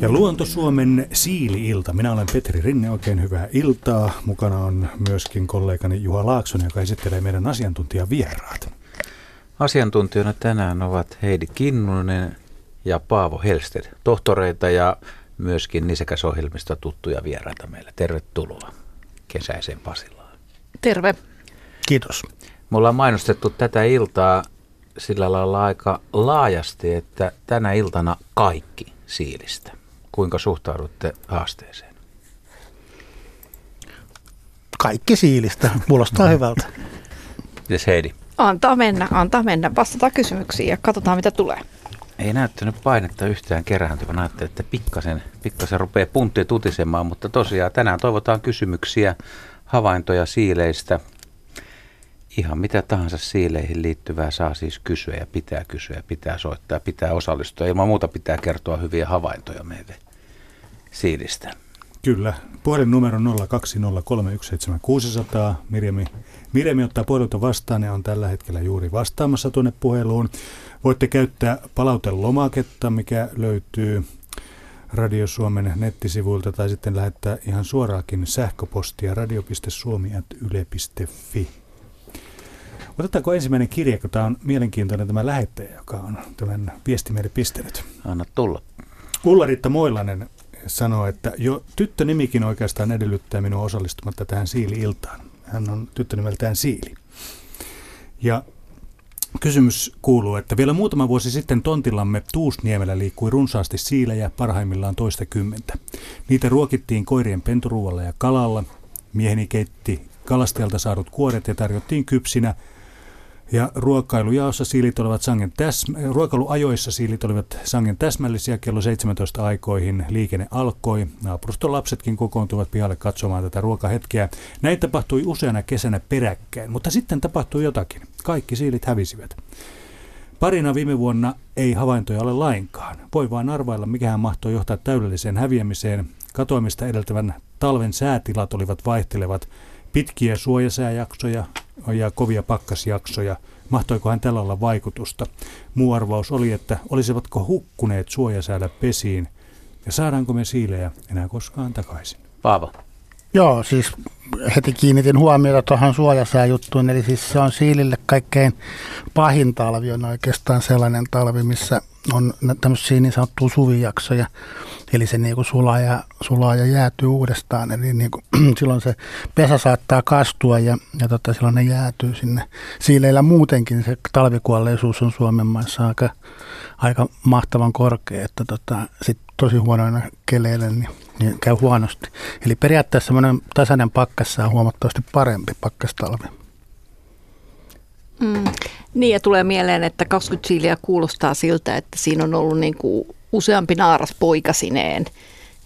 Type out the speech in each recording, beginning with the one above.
Ja Luonto Suomen siili-ilta. Minä olen Petri Rinne, oikein hyvää iltaa. Mukana on myöskin kollegani Juha Laaksonen, joka esittelee meidän asiantuntijavieraat. Asiantuntijoina tänään ovat Heidi Kinnunen ja Paavo Helsted, tohtoreita ja myöskin Nisekäs-ohjelmista tuttuja vieraita meille. Tervetuloa kesäiseen Pasilaan. Terve. Kiitos. Me ollaan mainostettu tätä iltaa sillä lailla aika laajasti, että tänä iltana kaikki siilistä. Kuinka suhtaudutte haasteeseen? Kaikki siilistä. Kuulostaa no. hyvältä. Mites Heidi? Antaa mennä, antaa mennä. Vastataan kysymyksiin ja katsotaan mitä tulee. Ei näyttänyt painetta yhtään kerääntyvän. Ajattelin, että pikkasen, pikkasen rupeaa puntti tutisemaan, mutta tosiaan tänään toivotaan kysymyksiä, havaintoja siileistä. Ihan mitä tahansa siileihin liittyvää saa siis kysyä ja pitää kysyä, pitää soittaa ja pitää osallistua. Ilman muuta pitää kertoa hyviä havaintoja meille siilistä. Kyllä. Puhelinnumero 020317600. Mirjami, Mirjami ottaa puhelulta vastaan ja on tällä hetkellä juuri vastaamassa tuonne puheluun. Voitte käyttää palautelomaketta, mikä löytyy Radio Suomen nettisivuilta tai sitten lähettää ihan suoraakin sähköpostia radio.suomi.yle.fi. Otetaanko ensimmäinen kirje, kun tämä on mielenkiintoinen tämä lähettäjä, joka on tämän viesti meille pistänyt. Anna tulla. Ulla-Riitta Moilanen sanoo, että jo tyttönimikin oikeastaan edellyttää minua osallistumatta tähän Siili-iltaan. Hän on tyttö nimeltään Siili. Ja kysymys kuuluu, että vielä muutama vuosi sitten tontillamme Tuusniemellä liikkui runsaasti siilejä, parhaimmillaan toista kymmentä. Niitä ruokittiin koirien penturuualla ja kalalla. Mieheni keitti kalastajalta saadut kuoret ja tarjottiin kypsinä ja ruokailujaossa siilit olivat sangen täsmä, ruokailuajoissa siilit olivat sangen täsmällisiä. Kello 17 aikoihin liikenne alkoi. Naapuruston lapsetkin kokoontuivat pihalle katsomaan tätä ruokahetkeä. Näin tapahtui useana kesänä peräkkäin, mutta sitten tapahtui jotakin. Kaikki siilit hävisivät. Parina viime vuonna ei havaintoja ole lainkaan. Voi vain arvailla, mikähän mahtoi johtaa täydelliseen häviämiseen. Katoamista edeltävän talven säätilat olivat vaihtelevat. Pitkiä suojasääjaksoja, ja kovia pakkasjaksoja. Mahtoikohan tällä olla vaikutusta? Muu arvaus oli, että olisivatko hukkuneet suojasäällä pesiin ja saadaanko me siilejä enää koskaan takaisin? Paavo. Joo, siis heti kiinnitin huomiota tuohon suojasääjuttuun, eli siis se on siilille kaikkein pahin talvi on oikeastaan sellainen talvi, missä on tämmöisiä niin sanottuja suvijaksoja, eli se niin kuin sulaa, ja, sulaa ja jäätyy uudestaan, eli niin kuin, silloin se pesä saattaa kastua ja, ja tota, silloin ne jäätyy sinne. Siileillä muutenkin se talvikuolleisuus on Suomen maissa aika, aika mahtavan korkea, että tota, sit tosi huonoina keleillä niin, niin käy huonosti. Eli periaatteessa semmoinen tasainen pakkassa on huomattavasti parempi pakkastalvi. Mm. Niin ja tulee mieleen, että 20 siiliä kuulostaa siltä, että siinä on ollut niin kuin useampi naaras poikasineen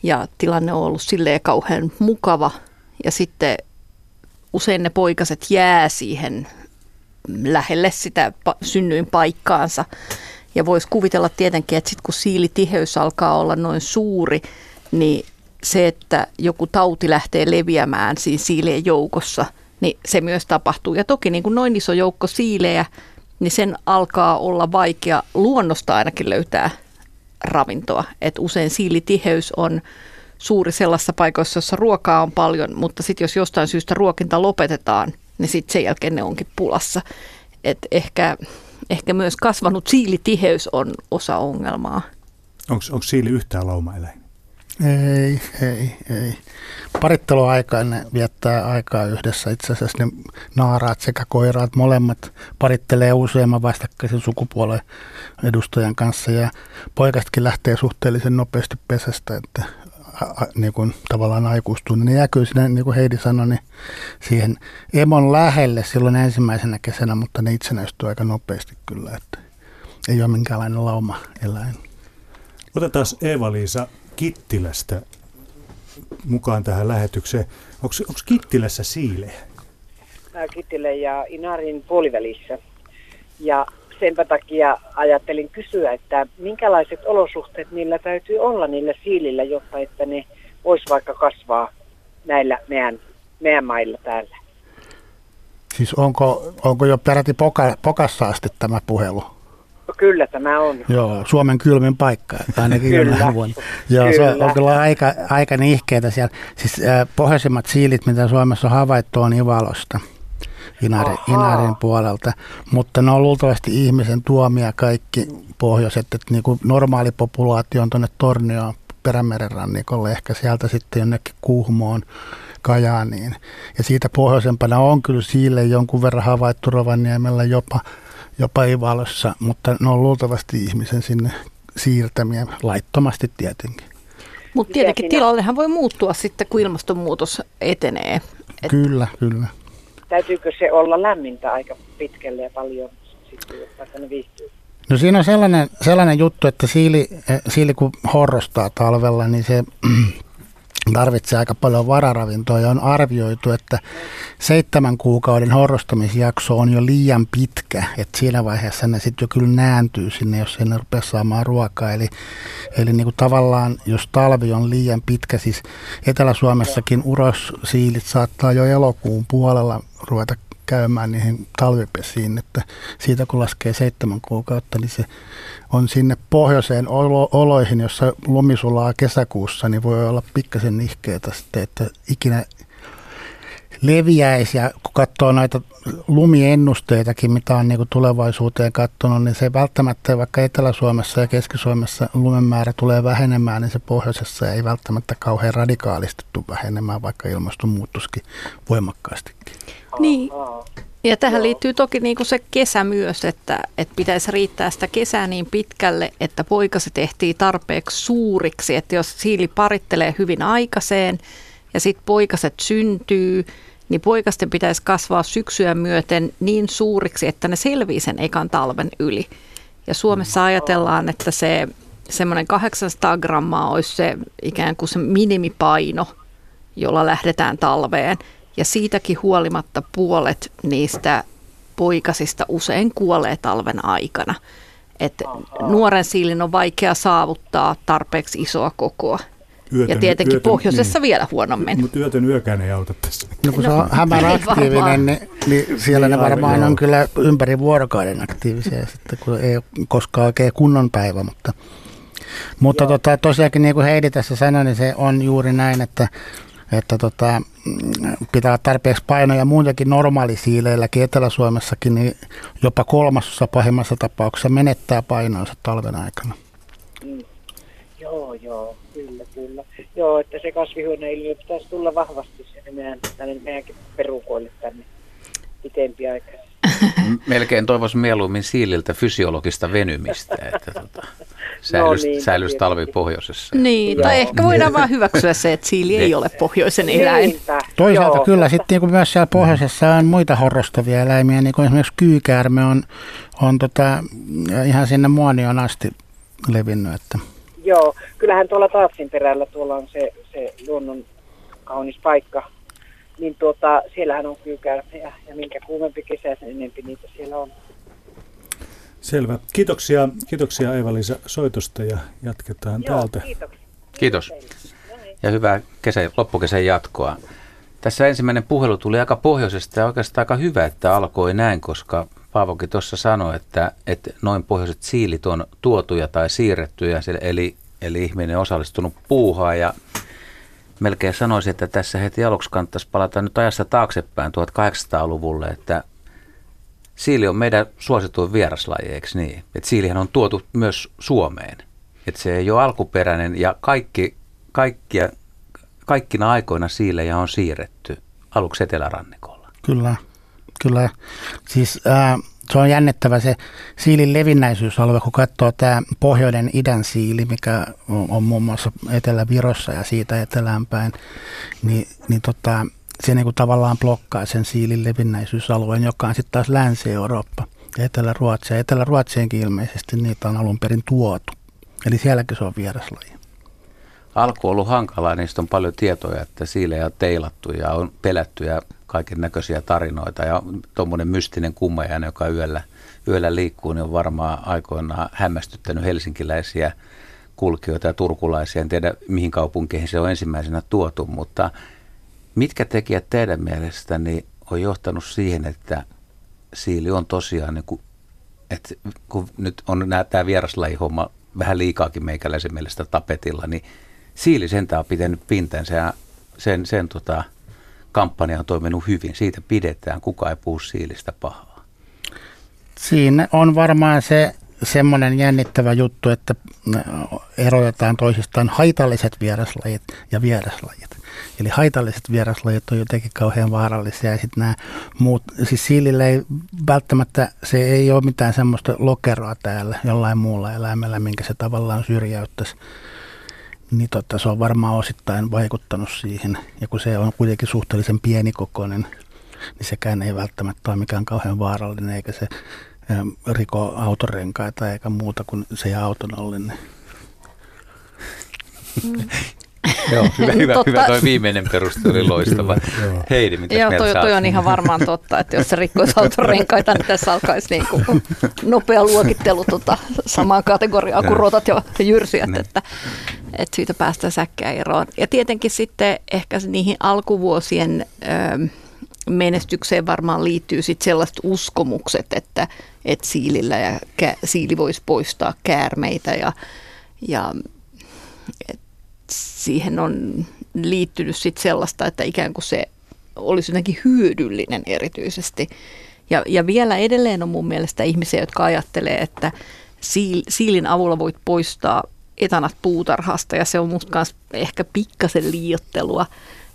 ja tilanne on ollut silleen kauhean mukava ja sitten usein ne poikaset jää siihen lähelle sitä synnyin paikkaansa. Ja voisi kuvitella tietenkin, että sitten kun siilitiheys alkaa olla noin suuri, niin se, että joku tauti lähtee leviämään siinä siilien joukossa, niin se myös tapahtuu. Ja toki niin kuin noin iso joukko siilejä, niin sen alkaa olla vaikea luonnosta ainakin löytää ravintoa. Et usein siilitiheys on suuri sellaisessa paikoissa, jossa ruokaa on paljon, mutta sitten jos jostain syystä ruokinta lopetetaan, niin sitten sen jälkeen ne onkin pulassa. Et ehkä, ehkä myös kasvanut siilitiheys on osa ongelmaa. Onko siili yhtään laumaeläin? Ei, ei, ei. Paritteluaikaan ne viettää aikaa yhdessä. Itse asiassa ne naaraat sekä koiraat molemmat parittelee useamman vastakkaisen sukupuolen edustajan kanssa ja poikastakin lähtee suhteellisen nopeasti pesästä, että a, niin kuin tavallaan aikuistuu. Ne jääkyy sinne, niin kuin Heidi sanoi, niin siihen emon lähelle silloin ensimmäisenä kesänä, mutta ne itsenäistyy aika nopeasti kyllä, että ei ole minkäänlainen lauma eläin. Otetaan Eeva-Liisa Kittilästä mukaan tähän lähetykseen. Onko Kittilässä siilejä? Mä Kittilä ja Inarin puolivälissä. Ja sen takia ajattelin kysyä, että minkälaiset olosuhteet niillä täytyy olla niillä siilillä, jotta että ne vois vaikka kasvaa näillä meidän, meidän mailla täällä. Siis onko, onko jo peräti poka, pokassa asti tämä puhelu? Kyllä tämä on. Joo, Suomen kylmin paikka, ainakin Kyllä. vuonna. Joo, se on, Kyllä. on kyllä aika, aika nihkeitä siellä. Siis äh, pohjoisimmat siilit, mitä Suomessa on havaittu, on Ivalosta. Inari, Ahaa. Inarin puolelta, mutta ne on luultavasti ihmisen tuomia kaikki pohjoiset, että niin kuin normaali populaatio on tuonne Tornioon Perämeren rannikolle, ehkä sieltä sitten jonnekin Kuhmoon, Kajaaniin. Ja siitä pohjoisempana on kyllä siille jonkun verran havaittu Rovaniemellä jopa, jopa Ivalossa, mutta ne on luultavasti ihmisen sinne siirtämiä, laittomasti tietenkin. Mutta tietenkin tilallehan voi muuttua sitten, kun ilmastonmuutos etenee. Et- Kyllä, kyllä. Täytyykö se olla lämmintä aika pitkälle ja paljon sitten, jotta ne viihtyy? No siinä on sellainen, sellainen juttu, että siili, eh, siili kun horrostaa talvella, niin se tarvitsee aika paljon vararavintoa ja on arvioitu, että seitsemän kuukauden horrostamisjakso on jo liian pitkä, että siinä vaiheessa ne sitten jo kyllä nääntyy sinne, jos ei ne rupea saamaan ruokaa. Eli, eli niin kuin tavallaan, jos talvi on liian pitkä, siis Etelä-Suomessakin urossiilit saattaa jo elokuun puolella ruveta käymään niihin talvipesiin, että siitä kun laskee seitsemän kuukautta, niin se on sinne pohjoiseen olo- oloihin, jossa lumi sulaa kesäkuussa, niin voi olla pikkasen nihkeetä sitten, että ikinä leviäisi ja kun katsoo näitä lumiennusteitakin, mitä on niin kuin tulevaisuuteen katsonut, niin se välttämättä, vaikka Etelä-Suomessa ja Keski-Suomessa lumen määrä tulee vähenemään, niin se pohjoisessa ei välttämättä kauhean radikaalisti tule vähenemään, vaikka ilmastonmuutoskin voimakkaastikin. Niin. Ja tähän Joo. liittyy toki niin kuin se kesä myös, että, että pitäisi riittää sitä kesää niin pitkälle, että poikaset ehtii tarpeeksi suuriksi. Että jos siili parittelee hyvin aikaiseen ja sitten poikaset syntyy, niin poikasten pitäisi kasvaa syksyä myöten niin suuriksi, että ne selvii sen ekan talven yli. Ja Suomessa ajatellaan, että se semmoinen 800 grammaa olisi se ikään kuin se minimipaino, jolla lähdetään talveen. Ja siitäkin huolimatta puolet niistä poikasista usein kuolee talven aikana. Et nuoren siilin on vaikea saavuttaa tarpeeksi isoa kokoa. ja tietenkin pohjoisessa niin. vielä huonommin. Mutta yötön yökään ei auta tässä. No kun se No, on hämäräaktiivinen, varmaan. niin, niin siellä Niin, ne aivan, varmaan joo. on kyllä ympäri vuorokauden aktiivisia sitten, kun ei ole koskaan oikein kunnon päivä. Mutta, mutta tota, tosiaankin niin kuin Heidi tässä sanoi, niin se on juuri näin, että, että tota, mm, pitää olla tarpeeksi painoja muutenkin normaalisiileilläkin Etelä-Suomessakin, niin jopa kolmasosa pahimmassa tapauksessa menettää painoansa talven aikana. joo, joo, kyllä, kyllä. Joo, että se kasvihuoneilmiö pitäisi tulla vahvasti sinne meidän, tänne meidänkin perukoille tänne pitempi aika. M- Melkein toivoisin mieluummin siililtä fysiologista venymistä, että tota, säilys, niin, säilys tietysti. talvi pohjoisessa. Niin, tai ehkä voidaan vaan hyväksyä se, että siili ei ole pohjoisen eläin. Niinpä, Toisaalta joo. kyllä sitten niin myös siellä pohjoisessa on muita horrostavia eläimiä, niin kuin esimerkiksi kyykäärme on, on tota, ihan sinne muonioon asti levinnyt. Että. Joo, kyllähän tuolla Taatsin perällä tuolla on se, se luonnon kaunis paikka. Niin tuota, siellähän on kyykäärmejä ja minkä kuumempi kesä, sen enempi niitä siellä on. Selvä. Kiitoksia, kiitoksia Eeva-Liisa soitosta ja jatketaan Joo, täältä. kiitoksia. Kiitos. Ja hyvää kesä, loppukesän jatkoa. Tässä ensimmäinen puhelu tuli aika pohjoisesta ja oikeastaan aika hyvä, että alkoi näin, koska Paavokin tuossa sanoi, että, että noin pohjoiset siilit on tuotuja tai siirrettyjä, eli, eli ihminen on osallistunut puuhaan ja melkein sanoisin, että tässä heti aluksi kannattaisi palata nyt ajassa taaksepäin 1800-luvulle, että siili on meidän suosituin vieraslaji, eikö niin? Että siilihän on tuotu myös Suomeen. Että se ei ole alkuperäinen ja kaikki, kaikkia, kaikkina aikoina siilejä on siirretty aluksi etelärannikolla. Kyllä, kyllä. Siis ää, se on jännittävä se siilin levinnäisyysalue, kun katsoo tämä pohjoinen idän siili, mikä on, on muun muassa Etelä-Virossa ja siitä eteläänpäin, niin, niin tota, se niinku tavallaan blokkaa sen siilin levinnäisyysalueen, joka on sitten taas Länsi-Eurooppa ja Etelä-Ruotsi. Ja Etelä-Ruotsienkin ilmeisesti niitä on alun perin tuotu. Eli sielläkin se on vieraslaji. Alku on ollut hankalaa, niistä on paljon tietoja, että siilejä on teilattu ja on pelätty ja kaiken näköisiä tarinoita. Ja tuommoinen mystinen kummajainen, joka yöllä, yöllä liikkuu, niin on varmaan aikoinaan hämmästyttänyt helsinkiläisiä kulkijoita ja turkulaisia. En tiedä, mihin kaupunkeihin se on ensimmäisenä tuotu, mutta mitkä tekijät teidän mielestäni on johtanut siihen, että siili on tosiaan niin kuin että kun nyt on tämä vieraslajihomma vähän liikaakin meikäläisen mielestä tapetilla, niin siili sentään on pitänyt pintansa ja sen, sen tota, kampanja on toiminut hyvin. Siitä pidetään, kuka ei puhu siilistä pahaa. Siinä on varmaan se semmoinen jännittävä juttu, että erotetaan toisistaan haitalliset vieraslajit ja vieraslajit. Eli haitalliset vieraslajit on jotenkin kauhean vaarallisia ja sitten nämä muut, siis siilillä ei välttämättä, se ei ole mitään semmoista lokeroa täällä jollain muulla eläimellä, minkä se tavallaan syrjäyttäisi. Niin totta, se on varmaan osittain vaikuttanut siihen. Ja kun se on kuitenkin suhteellisen pienikokoinen, niin sekään ei välttämättä ole mikään kauhean vaarallinen, eikä se riko autorenkaita eikä muuta kuin se ja autonollinen. Mm. Joo, hyvä, hyvä, totta. hyvä toi viimeinen perustelu oli loistava. Heidi, mitä Joo, toi, toi on ihan varmaan totta, että jos se rikkoisi autorenkaita, niin tässä alkaisi niin kuin nopea luokittelu tota, samaan kategoriaan kuin rotat ja jyrsijät, niin. että, että siitä päästään säkkää eroon. Ja tietenkin sitten ehkä niihin alkuvuosien ö, menestykseen varmaan liittyy sitten sellaiset uskomukset, että, että siilillä ja kä, siili voisi poistaa käärmeitä ja, ja siihen on liittynyt sit sellaista, että ikään kuin se olisi jotenkin hyödyllinen erityisesti. Ja, ja vielä edelleen on mun mielestä ihmisiä, jotka ajattelee, että siil, siilin avulla voit poistaa etanat puutarhasta ja se on musta ehkä pikkasen liiottelua,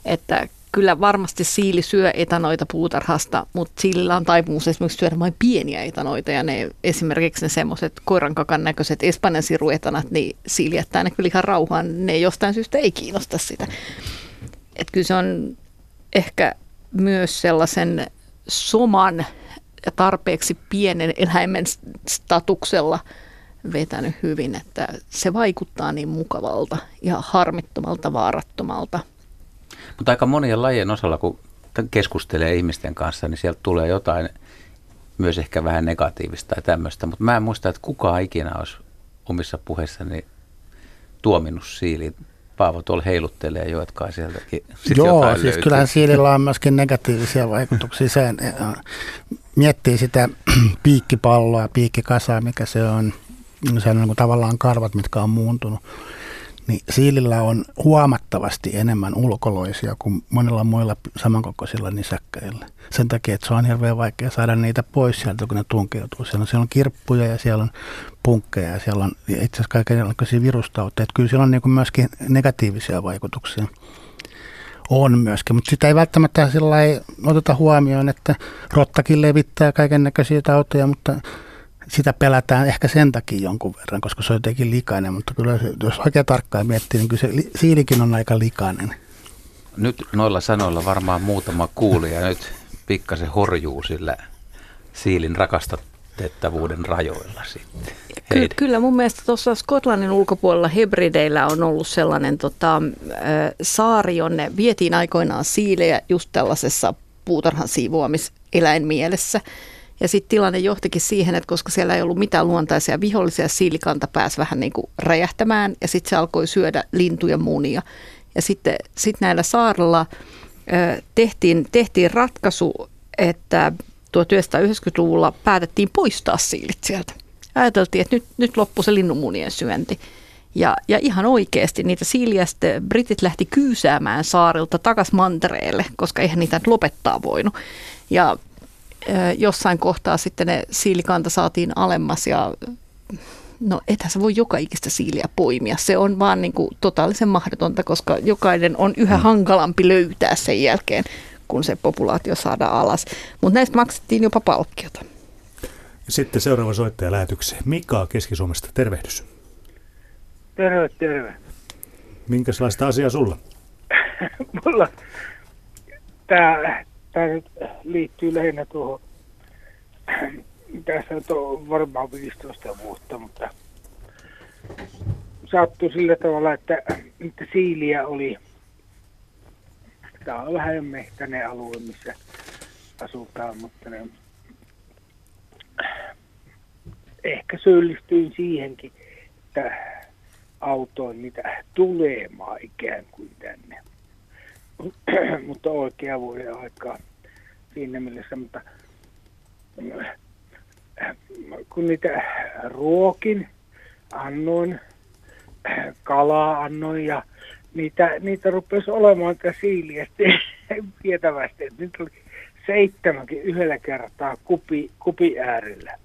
että kyllä varmasti siili syö etanoita puutarhasta, mutta siilillä on taipumus esimerkiksi syödä vain pieniä etanoita ja ne esimerkiksi ne semmoiset koirankakan näköiset espanjan siruetanat, niin siili jättää ne kyllä ihan rauhaan, ne jostain syystä ei kiinnosta sitä. Että kyllä se on ehkä myös sellaisen soman ja tarpeeksi pienen eläimen statuksella vetänyt hyvin, että se vaikuttaa niin mukavalta ja harmittomalta, vaarattomalta – mutta aika monien lajien osalla, kun keskustelee ihmisten kanssa, niin sieltä tulee jotain myös ehkä vähän negatiivista tai tämmöistä. Mutta mä en muista, että kukaan ikinä olisi omissa puheissani tuominut siiliin. Paavo tuolla heiluttelee jo, jotka sieltäkin Joo, siis löytyy. kyllähän siilillä on myöskin negatiivisia vaikutuksia. Se miettii sitä piikkipalloa, piikkikasaa, mikä se on. Se on niin kuin tavallaan karvat, mitkä on muuntunut niin siilillä on huomattavasti enemmän ulkoloisia kuin monilla muilla samankokoisilla nisäkkäillä. Sen takia, että se on hirveän vaikea saada niitä pois sieltä, kun ne tunkeutuu. Siellä on, siellä on kirppuja ja siellä on punkkeja ja siellä on itse asiassa kaikenlaisia virustauteja. Että kyllä siellä on niin myöskin negatiivisia vaikutuksia. On myöskin, mutta sitä ei välttämättä sillä oteta huomioon, että rottakin levittää kaiken näköisiä tauteja, mutta sitä pelätään ehkä sen takia jonkun verran, koska se on jotenkin likainen, mutta kyllä se, jos oikein tarkkaan miettii, niin kyllä se siilikin on aika likainen. Nyt noilla sanoilla varmaan muutama kuulija nyt pikkasen horjuu sillä siilin rakastettavuuden rajoilla sitten. Ky- kyllä mun mielestä tuossa Skotlannin ulkopuolella Hebrideillä on ollut sellainen tota, saari, jonne vietiin aikoinaan siilejä just tällaisessa puutarhan siivoamiseläinmielessä. mielessä ja sitten tilanne johtikin siihen, että koska siellä ei ollut mitään luontaisia vihollisia, siilikanta pääsi vähän niin kuin räjähtämään ja sitten se alkoi syödä lintuja munia. Ja sitten sit näillä saarella ö, tehtiin, tehtiin ratkaisu, että 1990-luvulla päätettiin poistaa siilit sieltä. Ajateltiin, että nyt, nyt loppui se linnunmunien syönti. Ja, ja ihan oikeasti niitä siiliä sitten britit lähti kyysäämään saarilta takas mantereelle, koska eihän niitä nyt lopettaa voinut. Ja jossain kohtaa sitten ne siilikanta saatiin alemmas ja no ethän se voi joka ikistä siiliä poimia. Se on vaan niin kuin totaalisen mahdotonta, koska jokainen on yhä mm. hankalampi löytää sen jälkeen, kun se populaatio saadaan alas. Mutta näistä maksettiin jopa palkkiota. Sitten seuraava soittaja lähetykseen. Mika Keski-Suomesta, tervehdys. Terve, terve. Minkälaista asiaa sulla? Mulla tämä tämä nyt liittyy lähinnä tuohon, tässä on varmaan 15 vuotta, mutta sattui sillä tavalla, että niitä siiliä oli, tämä on vähän mehtäinen alue, missä asutaan, mutta ne, ehkä syyllistyin siihenkin, että autoin niitä tulemaan ikään kuin tänne. mutta oikea vuoden aikaa siinä mielessä, mutta kun niitä ruokin, annoin, kalaa annoin ja niitä, niitä rupesi olemaan tätä siiliä vietävästi. Nyt oli seitsemänkin yhdellä kertaa kupi, kupi äärellä.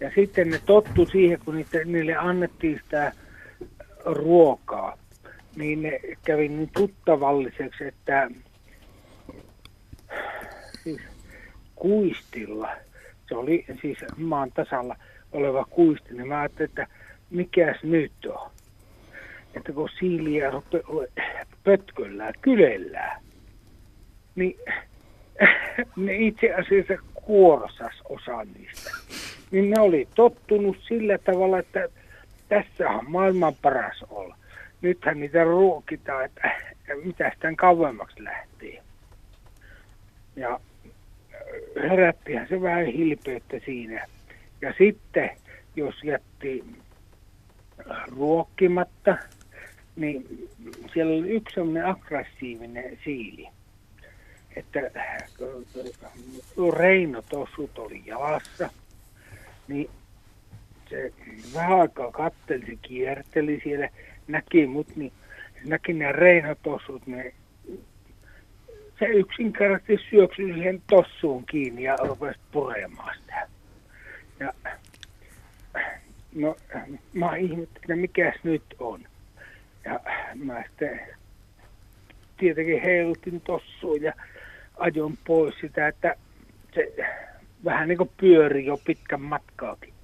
Ja sitten ne tottu siihen, kun niitä, niille annettiin sitä ruokaa, niin kävi niin tuttavalliseksi, että siis kuistilla, se oli siis maan tasalla oleva kuisti, niin mä ajattelin, että mikäs nyt on. Että kun siiliä pötköllään, kylellään, niin ne itse asiassa kuorsas osa niistä. Niin ne oli tottunut sillä tavalla, että tässä on maailman paras olla. Nythän niitä ruokitaan, että mitä sitä kauemmaksi lähtee. Ja herättihän se vähän hilpeyttä siinä. Ja sitten, jos jätti ruokkimatta, niin siellä oli yksi sellainen aggressiivinen siili. Että Reino tossut oli jalassa, niin se vähän aikaa katteli, se kierteli siellä, näki mut, niin näki ne Reino-tossut, ne se yksinkertaisesti syöksyi siihen tossuun kiinni ja rupesi puremaan sitä. Ja no, mä ihmettelin, mikäs nyt on. Ja mä sitten tietenkin heilutin tossuun ja ajon pois sitä, että se vähän niin kuin pyöri jo pitkän matkaakin.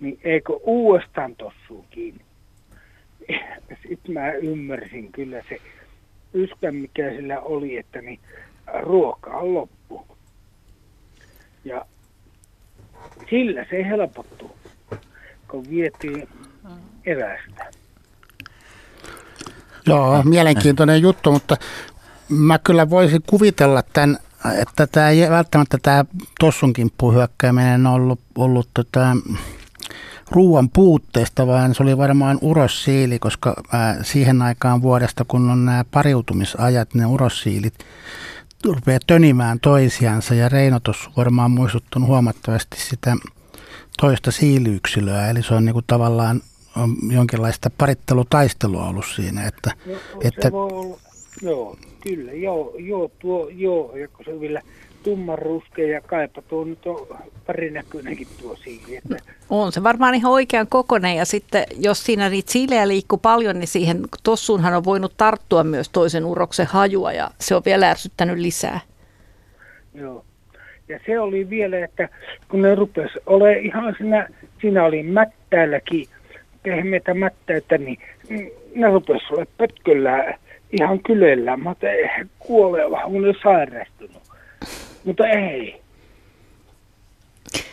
Niin eikö uudestaan tossuun kiinni? Sitten mä ymmärsin kyllä se yskän, mikä sillä oli, että niin ruoka on loppu. Ja sillä se helpottuu, kun vietiin evästä. Joo, mielenkiintoinen juttu, mutta mä kyllä voisin kuvitella tämän, että tämä ei välttämättä tämä tossunkin hyökkääminen on ollut, ollut tota, ruoan puutteesta, vaan se oli varmaan urossiili, koska siihen aikaan vuodesta, kun on nämä pariutumisajat, ne urossiilit rupeaa tönimään toisiansa ja Reino tuossa varmaan muistuttanut huomattavasti sitä toista siiliyksilöä, eli se on niinku tavallaan on jonkinlaista parittelutaistelua ollut siinä. Että, no, että... Se voi olla, joo, kyllä, joo, joo, tuo, joo, ja kun se vielä tumman ruskea ja kaipa tuo nyt on parinäköinenkin tuo siili. Että... On se varmaan ihan oikean kokonen ja sitten jos siinä niitä siilejä liikkuu paljon, niin siihen tossuunhan on voinut tarttua myös toisen uroksen hajua ja se on vielä ärsyttänyt lisää. Joo. Ja se oli vielä, että kun ne rupesi ole ihan siinä, siinä oli mättäälläkin pehmeitä mättäitä, niin ne rupesi ole pötköllä ihan kylellä. Mä kuoleva, kun ne sairastunut. Mutta ei.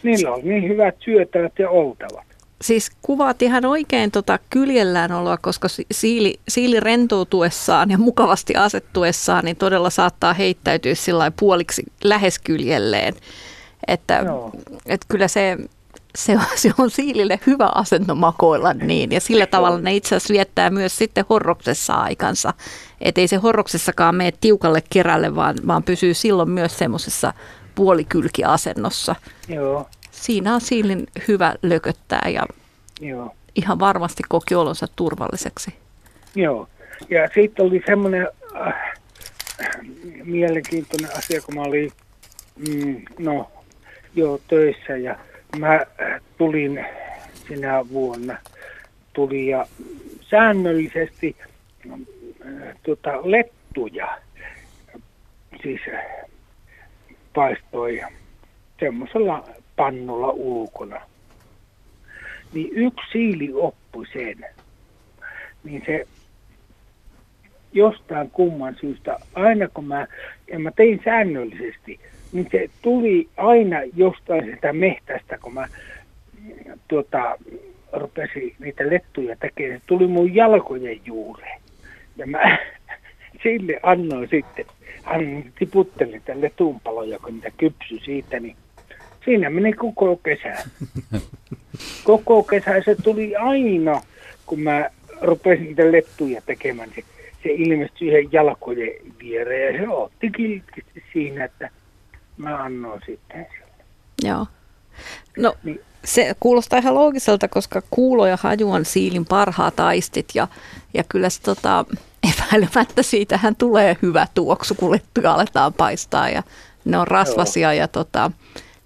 Niillä on niin hyvät syötävät ja oltavat. Siis kuvaat ihan oikein tota kyljellään oloa, koska siili, siili rentoutuessaan ja mukavasti asettuessaan niin todella saattaa heittäytyä sillä puoliksi lähes kyljelleen. Että, että kyllä se, se, on, se on siilille hyvä asento makoilla niin. Ja sillä tavalla ne itse asiassa viettää myös sitten horroksessa aikansa. Että ei se horroksessakaan mene tiukalle kerälle, vaan, vaan pysyy silloin myös semmoisessa puolikylkiasennossa. Joo. Siinä on siilin hyvä lököttää ja Joo. ihan varmasti koki olonsa turvalliseksi. Joo. Ja sitten oli semmoinen äh, mielenkiintoinen asia, kun mä olin mm, no, joo, töissä ja mä tulin sinä vuonna, tuli ja säännöllisesti äh, tota, lettuja, siis paistoi semmoisella pannulla ulkona. Niin yksi siili oppui sen. Niin se jostain kumman syystä, aina kun mä, ja mä tein säännöllisesti, niin se tuli aina jostain sitä mehtästä, kun mä tuota, rupesin niitä lettuja tekemään. Se tuli mun jalkojen juureen. Ja mä sille annoin sitten, hän tiputteli tälle tumpaloja, kun niitä kypsy siitä, niin siinä meni koko kesä. Koko kesä se tuli aina, kun mä rupesin niitä lettuja tekemään, se, se ilmestyi siihen jalkojen viereen ja se otti kiltisti siinä, että mä annoin sitten sille. Joo. No se kuulostaa ihan loogiselta, koska kuulo ja haju on siilin parhaat aistit ja, ja kyllä se tota, epäilemättä siitähän tulee hyvä tuoksu, kun leppiä aletaan paistaa ja ne on rasvasia Joo. ja tota,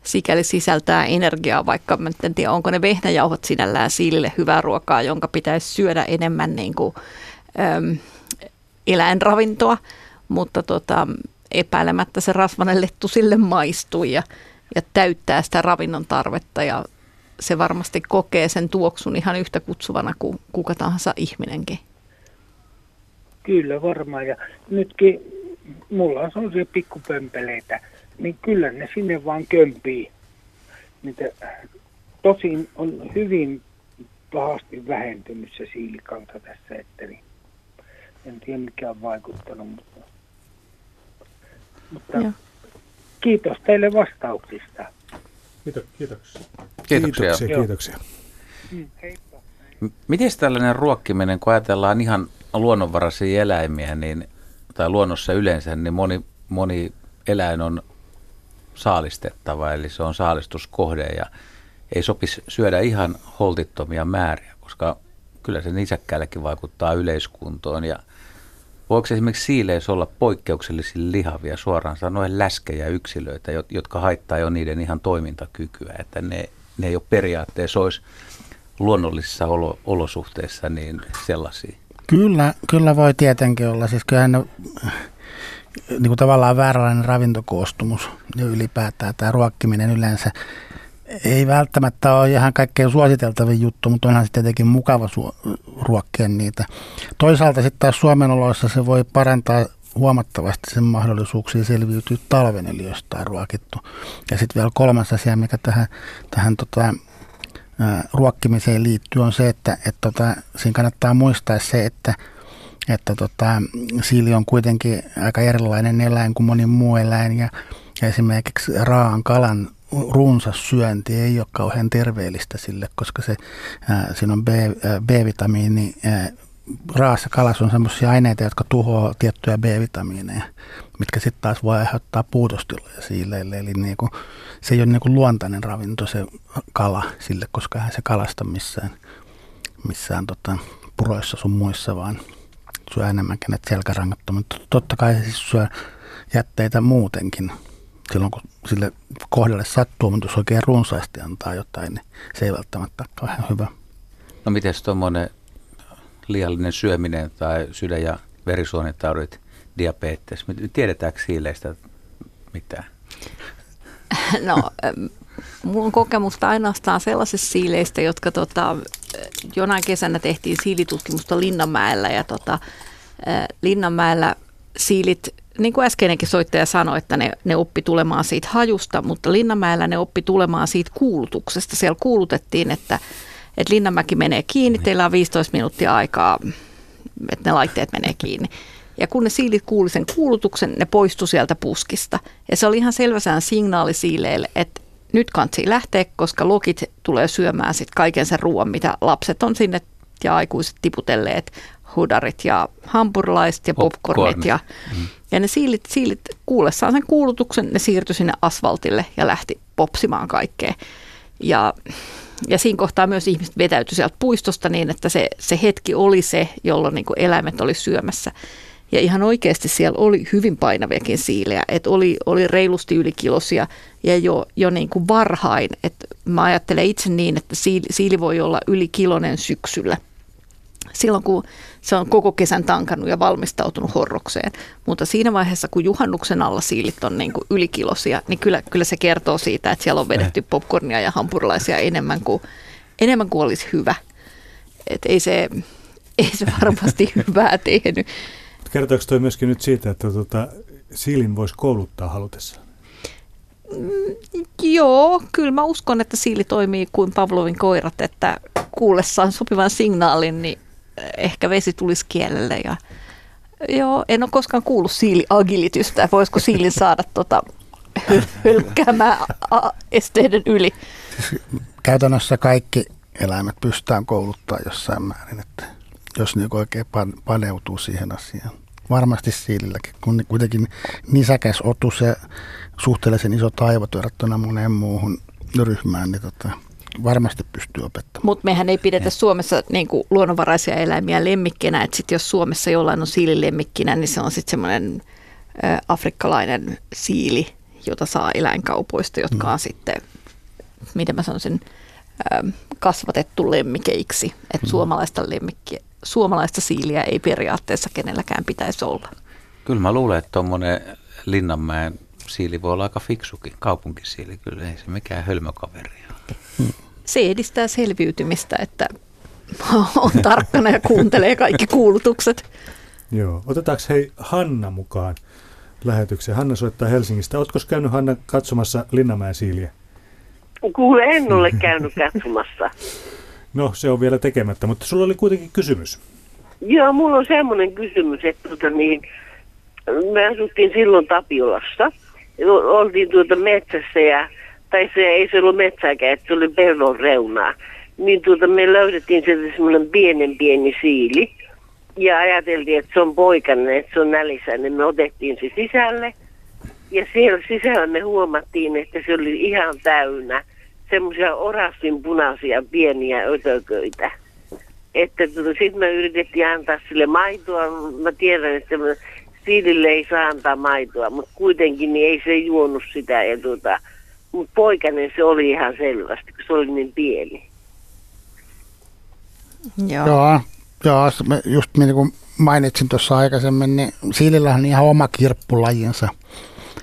sikäli sisältää energiaa, vaikka mä en tiedä, onko ne vehnäjauhot sinällään siilille hyvää ruokaa, jonka pitäisi syödä enemmän niin kuin, äm, eläinravintoa, mutta tota, epäilemättä se rasvanen lettu sille maistuu ja, ja täyttää sitä ravinnon tarvetta ja se varmasti kokee sen tuoksun ihan yhtä kutsuvana kuin kuka tahansa ihminenkin. Kyllä varmaan ja nytkin mulla on sellaisia pikkupömpeleitä, niin kyllä ne sinne vaan kömpii. Niitä, tosin on hyvin pahasti vähentynyt se siilikanta tässä, että niin, en tiedä mikä on vaikuttanut, mutta, mutta kiitos teille vastauksista. Kiitos, kiitoksia. Kiitoksia. Kiitoksia, kiitoksia. Mm, Miten tällainen ruokkiminen, kun ajatellaan ihan luonnonvaraisia eläimiä, niin, tai luonnossa yleensä, niin moni, moni eläin on saalistettava, eli se on saalistuskohde ja ei sopisi syödä ihan holtittomia määriä, koska kyllä se nisäkkäällekin vaikuttaa yleiskuntoon ja voiko esimerkiksi siileissä olla poikkeuksellisia lihavia, suoraan sanoen läskejä yksilöitä, jotka haittaa jo niiden ihan toimintakykyä, että ne, ne ei ole periaatteessa olisi luonnollisissa olo, olosuhteissa niin sellaisia? Kyllä, kyllä voi tietenkin olla. Siis kyllähän ne, niin kuin tavallaan vääränlainen ravintokoostumus ja ylipäätään tämä ruokkiminen yleensä ei välttämättä ole ihan kaikkein suositeltavin juttu, mutta onhan se tietenkin mukava su- ruokkia niitä. Toisaalta sitten taas Suomen oloissa se voi parantaa huomattavasti sen mahdollisuuksia selviytyä talven eli jostain ruokittu. Ja sitten vielä kolmas asia, mikä tähän, tähän tota, ruokkimiseen liittyy, on se, että et tota, siinä kannattaa muistaa se, että että tota, siili on kuitenkin aika erilainen eläin kuin moni muu eläin ja esimerkiksi raan kalan runsas syönti ei ole kauhean terveellistä sille, koska se, ää, siinä on B, ää, B-vitamiini. Ää, raassa kalassa on sellaisia aineita, jotka tuhoaa tiettyjä B-vitamiineja, mitkä sitten taas voi aiheuttaa puutostiloja siilleille. Eli niinku, se ei ole niinku luontainen ravinto se kala sille, koska hän se kalasta missään, missään tota, puroissa sun muissa, vaan syö enemmänkin näitä selkärangattomia. Totta kai se siis syö jätteitä muutenkin silloin, kun sille kohdalle sattuu, mutta jos oikein runsaasti antaa jotain, niin se ei välttämättä ole ihan hyvä. No miten tuommoinen liiallinen syöminen tai sydän- ja verisuonitaudit, diabetes, tiedetäänkö siileistä mitään? No, mulla on kokemusta ainoastaan sellaisista siileistä, jotka tota, jonain kesänä tehtiin siilitutkimusta Linnanmäellä ja tota, Linnanmäellä siilit niin kuin äskeinenkin soittaja sanoi, että ne, ne oppi tulemaan siitä hajusta, mutta Linnanmäellä ne oppi tulemaan siitä kuulutuksesta. Siellä kuulutettiin, että, että Linnanmäki menee kiinni, teillä on 15 minuuttia aikaa, että ne laitteet menee kiinni. Ja kun ne siilit kuuli sen kuulutuksen, ne poistu sieltä puskista. Ja se oli ihan selväsään signaali siileille, että nyt kansi lähteä, koska lokit tulee syömään sitten kaiken sen ruoan, mitä lapset on sinne ja aikuiset tiputelleet, hudarit ja hampurilaiset ja popcornit. Popcorn. Ja, mm. ja ne siilit, siilit kuullessaan sen kuulutuksen, ne siirtyi sinne asfaltille ja lähti popsimaan kaikkea. Ja, ja siinä kohtaa myös ihmiset vetäytyi sieltä puistosta niin, että se, se hetki oli se, jolloin niin eläimet oli syömässä. Ja ihan oikeasti siellä oli hyvin painaviakin siilejä, että oli, oli reilusti ylikilosia ja jo, jo niin kuin varhain. Että mä ajattelen itse niin, että siili, siili voi olla ylikilonen syksyllä – silloin, kun se on koko kesän tankannut ja valmistautunut horrokseen. Mutta siinä vaiheessa, kun juhannuksen alla siilit on niin kuin ylikilosia, niin kyllä, kyllä se kertoo siitä, että siellä on vedetty popcornia ja hampurilaisia enemmän kuin, enemmän kuin olisi hyvä. Et ei, se, ei se varmasti hyvää tehnyt. Kertooko toi myöskin nyt siitä, että tuota, siilin voisi kouluttaa halutessaan? Mm, joo, kyllä mä uskon, että siili toimii kuin Pavlovin koirat, että kuullessaan sopivan signaalin, niin ehkä vesi tulisi kielelle. Ja, joo, en ole koskaan kuullut siiliagilitystä. Voisiko siilin saada tota, hylkkäämään esteiden yli? Käytännössä kaikki eläimet pystytään kouluttaa jossain määrin, että jos niin oikein paneutuu siihen asiaan. varmasti siililläkin, kun kuitenkin nisäkäs otus ja suhteellisen iso taivot verrattuna moneen muuhun ryhmään, niin tota, varmasti pystyy opettamaan. Mutta mehän ei pidetä Suomessa niin kuin, luonnonvaraisia eläimiä lemmikkinä, että sit jos Suomessa jollain on siilimikkinä, niin se on sitten semmoinen afrikkalainen siili, jota saa eläinkaupoista, jotka mm. on sitten, miten mä sanoisin, kasvatettu lemmikeiksi. Että mm. suomalaista, lemmikkiä, suomalaista siiliä ei periaatteessa kenelläkään pitäisi olla. Kyllä mä luulen, että tuommoinen Linnanmäen siili voi olla aika fiksukin, kaupunkisiili. Kyllä ei se mikään hölmökaveri ole. Se edistää selviytymistä, että on tarkkana ja kuuntelee kaikki kuulutukset. Joo. Otetaanko hei Hanna mukaan lähetykseen? Hanna soittaa Helsingistä. Oletko käynyt Hanna katsomassa Linnanmäen siiliä? Kuule, en ole käynyt katsomassa. No, se on vielä tekemättä, mutta sulla oli kuitenkin kysymys. Joo, mulla on semmoinen kysymys, että tuota niin, me asuttiin silloin Tapiolassa. Oltiin tuota metsässä ja, tai se ei se ollut metsääkään, että se oli pellon reunaa. Niin tuota me löydettiin sieltä semmoinen pienen pieni siili. Ja ajateltiin, että se on poikainen, että se on nälissä, niin me otettiin se sisälle. Ja siellä sisällä me huomattiin, että se oli ihan täynnä semmoisia orastin punaisia pieniä ötököitä. Että tuota, sitten me yritettiin antaa sille maitoa. Mä tiedän, että siilille ei saa antaa maitoa, mutta kuitenkin niin ei se juonut sitä. Ja tuota, mutta poikainen se oli ihan selvästi, kun se oli niin pieni. Joo. Joo, joo just niin kuin mainitsin tuossa aikaisemmin, niin siilillähän on ihan oma kirppulajinsa,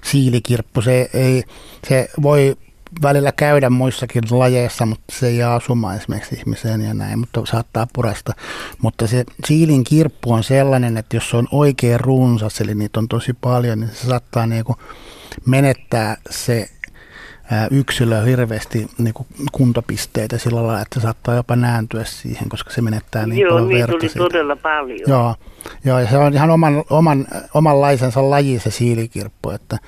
siilikirppu. Se, ei, se voi välillä käydä muissakin lajeissa, mutta se ei asumaan esimerkiksi ihmiseen ja näin, mutta saattaa purasta. Mutta se siilin kirppu on sellainen, että jos se on oikein runsas, eli niitä on tosi paljon, niin se saattaa niinku menettää se yksilö hirveästi niin kuin kuntopisteitä sillä lailla, että saattaa jopa nääntyä siihen, koska se menettää niin Joo, paljon niin verta. tuli siitä. todella paljon. Joo, Joo ja se on ihan oman, oman, omanlaisensa laji se siilikirppu, että,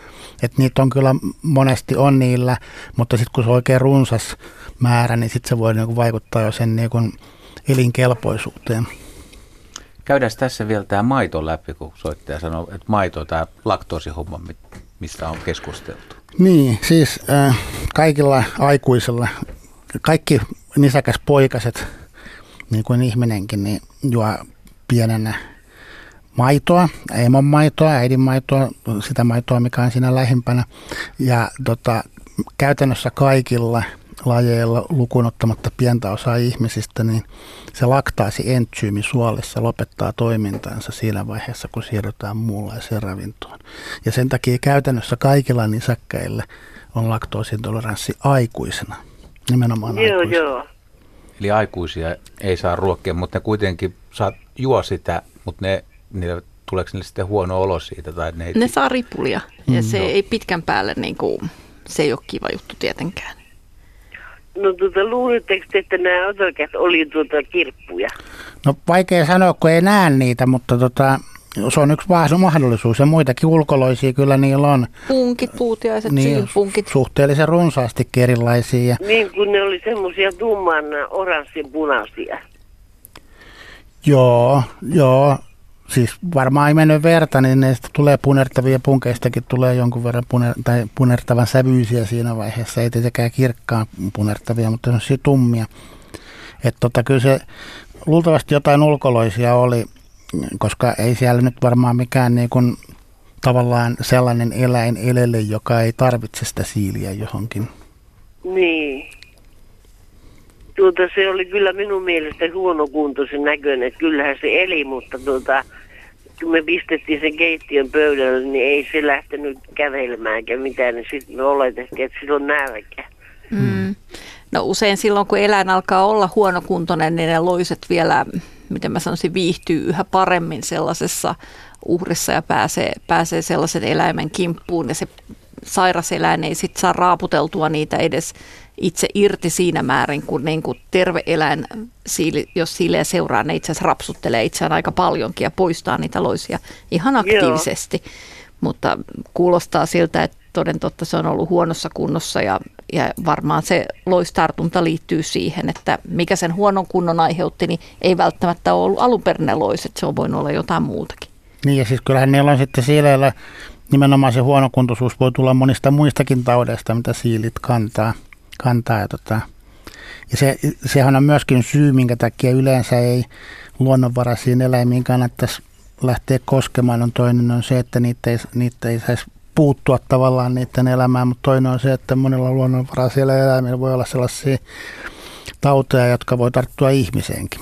että niitä on kyllä monesti on niillä, mutta sitten kun se on oikein runsas määrä, niin sitten se voi niin kuin vaikuttaa jo sen niin kuin elinkelpoisuuteen. Käydään tässä vielä tämä maito läpi, kun soittaja sanoi, että maito, tämä laktoosihomma, mistä on keskusteltu. Niin, siis äh, kaikilla aikuisilla, kaikki nisäkäs poikaset, niin kuin ihminenkin, niin juo pienenä maitoa, emon maitoa, äidin maitoa, sitä maitoa, mikä on siinä lähimpänä. Ja tota, käytännössä kaikilla lajeilla lukuun ottamatta pientä osaa ihmisistä, niin se laktaasi entsyymi suolissa lopettaa toimintansa siinä vaiheessa, kun siirrytään muunlaiseen ravintoon. Ja sen takia käytännössä kaikilla nisäkkäillä on laktoosintoleranssi aikuisena, nimenomaan joo, aikuisena. Joo, Eli aikuisia ei saa ruokkia, mutta ne kuitenkin saa juo sitä, mutta ne, niille, tuleeko niille sitten huono olo siitä? Tai ne, ei... ne saa ripulia ja mm, se joo. ei pitkän päälle, niin kuin, se ei ole kiva juttu tietenkään. No tuota, luulitteko että nämä otokat oli tuota kirppuja? No vaikea sanoa, kun ei näe niitä, mutta tota, se on yksi mahdollisuus ja muitakin ulkoloisia kyllä niillä on. Punkit, puutiaiset, niin, punkit. Suhteellisen runsaasti erilaisia. Niin, kun ne oli semmoisia tumman oranssin punaisia. Joo, joo siis varmaan ei mennyt verta, niin ne tulee punertavia punkeistakin tulee jonkun verran puner, tai punertavan sävyisiä siinä vaiheessa. Ei tietenkään kirkkaan punertavia, mutta on tummia. Että tota, kyllä se luultavasti jotain ulkoloisia oli, koska ei siellä nyt varmaan mikään niin kuin, tavallaan sellainen eläin elele, joka ei tarvitse sitä siiliä johonkin. Niin. Tuota, se oli kyllä minun mielestä huonokuntoisen näköinen, kyllähän se eli, mutta tuota, kun me pistettiin sen keittiön pöydälle, niin ei se lähtenyt kävelemään eikä mitään, niin sitten me oletettiin, että sillä on nälkä. Mm. No usein silloin, kun eläin alkaa olla huonokuntoinen, niin ne loiset vielä, miten mä sanoisin, viihtyy yhä paremmin sellaisessa uhrissa ja pääsee, pääsee sellaisen eläimen kimppuun ja se sairas eläin ei sitten saa raaputeltua niitä edes itse irti siinä määrin, kun niin kuin terve eläin, jos siile seuraa, ne itse asiassa rapsuttelee itseään aika paljonkin ja poistaa niitä loisia ihan aktiivisesti. Joo. Mutta kuulostaa siltä, että toden totta se on ollut huonossa kunnossa ja, ja varmaan se loistartunta liittyy siihen, että mikä sen huonon kunnon aiheutti, niin ei välttämättä ole ollut alunperin loiset, se on voinut olla jotain muutakin. Niin ja siis kyllähän niillä on sitten siileillä nimenomaan se huonokuntoisuus voi tulla monista muistakin taudeista, mitä siilit kantaa. Kantaa ja, tota, ja se, sehän on myöskin syy, minkä takia yleensä ei luonnonvaraisiin eläimiin kannattaisi lähteä koskemaan. On toinen on se, että niitä ei, niitä ei saisi puuttua tavallaan niiden elämään, mutta toinen on se, että monilla luonnonvaraisilla eläimillä voi olla sellaisia tauteja, jotka voi tarttua ihmiseenkin.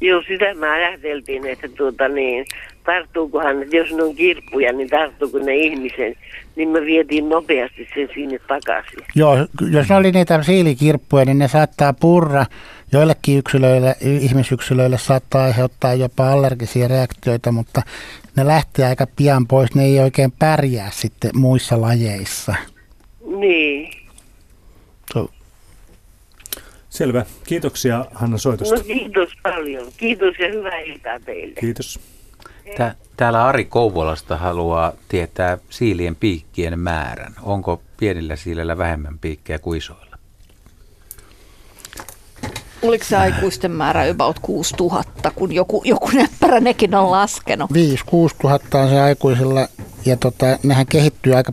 Joo, sitä mä ajateltiin, että tuota niin, tarttuukohan, että jos ne on kirppuja, niin tarttuuko ne ihmisen, niin me vietiin nopeasti sen sinne takaisin. Joo, jos ne oli niitä siilikirppuja, niin ne saattaa purra. Joillekin yksilöille, ihmisyksilöille saattaa aiheuttaa jopa allergisia reaktioita, mutta ne lähtee aika pian pois. Ne ei oikein pärjää sitten muissa lajeissa. Niin. So, Selvä. Kiitoksia Hanna soitosta. No kiitos paljon. Kiitos ja hyvää iltaa teille. Kiitos. Tää, täällä Ari Kouvolasta haluaa tietää siilien piikkien määrän. Onko pienillä siilellä vähemmän piikkejä kuin isoilla? Oliko se aikuisten määrä about 6000, kun joku, joku näppärä nekin on laskenut? 5-6 tuhatta on se aikuisilla ja tota, nehän kehittyy aika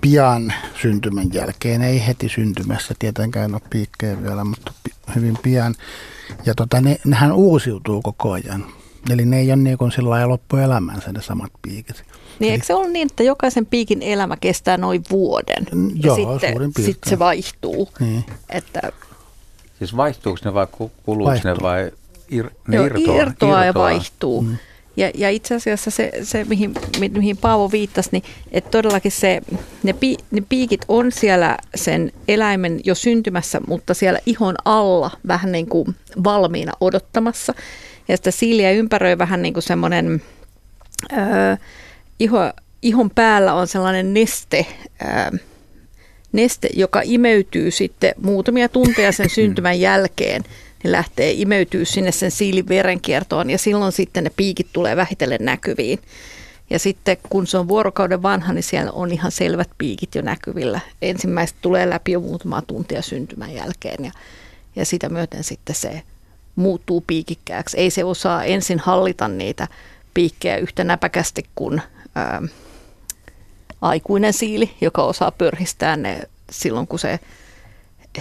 pian syntymän jälkeen. Ei heti syntymässä tietenkään ole piikkejä vielä, mutta pi- hyvin pian. Ja tota, ne, nehän uusiutuu koko ajan. Eli ne ei ole niin kuin sillä lailla loppuelämänsä ne samat piikit. Niin eikö se ole niin, että jokaisen piikin elämä kestää noin vuoden? Mm, ja joo, sitten, suurin piirtein. sitten se vaihtuu. Niin. Että Siis vaihtuuko ne vai ku- kuluuko ne Vaihtuu. vai ir, ne joo, irtoaa? irtoaa ja vaihtuu. Mm. Ja, ja itse asiassa se, se mihin, mi- mihin Paavo viittasi, niin että todellakin se, ne, pi, ne piikit on siellä sen eläimen jo syntymässä, mutta siellä ihon alla vähän niin kuin valmiina odottamassa. Ja sitä siiliä ympäröi vähän niin kuin semmoinen öö, iho, ihon päällä on sellainen neste, öö, neste, joka imeytyy sitten muutamia tunteja sen syntymän jälkeen, niin lähtee imeytyy sinne sen siilin verenkiertoon ja silloin sitten ne piikit tulee vähitellen näkyviin. Ja sitten kun se on vuorokauden vanha, niin siellä on ihan selvät piikit jo näkyvillä. Ensimmäiset tulee läpi jo muutama tuntia syntymän jälkeen ja, ja sitä myöten sitten se muuttuu piikikkääksi. Ei se osaa ensin hallita niitä piikkejä yhtä näpäkästi kuin ää, aikuinen siili, joka osaa pörhistää ne silloin, kun se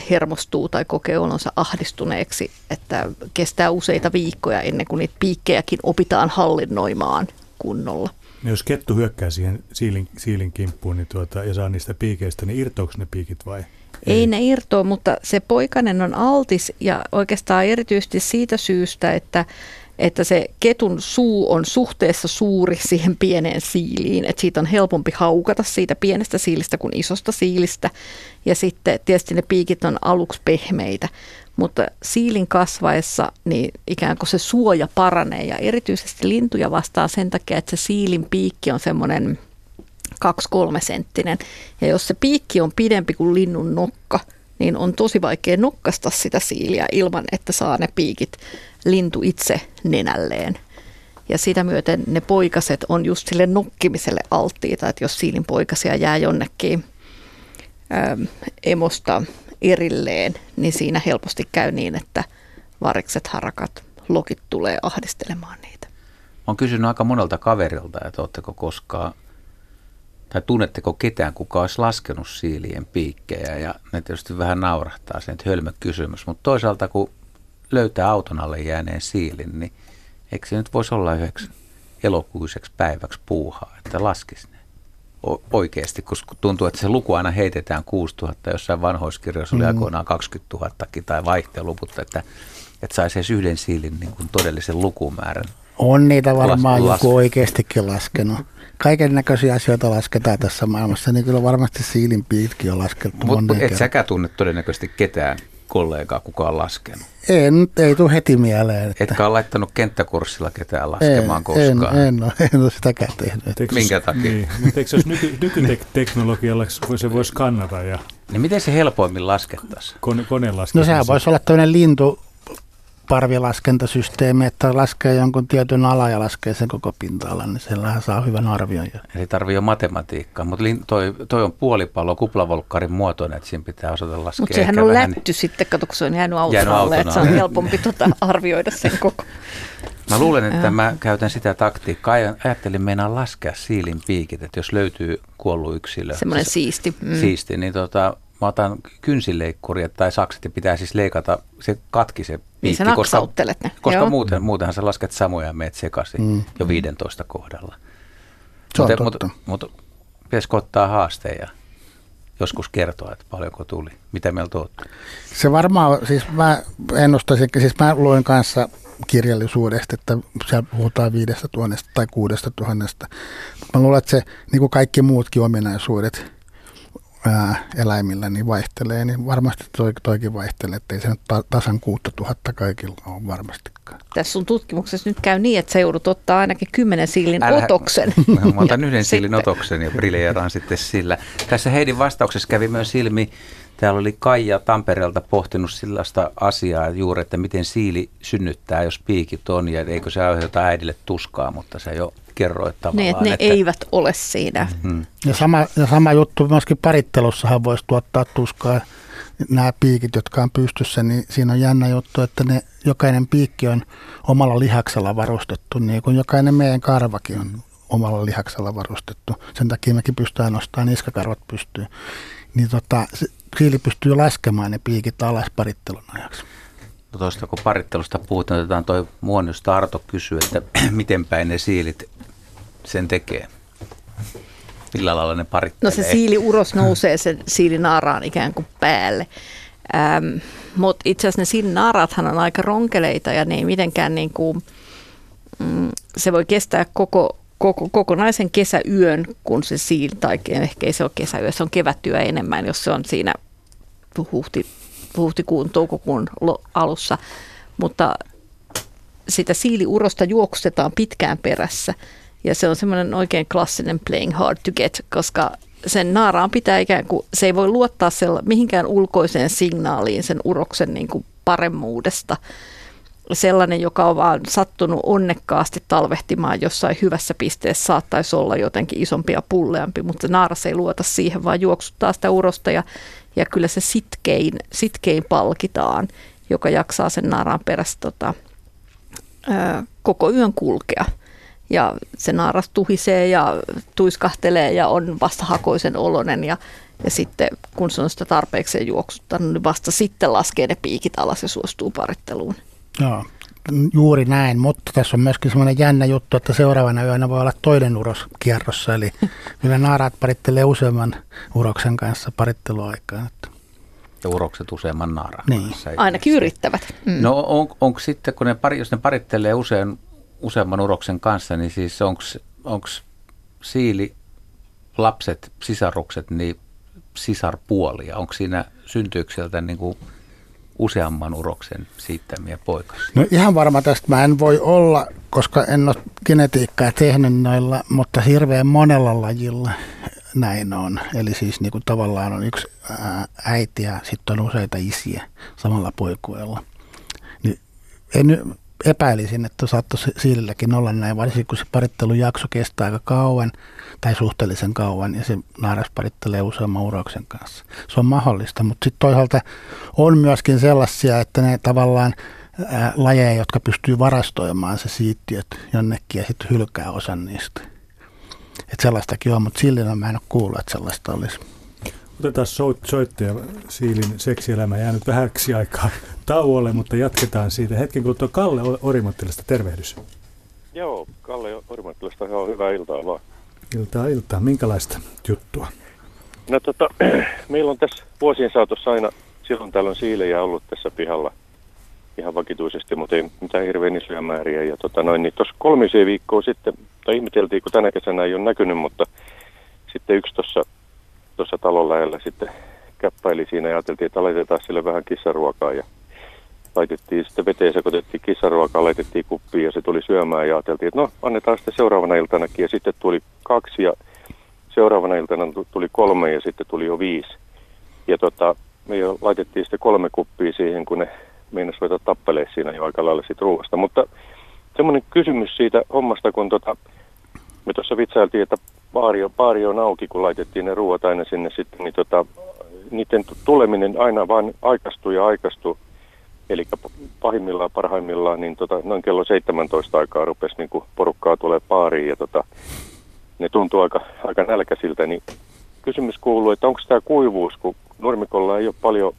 hermostuu tai kokee olonsa ahdistuneeksi, että kestää useita viikkoja ennen kuin niitä piikkejäkin opitaan hallinnoimaan kunnolla. No jos kettu hyökkää siihen siilin, siilin kimppuun niin tuota, ja saa niistä piikeistä, niin irtoako ne piikit vai? Ei ne irtoa, mutta se poikanen on altis ja oikeastaan erityisesti siitä syystä, että, että se ketun suu on suhteessa suuri siihen pieneen siiliin, että siitä on helpompi haukata siitä pienestä siilistä kuin isosta siilistä. Ja sitten tietysti ne piikit on aluksi pehmeitä, mutta siilin kasvaessa niin ikään kuin se suoja paranee. Ja erityisesti lintuja vastaa sen takia, että se siilin piikki on semmoinen 2-3 senttinen. Ja jos se piikki on pidempi kuin linnun nokka, niin on tosi vaikea nokkasta sitä siiliä ilman, että saa ne piikit lintu itse nenälleen. Ja sitä myöten ne poikaset on just sille nokkimiselle alttiita, että jos siilin poikasia jää jonnekin äm, emosta erilleen, niin siinä helposti käy niin, että varikset, harakat, lokit tulee ahdistelemaan niitä. Oon kysynyt aika monelta kaverilta, että ootteko koskaan, tai tunnetteko ketään, kuka olisi laskenut siilien piikkejä, ja ne tietysti vähän naurahtaa sen, että hölmö kysymys, mutta toisaalta kun löytää auton alle jääneen siilin, niin eikö se nyt voisi olla yhdeksi elokuiseksi päiväksi puuhaa, että laskisi ne o- oikeasti, koska tuntuu, että se luku aina heitetään 6000, jossain vanhoiskirjoissa oli Mm. aikoinaan 20 000 tai vaihteluput, että, että saisi edes yhden siilin niin kuin todellisen lukumäärän. On niitä varmaan Las- joku oikeastikin laskenut. Kaiken näköisiä asioita lasketaan tässä maailmassa, niin kyllä varmasti siilin piitkin on laskettu Mutta et kerran. säkään tunne todennäköisesti ketään kollegaa, kuka on laskenut. En, ei tule heti mieleen. Että Etkä ole laittanut kenttäkurssilla ketään laskemaan en, koskaan. En, en, ole, en ole sitäkään tehnyt. Eikö Minkä jos- takia? Niin, mutta eikö se jos nyky, nykyteknologialla se voisi skannata ja Niin miten se helpoimmin laskettaisiin? kone, laskea? No sehän voisi olla tämmöinen lintu parvilaskentasysteemi, että laskee jonkun tietyn ala ja laskee sen koko pinta-alan, niin sillähän saa hyvän arvion. Ja Eli tarvii jo matematiikkaa, mutta toi, toi on puolipallo kuplavolkkarin muotoinen, että siinä pitää osata laskea. Mutta sehän on vähän- lätty sitten, kato kun se on jäänyt auton Jäänyt alle, että se on alle. helpompi tota arvioida sen koko. Mä luulen, että mä käytän sitä taktiikkaa. Ajattelin meinaa laskea siilin piikit, että jos löytyy kuollut yksilö. Semmoinen siisti. Mm. Siisti, niin tota, mä otan kynsileikkuri tai sakset ja pitää siis leikata se katki se piikki. Niin koska, ne. koska muuten, muutenhan sä lasket samoja ja meet sekaisin mm. jo 15 kohdalla. Se on mutta, mutta, mutta pitäisikö ottaa haasteen ja joskus kertoa, että paljonko tuli? Mitä meiltä olette? Se varmaan, siis mä ennustaisin, siis mä luin kanssa kirjallisuudesta, että siellä puhutaan viidestä tuhannesta tai kuudesta tuhannesta. Mä luulen, että se, niin kuin kaikki muutkin ominaisuudet, ää, eläimillä niin vaihtelee, niin varmasti toi, toikin vaihtelee, että ei se nyt ta- tasan 6000 kaikilla ole varmastikaan. Tässä sun tutkimuksessa nyt käy niin, että sä joudut ottaa ainakin kymmenen siilin Älä, otoksen. Mä otan yhden siilin otoksen ja briljeeraan sitten sillä. Tässä Heidin vastauksessa kävi myös ilmi, Täällä oli Kaija Tampereelta pohtinut sellaista asiaa juuri, että miten siili synnyttää, jos piikit on, ja eikö se aiheuta äidille tuskaa, mutta se jo kerroit tavallaan. Niin, että ne että... eivät ole siinä. Mm. Ja, sama, ja sama juttu myöskin parittelussahan voisi tuottaa tuskaa. Nämä piikit, jotka on pystyssä, niin siinä on jännä juttu, että ne, jokainen piikki on omalla lihaksella varustettu, niin kuin jokainen meidän karvakin on omalla lihaksella varustettu. Sen takia mekin pystytään nostamaan niskakarvat pystyyn. Niin tota, siili pystyy laskemaan ne piikit alas parittelun ajaksi. No tuosta kun parittelusta puhutaan, otetaan toi muon, josta Arto kysyy, että miten päin ne siilit sen tekee? Millä lailla ne parittelee? No se siiliuros nousee sen siilinaaraan ikään kuin päälle. Ähm, Mutta itse asiassa ne siilinaarathan on aika ronkeleita ja ne ei mitenkään niin kuin, mm, se voi kestää koko, koko, kokonaisen kesäyön, kun se siili, tai ehkä ei se ole kesäyö, se on kevätyö enemmän, jos se on siinä huhti, huhtikuun, toukokuun alussa. Mutta sitä siiliurosta juoksutetaan pitkään perässä ja se on semmoinen oikein klassinen playing hard to get, koska sen naaraan pitää ikään kuin, se ei voi luottaa sella, mihinkään ulkoiseen signaaliin sen uroksen niin kuin paremmuudesta. Sellainen, joka on vaan sattunut onnekkaasti talvehtimaan jossain hyvässä pisteessä, saattaisi olla jotenkin isompi ja pulleampi, mutta naaras ei luota siihen, vaan juoksuttaa sitä urosta ja, ja kyllä se sitkein, sitkein palkitaan, joka jaksaa sen naaraan perässä tota, ää, koko yön kulkea ja se naaras tuhisee ja tuiskahtelee ja on vastahakoisen olonen ja, ja sitten kun se on sitä tarpeeksi juoksuttanut, niin vasta sitten laskee ne piikit alas ja suostuu paritteluun. Joo, juuri näin, mutta tässä on myöskin semmoinen jännä juttu, että seuraavana yönä voi olla toinen uros kierrossa, eli kyllä naaraat parittelee useamman uroksen kanssa paritteluaikaan. Ja urokset useamman naaraan niin. kanssa. Ainakin yrittävät. Mm. No on, onko sitten, kun ne, pari, jos ne parittelee usein useamman uroksen kanssa, niin siis onko siili, lapset, sisarukset, niin sisarpuolia? Onko siinä syntyykseltä niin kuin useamman uroksen siittämiä poikasia? No ihan varma tästä mä en voi olla, koska en ole genetiikkaa tehnyt noilla, mutta hirveän monella lajilla näin on. Eli siis niin kuin tavallaan on yksi äiti ja sitten on useita isiä samalla poikueella. Niin en, epäilisin, että saattaisi siililläkin olla näin, varsinkin kun se parittelujakso kestää aika kauan tai suhteellisen kauan ja se naaras parittelee useamman urauksen kanssa. Se on mahdollista, mutta sitten toisaalta on myöskin sellaisia, että ne tavallaan ää, lajeja, jotka pystyy varastoimaan se siittiöt jonnekin ja sitten hylkää osan niistä. Että sellaistakin on, mutta sillillä mä en ole kuullut, että sellaista olisi. Otetaan soittaja Siilin seksielämä jäänyt vähäksi aikaa tauolle, mutta jatketaan siitä hetken kuluttua. Kalle Orimattilasta, tervehdys. Joo, Kalle Orimattilasta, on hyvää iltaa vaan. Iltaa iltaa. Minkälaista juttua? No tota, meillä on tässä vuosien saatossa aina silloin tällöin siilejä ollut tässä pihalla ihan vakituisesti, mutta ei mitään hirveän isoja määriä. Ja tota noin, niin tuossa kolmisen viikkoa sitten, tai ihmeteltiin, kun tänä kesänä ei ole näkynyt, mutta sitten yksi tuossa tuossa talon lähellä sitten käppäili siinä ja ajateltiin, että laitetaan sille vähän kissaruokaa ja laitettiin sitten veteen, sekoitettiin kissaruokaa, laitettiin kuppiin ja se tuli syömään ja ajateltiin, että no annetaan sitten seuraavana iltanakin ja sitten tuli kaksi ja seuraavana iltana tuli kolme ja sitten tuli jo viisi. Ja tota, me jo laitettiin sitten kolme kuppia siihen, kun ne meinas ruveta tappelee siinä jo aika lailla siitä ruoasta. Mutta semmoinen kysymys siitä hommasta, kun tota, me tuossa vitsailtiin, että baari baari on auki, kun laitettiin ne ruoat aina sinne sitten, niin tota, niiden tuleminen aina vain aikaistui ja aikaistui. Eli pahimmillaan, parhaimmillaan, niin tota, noin kello 17 aikaa rupesi niin porukkaa tulee paariin ja tota, ne tuntuu aika, aika nälkäisiltä. Niin kysymys kuuluu, että onko tämä kuivuus, kun nurmikolla ei ole paljon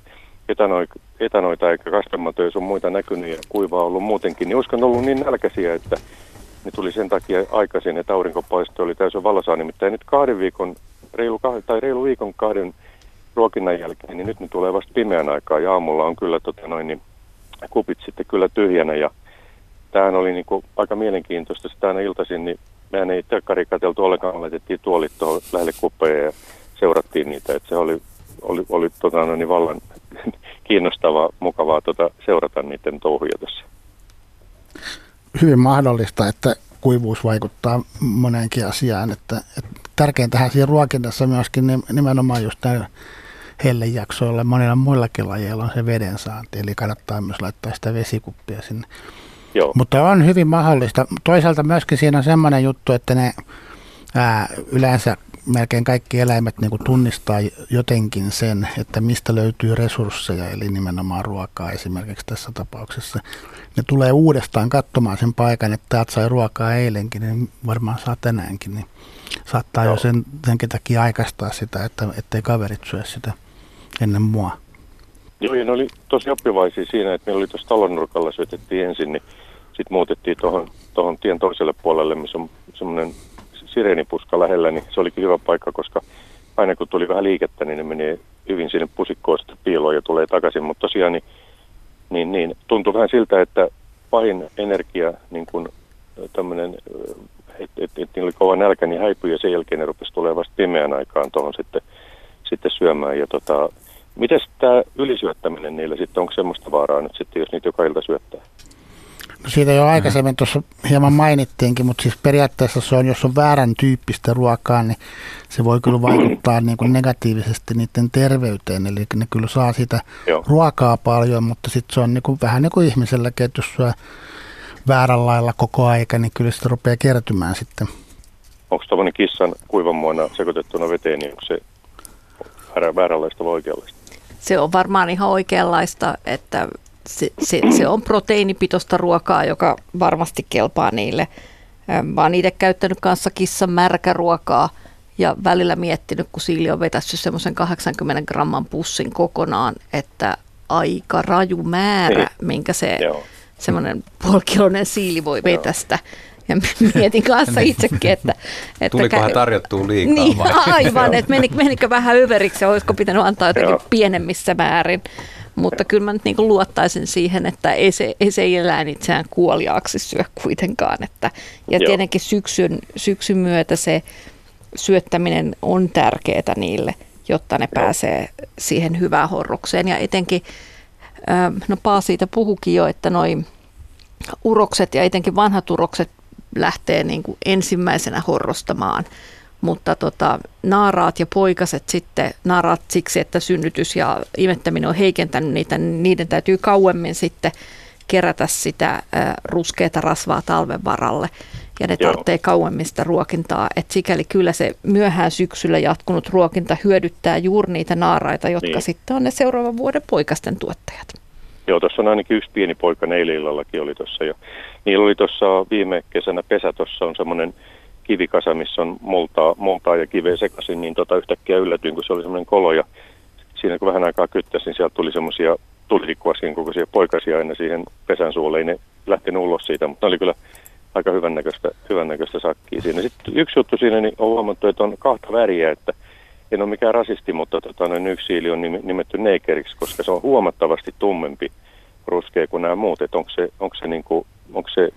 etanoita, etanoita eikä kastelmatoja sun muita näkynyt ja kuivaa ollut muutenkin, niin olisiko ollut niin nälkäisiä, että ne tuli sen takia aikaisin, että aurinkopaisto oli täysin valosaa. Nimittäin nyt kahden viikon, reilu, kahden, tai reilu viikon kahden ruokinnan jälkeen, niin nyt ne tulee vasta pimeän aikaa ja aamulla on kyllä tota noin, niin kupit sitten kyllä tyhjänä ja tämähän oli niin kuin aika mielenkiintoista. Sitä aina iltaisin, niin mehän ei tekkari katseltu ollenkaan, laitettiin tuolit tuohon lähelle kuppeja ja seurattiin niitä. Että se oli, oli, oli tota, no niin vallan kiinnostavaa, mukavaa tota, seurata niiden touhuja tässä. Hyvin mahdollista, että kuivuus vaikuttaa moneenkin asiaan. Että, että tärkeintähän siinä ruokinnassa myöskin nimenomaan just näin hellejaksoilla monilla muillakin lajeilla on se veden saanti, eli kannattaa myös laittaa sitä vesikuppia sinne. Joo. Mutta on hyvin mahdollista. Toisaalta myöskin siinä on semmoinen juttu, että ne ää, yleensä melkein kaikki eläimet niin tunnistaa jotenkin sen, että mistä löytyy resursseja, eli nimenomaan ruokaa esimerkiksi tässä tapauksessa. Ne tulee uudestaan katsomaan sen paikan, että täältä sai ruokaa eilenkin, niin varmaan saa tänäänkin. Niin saattaa Joo. jo sen, senkin takia aikaistaa sitä, että ettei kaverit syö sitä ennen mua. Joo, ja ne oli tosi oppivaisia siinä, että meillä oli tuossa talon nurkalla syötettiin ensin, niin sitten muutettiin tuohon tohon tien toiselle puolelle, missä on semmoinen sireenipuska lähellä, niin se olikin hyvä paikka, koska aina kun tuli vähän liikettä, niin ne menee hyvin sinne pusikkoon sitten piiloon ja tulee takaisin. Mutta tosiaan niin, niin, niin tuntui vähän siltä, että pahin energia, niin kuin tämmöinen, että et, et, niillä oli kova nälkä, niin häipyi ja sen jälkeen ne rupesi tulemaan vasta pimeän aikaan tuohon sitten, sitten syömään. Ja tota, miten tämä ylisyöttäminen niille sitten, onko semmoista vaaraa nyt sitten, jos niitä joka ilta syöttää? Siitä jo aikaisemmin tuossa hieman mainittiinkin, mutta siis periaatteessa se on, jos on väärän tyyppistä ruokaa, niin se voi kyllä vaikuttaa niin kuin negatiivisesti niiden terveyteen. Eli ne kyllä saa sitä Joo. ruokaa paljon, mutta sitten se on niin kuin, vähän niin kuin ihmiselläkin, että jos syö väärällä lailla koko aika, niin kyllä sitä rupeaa kertymään sitten. Onko tuollainen kissan kuivan sekoitettuna veteen, niin onko se vääränlaista vai oikeanlaista? Se on varmaan ihan oikeanlaista, että se, se, se on proteiinipitoista ruokaa, joka varmasti kelpaa niille. Mä oon itse käyttänyt kanssa kissan märkäruokaa ja välillä miettinyt, kun Siili on vetässyt semmoisen 80 gramman pussin kokonaan, että aika raju määrä, niin. minkä se semmoinen puolikiloinen siili voi vetästä. Ja mietin kanssa niin. itsekin, että... että Tulikohan tarjottua liikaa niin, vai? Aivan, että menikö, menikö vähän överiksi ja olisiko pitänyt antaa jotenkin Joo. pienemmissä määrin. Mutta kyllä mä nyt niin kuin luottaisin siihen, että ei se, ei se eläin itseään kuoliaaksi syö kuitenkaan. Että, ja Joo. tietenkin syksyn, syksyn myötä se syöttäminen on tärkeää niille, jotta ne Joo. pääsee siihen hyvään horrokseen. Ja etenkin, no Paa siitä puhukin jo, että noin urokset ja etenkin vanhat urokset lähtee niin kuin ensimmäisenä horrostamaan – mutta tota, naaraat ja poikaset sitten, naaraat siksi, että synnytys ja imettäminen on heikentänyt niitä, niin niiden täytyy kauemmin sitten kerätä sitä ruskeata rasvaa talven varalle ja ne tarvitsee kauemmin sitä ruokintaa. Et sikäli kyllä se myöhään syksyllä jatkunut ruokinta hyödyttää juuri niitä naaraita, jotka niin. sitten on ne seuraavan vuoden poikasten tuottajat. Joo, tuossa on ainakin yksi pieni poika, neilillallakin oli tuossa. Ja niillä oli tuossa viime kesänä pesä, tuossa on semmoinen kivikasa, missä on multaa, multaa ja kiveä sekaisin, niin tota yhtäkkiä yllätyin, kun se oli semmoinen kolo ja siinä kun vähän aikaa kyttäsin, niin sieltä tuli semmoisia tulikuaskin kokoisia poikasia aina siihen pesän suulle, ne lähtenyt ulos siitä, mutta ne oli kyllä aika hyvännäköistä, hyvännäköistä sakkia siinä. Sitten yksi juttu siinä niin on huomattu, että on kahta väriä, että en ole mikään rasisti, mutta tota, noin yksi siili on nimetty neikeriksi, koska se on huomattavasti tummempi ruskea kuin nämä muut. Että onko se, onko se, niin kuin, onko se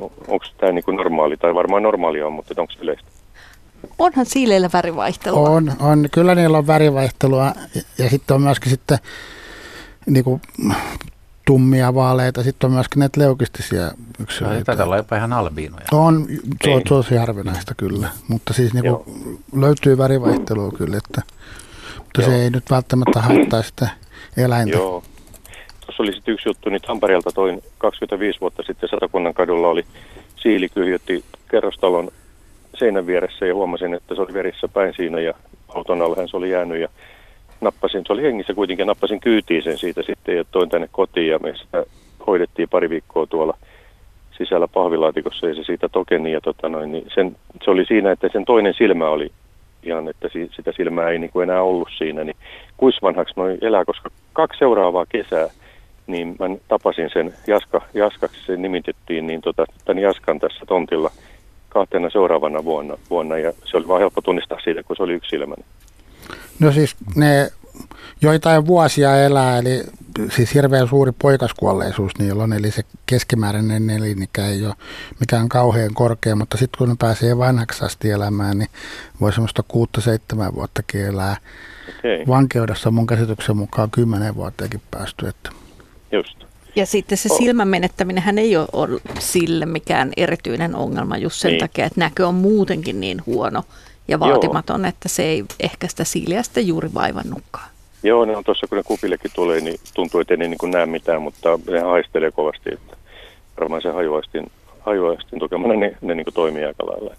onko tämä niin normaali, tai varmaan normaalia on, mutta onko se yleistä? Onhan siileillä värivaihtelua. On, on, kyllä niillä on värivaihtelua ja sitten on myöskin sitten niin kuin, tummia vaaleita, sitten on myöskin näitä leukistisia yksilöitä. Taitaa olla jopa ihan albiinoja. On, se on tosi harvinaista kyllä, mutta siis niin kuin, löytyy värivaihtelua kyllä, että, mutta Joo. se ei nyt välttämättä haittaa sitä eläintä. Joo, tuossa oli sitten yksi juttu, niin Tampereelta toin 25 vuotta sitten Satakunnan kadulla oli siili kyhjötti kerrostalon seinän vieressä ja huomasin, että se oli verissä päin siinä ja auton allehän se oli jäänyt ja nappasin, se oli hengissä kuitenkin, nappasin kyytiin sen siitä sitten ja toin tänne kotiin ja me sitä hoidettiin pari viikkoa tuolla sisällä pahvilaatikossa ja se siitä tokeni ja tota noin, niin sen, se oli siinä, että sen toinen silmä oli ihan, että si, sitä silmää ei niin kuin enää ollut siinä, niin kuis vanhaksi noin elää, koska kaksi seuraavaa kesää, niin mä tapasin sen Jaska, Jaskaksi, se nimitettiin, niin tota, tämän Jaskan tässä tontilla kahtena seuraavana vuonna, vuonna ja se oli vaan helppo tunnistaa siitä, kun se oli yksi silmäinen. No siis ne joitain vuosia elää, eli siis hirveän suuri poikaskuolleisuus niillä on, eli se keskimääräinen elinikä ei ole mikään kauhean korkea, mutta sitten kun ne pääsee vanhaksi asti elämään, niin voi semmoista kuutta seitsemän vuottakin elää. Okay. Vankeudessa mun käsityksen mukaan kymmenen vuottakin päästy. Että. Just. Ja sitten se silmän menettäminen ei ole ollut sille mikään erityinen ongelma just sen niin. takia, että näkö on muutenkin niin huono ja vaatimaton, Joo. että se ei ehkä sitä siiliä sitten juuri vaivannutkaan. Joo, ne on tuossa, kun ne kupillekin tulee, niin tuntuu, että ei ne niin näe mitään, mutta ne haistelee kovasti. Että varmaan se hajuaistin, hajuaistin tukemana ne, ne niin toimii aika lailla.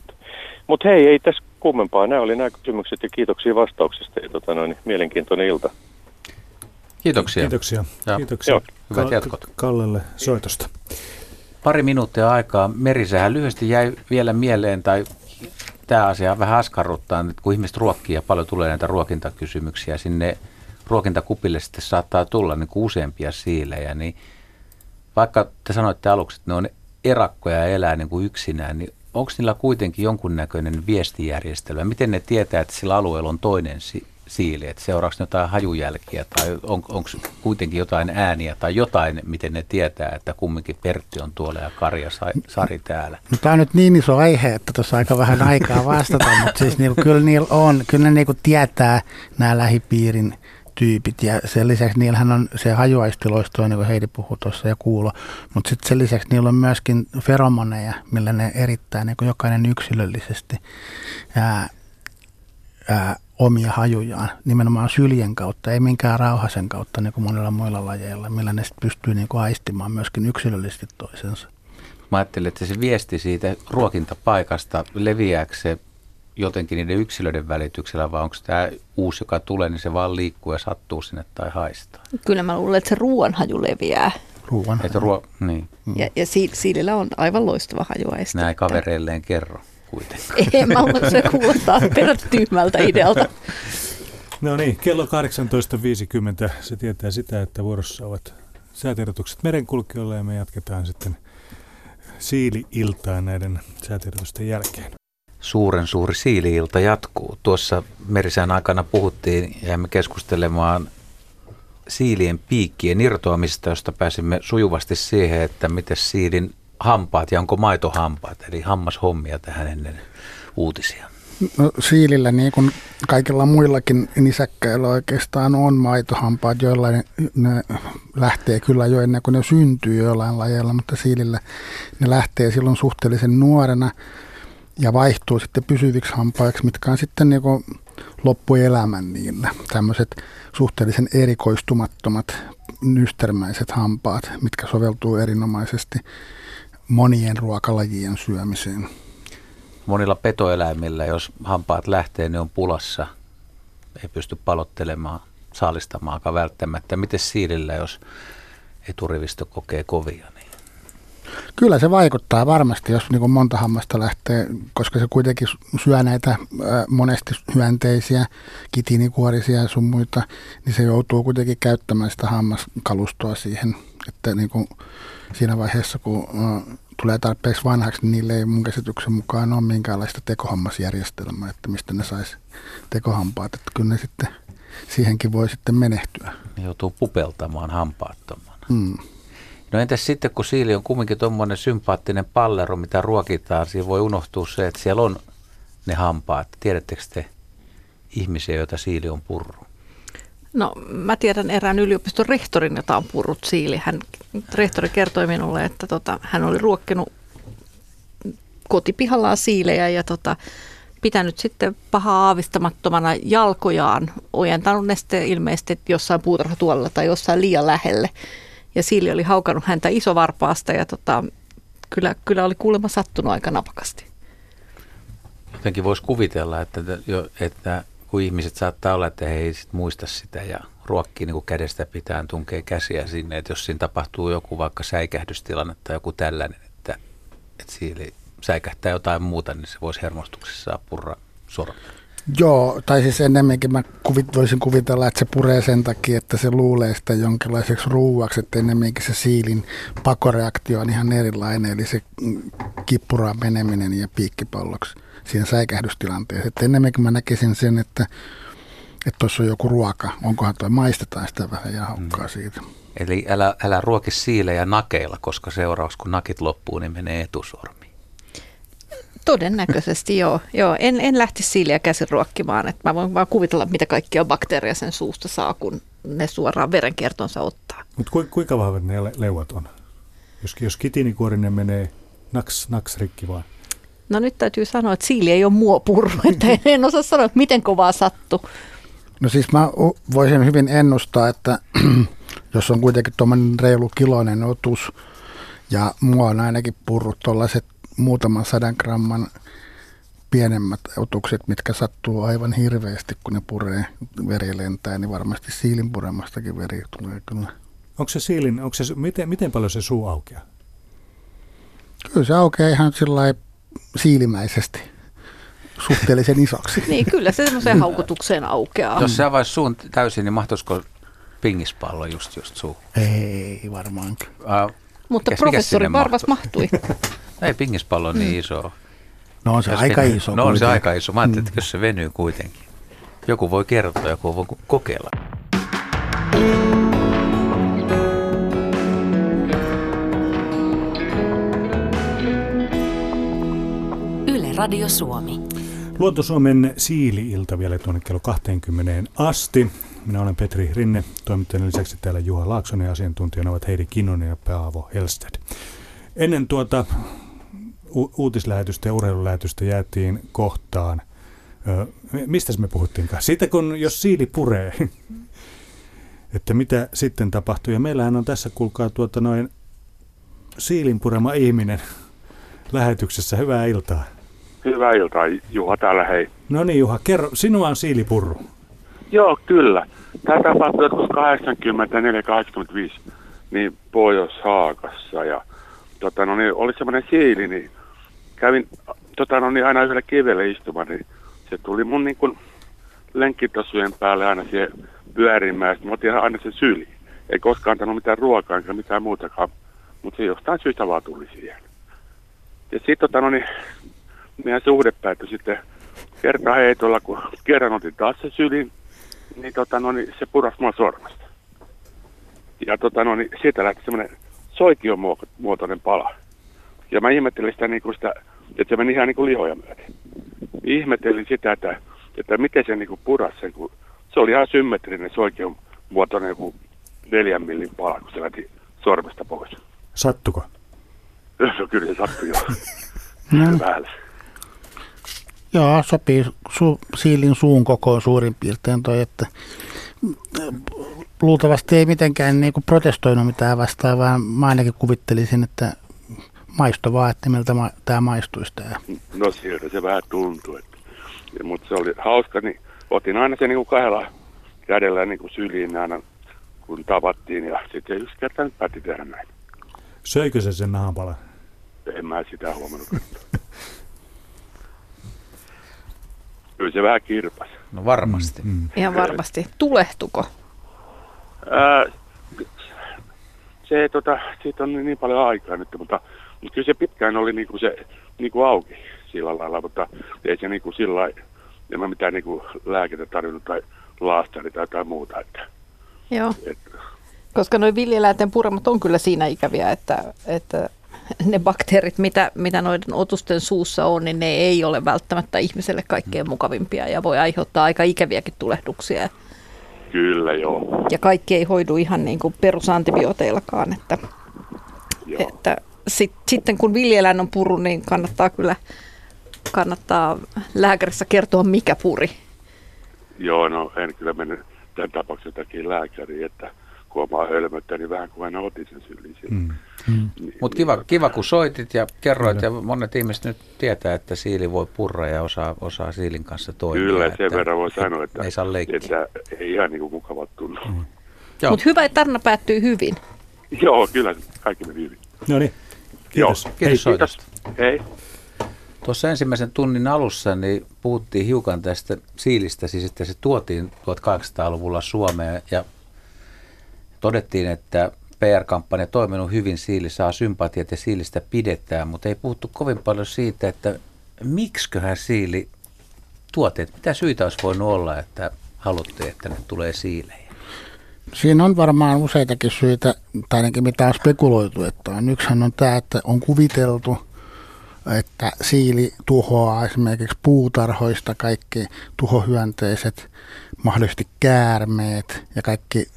Mutta hei, ei tässä kummempaa. Nämä oli nämä kysymykset ja kiitoksia vastauksista. Ja tota noin, mielenkiintoinen ilta. Kiitoksia. Kiitoksia. Ja. Kiitoksia. Joo. Hyvät jatkot. Kallelle soitosta. Pari minuuttia aikaa. Merisähän lyhyesti jäi vielä mieleen, tai tämä asia vähän askarruttaa, että kun ihmiset ruokkii ja paljon tulee näitä ruokintakysymyksiä sinne ruokintakupille sitten saattaa tulla niin kuin useampia siilejä, niin vaikka te sanoitte aluksi, että ne on erakkoja ja elää niin kuin yksinään, niin onko niillä kuitenkin jonkunnäköinen viestijärjestelmä? Miten ne tietää, että sillä alueella on toinen si- siili, että seuraako ne jotain hajujälkiä tai on, onko kuitenkin jotain ääniä tai jotain, miten ne tietää, että kumminkin Pertti on tuolla ja Karja Sari täällä? No, tämä on nyt niin iso aihe, että tuossa aika vähän aikaa vastata, mutta siis niin, kyllä niillä on, kyllä ne niin tietää nämä lähipiirin tyypit ja sen lisäksi niillähän on se hajuaistiloisto, niin kuin Heidi puhui tuossa ja kuulo, mutta sitten sen lisäksi niillä on myöskin feromoneja, millä ne erittää niin kuin jokainen yksilöllisesti ää, ää, omia hajujaan nimenomaan syljen kautta, ei minkään rauhasen kautta niin kuin monilla muilla lajeilla, millä ne pystyy niin kuin aistimaan myöskin yksilöllisesti toisensa. Mä ajattelin, että se viesti siitä ruokintapaikasta, leviääkö se jotenkin niiden yksilöiden välityksellä, vai onko tämä uusi, joka tulee, niin se vaan liikkuu ja sattuu sinne tai haistaa? Kyllä mä luulen, että se ruoanhaju leviää. Ruoan Että ruo- niin. Ja, ja si- siilillä on aivan loistava hajuaisti. Näin kavereilleen kerro kuitenkaan. Ei, mä se kuulostaa tyhmältä idealta. No niin, kello 18.50. Se tietää sitä, että vuorossa ovat säätiedotukset merenkulkijoille ja me jatketaan sitten siili-iltaa näiden säätiedotusten jälkeen suuren suuri siiliilta jatkuu. Tuossa merisään aikana puhuttiin ja me keskustelemaan siilien piikkien irtoamista, josta pääsimme sujuvasti siihen, että miten siilin hampaat ja onko maitohampaat, eli hammashommia tähän ennen uutisia. No, siilillä niin kuin kaikilla muillakin nisäkkäillä oikeastaan on maitohampaat, joilla ne, ne lähtee kyllä jo ennen kuin ne syntyy jollain lajeilla, mutta siilillä ne lähtee silloin suhteellisen nuorena – ja vaihtuu sitten pysyviksi hampaiksi, mitkä on sitten niin loppuelämän niillä. Tämmöiset suhteellisen erikoistumattomat nystermäiset hampaat, mitkä soveltuu erinomaisesti monien ruokalajien syömiseen. Monilla petoeläimillä, jos hampaat lähtee, ne on pulassa. Ei pysty palottelemaan, saalistamaankaan välttämättä. Miten siilillä, jos eturivistö kokee kovia? Niin Kyllä se vaikuttaa varmasti, jos niin kuin monta hammasta lähtee, koska se kuitenkin syö näitä monesti hyönteisiä, kitiinikuorisia ja sun muita, niin se joutuu kuitenkin käyttämään sitä hammaskalustoa siihen, että niin kuin siinä vaiheessa, kun tulee tarpeeksi vanhaksi, niin niille ei mun käsityksen mukaan ole minkäänlaista tekohammasjärjestelmää, että mistä ne saisi tekohampaat, että kyllä ne sitten siihenkin voi sitten menehtyä. Ne joutuu pupeltamaan hampaattomana. Hmm. No entäs sitten, kun siili on kumminkin tuommoinen sympaattinen pallero, mitä ruokitaan, siinä voi unohtua se, että siellä on ne hampaat. Tiedättekö te ihmisiä, joita siili on purru? No mä tiedän erään yliopiston rehtorin, jota on purrut siili. Hän, rehtori kertoi minulle, että tota, hän oli ruokkinut kotipihallaan siilejä ja tota, pitänyt sitten pahaa aavistamattomana jalkojaan, ojentanut ne sitten ilmeisesti jossain puutarhatuolella tai jossain liian lähelle ja Siili oli haukannut häntä isovarpaasta ja tota, kyllä, kyllä oli kuulemma sattunut aika napakasti. Jotenkin voisi kuvitella, että, että kun ihmiset saattaa olla, että he ei sit muista sitä ja ruokkii niin kädestä pitää tunkee käsiä sinne, että jos siinä tapahtuu joku vaikka säikähdystilanne tai joku tällainen, että, että siili säikähtää jotain muuta, niin se voisi hermostuksessa purra sormia. Joo, tai siis ennemminkin mä kuvit, voisin kuvitella, että se puree sen takia, että se luulee sitä jonkinlaiseksi ruuaksi, että ennemminkin se siilin pakoreaktio on ihan erilainen, eli se kippuraan meneminen ja piikkipalloksi siinä säikähdystilanteessa. Että ennemminkin mä näkisin sen, että että tuossa on joku ruoka, onkohan tuo maistetaan sitä vähän ja haukkaa mm. siitä. Eli älä, älä ruoki siilejä nakeilla, koska seuraavaksi kun nakit loppuu, niin menee etusormi. Todennäköisesti joo. joo. En, en lähti siiliä käsin ruokkimaan. Että mä voin vaan kuvitella, mitä kaikkia bakteereja sen suusta saa, kun ne suoraan verenkiertonsa ottaa. Mutta ku, kuinka vahvat ne leuat on? Jos, jos kitinikuorinen menee naks, naks rikki vaan. No nyt täytyy sanoa, että siili ei ole muopurru, että en osaa sanoa, miten kovaa sattuu. No siis mä voisin hyvin ennustaa, että jos on kuitenkin tuommoinen reilu kiloinen otus ja mua on ainakin purrut tuollaiset muutaman sadan gramman pienemmät otukset, mitkä sattuu aivan hirveästi, kun ne puree, veri lentää, niin varmasti siilin puremastakin veri tulee kyllä. Onko se siilin, onko se, miten, miten paljon se suu aukeaa? Kyllä se aukeaa ihan sillä siilimäisesti suhteellisen isoksi. niin, kyllä se semmoiseen haukutukseen aukeaa. Jos se avaisi suun täysin, niin mahtuisiko pingispallo just just suu? Ei varmaankin. Uh, Mutta mikäs, professori Varvas mahtui. Ei pingispallo niin mm. iso. No on se jos aika iso. No on se aika iso. Mä ajattelin, että jos se venyy kuitenkin. Joku voi kertoa, joku voi kokeilla. Radio Suomi. Luonto Suomen siili-ilta vielä tuonne kello 20 asti. Minä olen Petri Rinne, toimittajan lisäksi täällä Juha Laaksonen ja asiantuntijana ovat Heidi Kinnonen ja Paavo Helsted. Ennen tuota u- uutislähetystä ja urheilulähetystä jäätiin kohtaan. Ö, mistä me puhuttiinkaan? Siitä, kun jos siili puree, että mitä sitten tapahtuu. Ja meillähän on tässä, kuulkaa, tuota noin siilin purema ihminen lähetyksessä. Hyvää iltaa. Hyvää iltaa, Juha täällä, hei. No niin, Juha, kerro, sinua on siilipurru. Joo, kyllä. Tämä tapahtui joskus 84-85 niin Pohjois-Haakassa ja tota, no niin, oli semmoinen siili, niin kävin tota, no niin, aina yhdellä kivelle istumaan, niin se tuli mun niin kuin lenkkitosujen päälle aina siihen pyörimään, ja mä otin aina sen syli. Ei koskaan antanut mitään ruokaa enkä mitään muutakaan, mutta se jostain syystä vaan tuli siihen. Ja sitten tota, no niin, meidän suhde päättyi sitten kerta heitolla, kun kerran otin taas se sylin, niin, tota, no, niin se puras mua sormesta. Ja tota, no, niin siitä lähti semmoinen soikion muotoinen pala. Ja mä ihmettelin sitä, niin kuin sitä että se meni ihan niin kuin lihoja myöten. Ihmettelin sitä, että, että miten se niin kuin puras sen, kun se oli ihan symmetrinen soikion muotoinen joku neljän millin pala, kun se lähti sormesta pois. Sattuko? No kyllä se sattui jo. No. Joo, sopii su, siilin suun kokoon suurin piirtein toi, että luultavasti ei mitenkään niin kuin protestoinut mitään vastaan, vaan mä ainakin kuvittelisin, että maisto vaan, että miltä ma- tämä maistuisi tämä. No sieltä se vähän tuntui, että, mutta se oli hauska, niin otin aina se niin kuin kahdella kädellä niin kuin syliin aina, kun tavattiin ja sitten yksi kerta nyt päätti tehdä näin. Söikö se sen nahanpalan? En mä sitä huomannut. Kyllä se vähän kirpas. No varmasti. Mm, mm. Ihan varmasti. Tulehtuko? Ää, se, tota, siitä on niin paljon aikaa nyt, mutta, mutta kyllä se pitkään oli niinku se niinku auki sillä lailla, mutta ei se niinku sillä lailla, en mä mitään niinku lääkettä tarvinnut tai laastari tai jotain muuta. Että, Joo. Et, koska noin viljeläinten puremat on kyllä siinä ikäviä, että, että ne bakteerit, mitä, mitä noiden otusten suussa on, niin ne ei ole välttämättä ihmiselle kaikkein mukavimpia ja voi aiheuttaa aika ikäviäkin tulehduksia. Kyllä, joo. Ja kaikki ei hoidu ihan niin kuin perusantibioteillakaan, että, että sit, sitten kun viljelän on puru, niin kannattaa kyllä kannattaa lääkärissä kertoa, mikä puri. Joo, no en kyllä mennyt tämän tapauksen takia lääkäriin, että kuomaa hölmöttä, niin vähän kuin aina otin sen syliin. Mm. Mm. Mutta kiva, kiva, kun soitit ja kerroit, Kyllä. ja monet ihmiset nyt tietää, että siili voi purra ja osaa, osaa siilin kanssa toimia. Kyllä, sen verran voi sanoa, että ei, saa että ei ihan niin kuin mukavat tunnu. Mm. Mutta hyvä, että tarina päättyy hyvin. Joo, kyllä, kaikki meni hyvin. No niin, kiitos. Joo. Kiitos, Hei, kiitos. Hei. Tuossa ensimmäisen tunnin alussa niin puhuttiin hiukan tästä siilistä, siis että se tuotiin 1800-luvulla Suomeen ja todettiin, että PR-kampanja toiminut hyvin, siili saa sympatiat ja siilistä pidetään, mutta ei puhuttu kovin paljon siitä, että miksiköhän siili tuoteet, mitä syitä olisi voinut olla, että haluttiin, että ne tulee siilejä? Siinä on varmaan useitakin syitä, tai ainakin mitä on spekuloitu, että on. Yksihän on tämä, että on kuviteltu, että siili tuhoaa esimerkiksi puutarhoista kaikki tuhohyönteiset, mahdollisesti käärmeet ja kaikki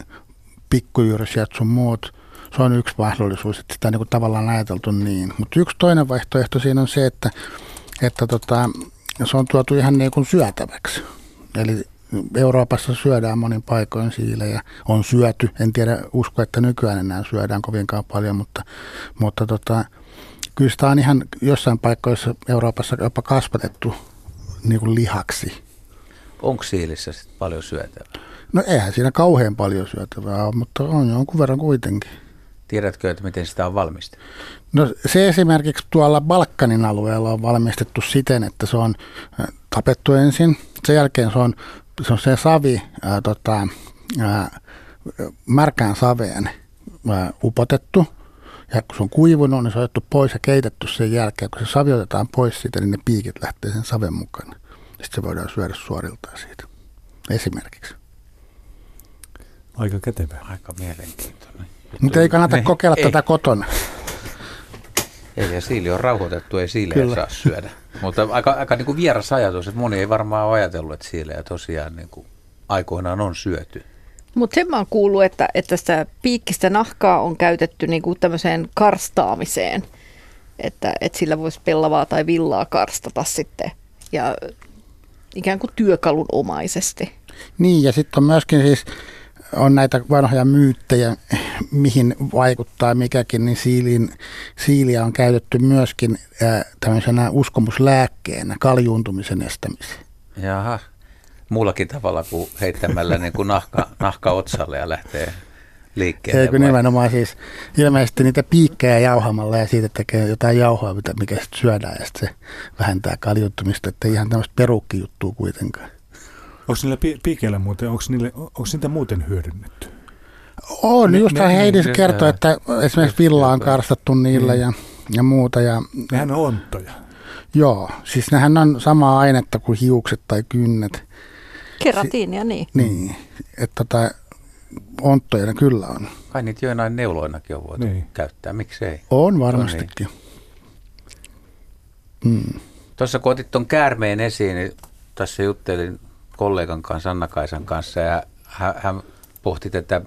pikkujyrsijät sun muut. Se on yksi mahdollisuus, että sitä on niin tavallaan ajateltu niin. Mutta yksi toinen vaihtoehto siinä on se, että, että tota, se on tuotu ihan niin kuin syötäväksi. Eli Euroopassa syödään monin paikoin siilejä, on syöty. En tiedä, usko, että nykyään enää syödään kovinkaan paljon, mutta, mutta tota, kyllä sitä on ihan jossain paikoissa Euroopassa jopa kasvatettu niin kuin lihaksi. Onko siilissä sitten paljon syötävää? No eihän siinä kauhean paljon syötävää ole, mutta on jonkun verran kuitenkin. Tiedätkö, että miten sitä on valmistettu? No se esimerkiksi tuolla Balkanin alueella on valmistettu siten, että se on tapettu ensin. Sen jälkeen se on se, on se savi ää, tota, ää, märkään saveen ää, upotettu. Ja kun se on kuivunut, niin se on otettu pois ja keitetty sen jälkeen. Kun se savi otetaan pois siitä, niin ne piikit lähtee sen saven mukana. Sitten se voidaan syödä suoriltaan siitä. Esimerkiksi. Aika kätevää. Aika mielenkiintoinen. Mutta ei kannata ei, kokeilla ei. tätä kotona. Ei, ja siili on rauhoitettu, ei siilejä saa syödä. Mutta aika, aika niin kuin vieras ajatus, että moni ei varmaan ole ajatellut, että siilejä tosiaan niin kuin aikoinaan on syöty. Mutta sen mä oon kuullut, että, että sitä piikkistä nahkaa on käytetty niin kuin tämmöiseen karstaamiseen, että, että sillä voisi pellavaa tai villaa karstata sitten ja ikään kuin työkalun omaisesti. Niin, ja sitten on myöskin siis on näitä vanhoja myyttejä, mihin vaikuttaa mikäkin, niin siilin, siiliä on käytetty myöskin ää, tämmöisenä uskomuslääkkeenä kaljuuntumisen estämiseen. Jaha, muullakin tavalla kuin heittämällä niin kuin nahka, nahka otsalle ja lähtee liikkeelle. Eikö nimenomaan siis ilmeisesti niitä piikkejä jauhamalla ja siitä tekee jotain jauhoa, mikä sitten syödään ja sitten se vähentää kaljuuntumista, että ihan tämmöistä perukkijuttua kuitenkaan. Onko niillä pi- piikeillä muuten, onko, niille, onko niitä muuten hyödynnetty? On, ne, just ne, Heidi ne, kertoi, että esimerkiksi villa on karstattu niillä niin. ja, ja muuta. Ja, nehän on onttoja. Joo, siis nehän on samaa ainetta kuin hiukset tai kynnet. Keratiinia, niin. Niin, että tota, onttoja ne kyllä on. Kai niitä joinain neuloinakin on voitu niin. käyttää, miksei? On varmastikin. Niin. Mm. Tuossa kun otit tuon käärmeen esiin, niin tässä juttelin kollegan kanssa, Anna-Kaisan kanssa, ja hän, hän pohti tätä,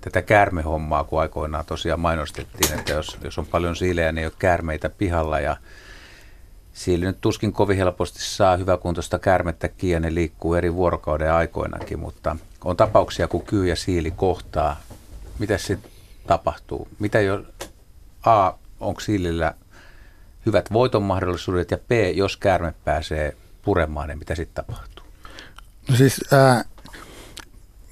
tätä käärmehommaa, kun aikoinaan tosiaan mainostettiin, että jos, jos on paljon siilejä, niin ei ole käärmeitä pihalla, ja Siili nyt tuskin kovin helposti saa hyväkuntoista käärmettä kiinni, ne liikkuu eri vuorokauden aikoinakin, mutta on tapauksia, kun kyy ja siili kohtaa. Mitä sitten tapahtuu? Mitä jo A, onko siilillä hyvät voiton mahdollisuudet ja B, jos käärme pääsee puremaan, niin mitä sitten tapahtuu? No siis ää,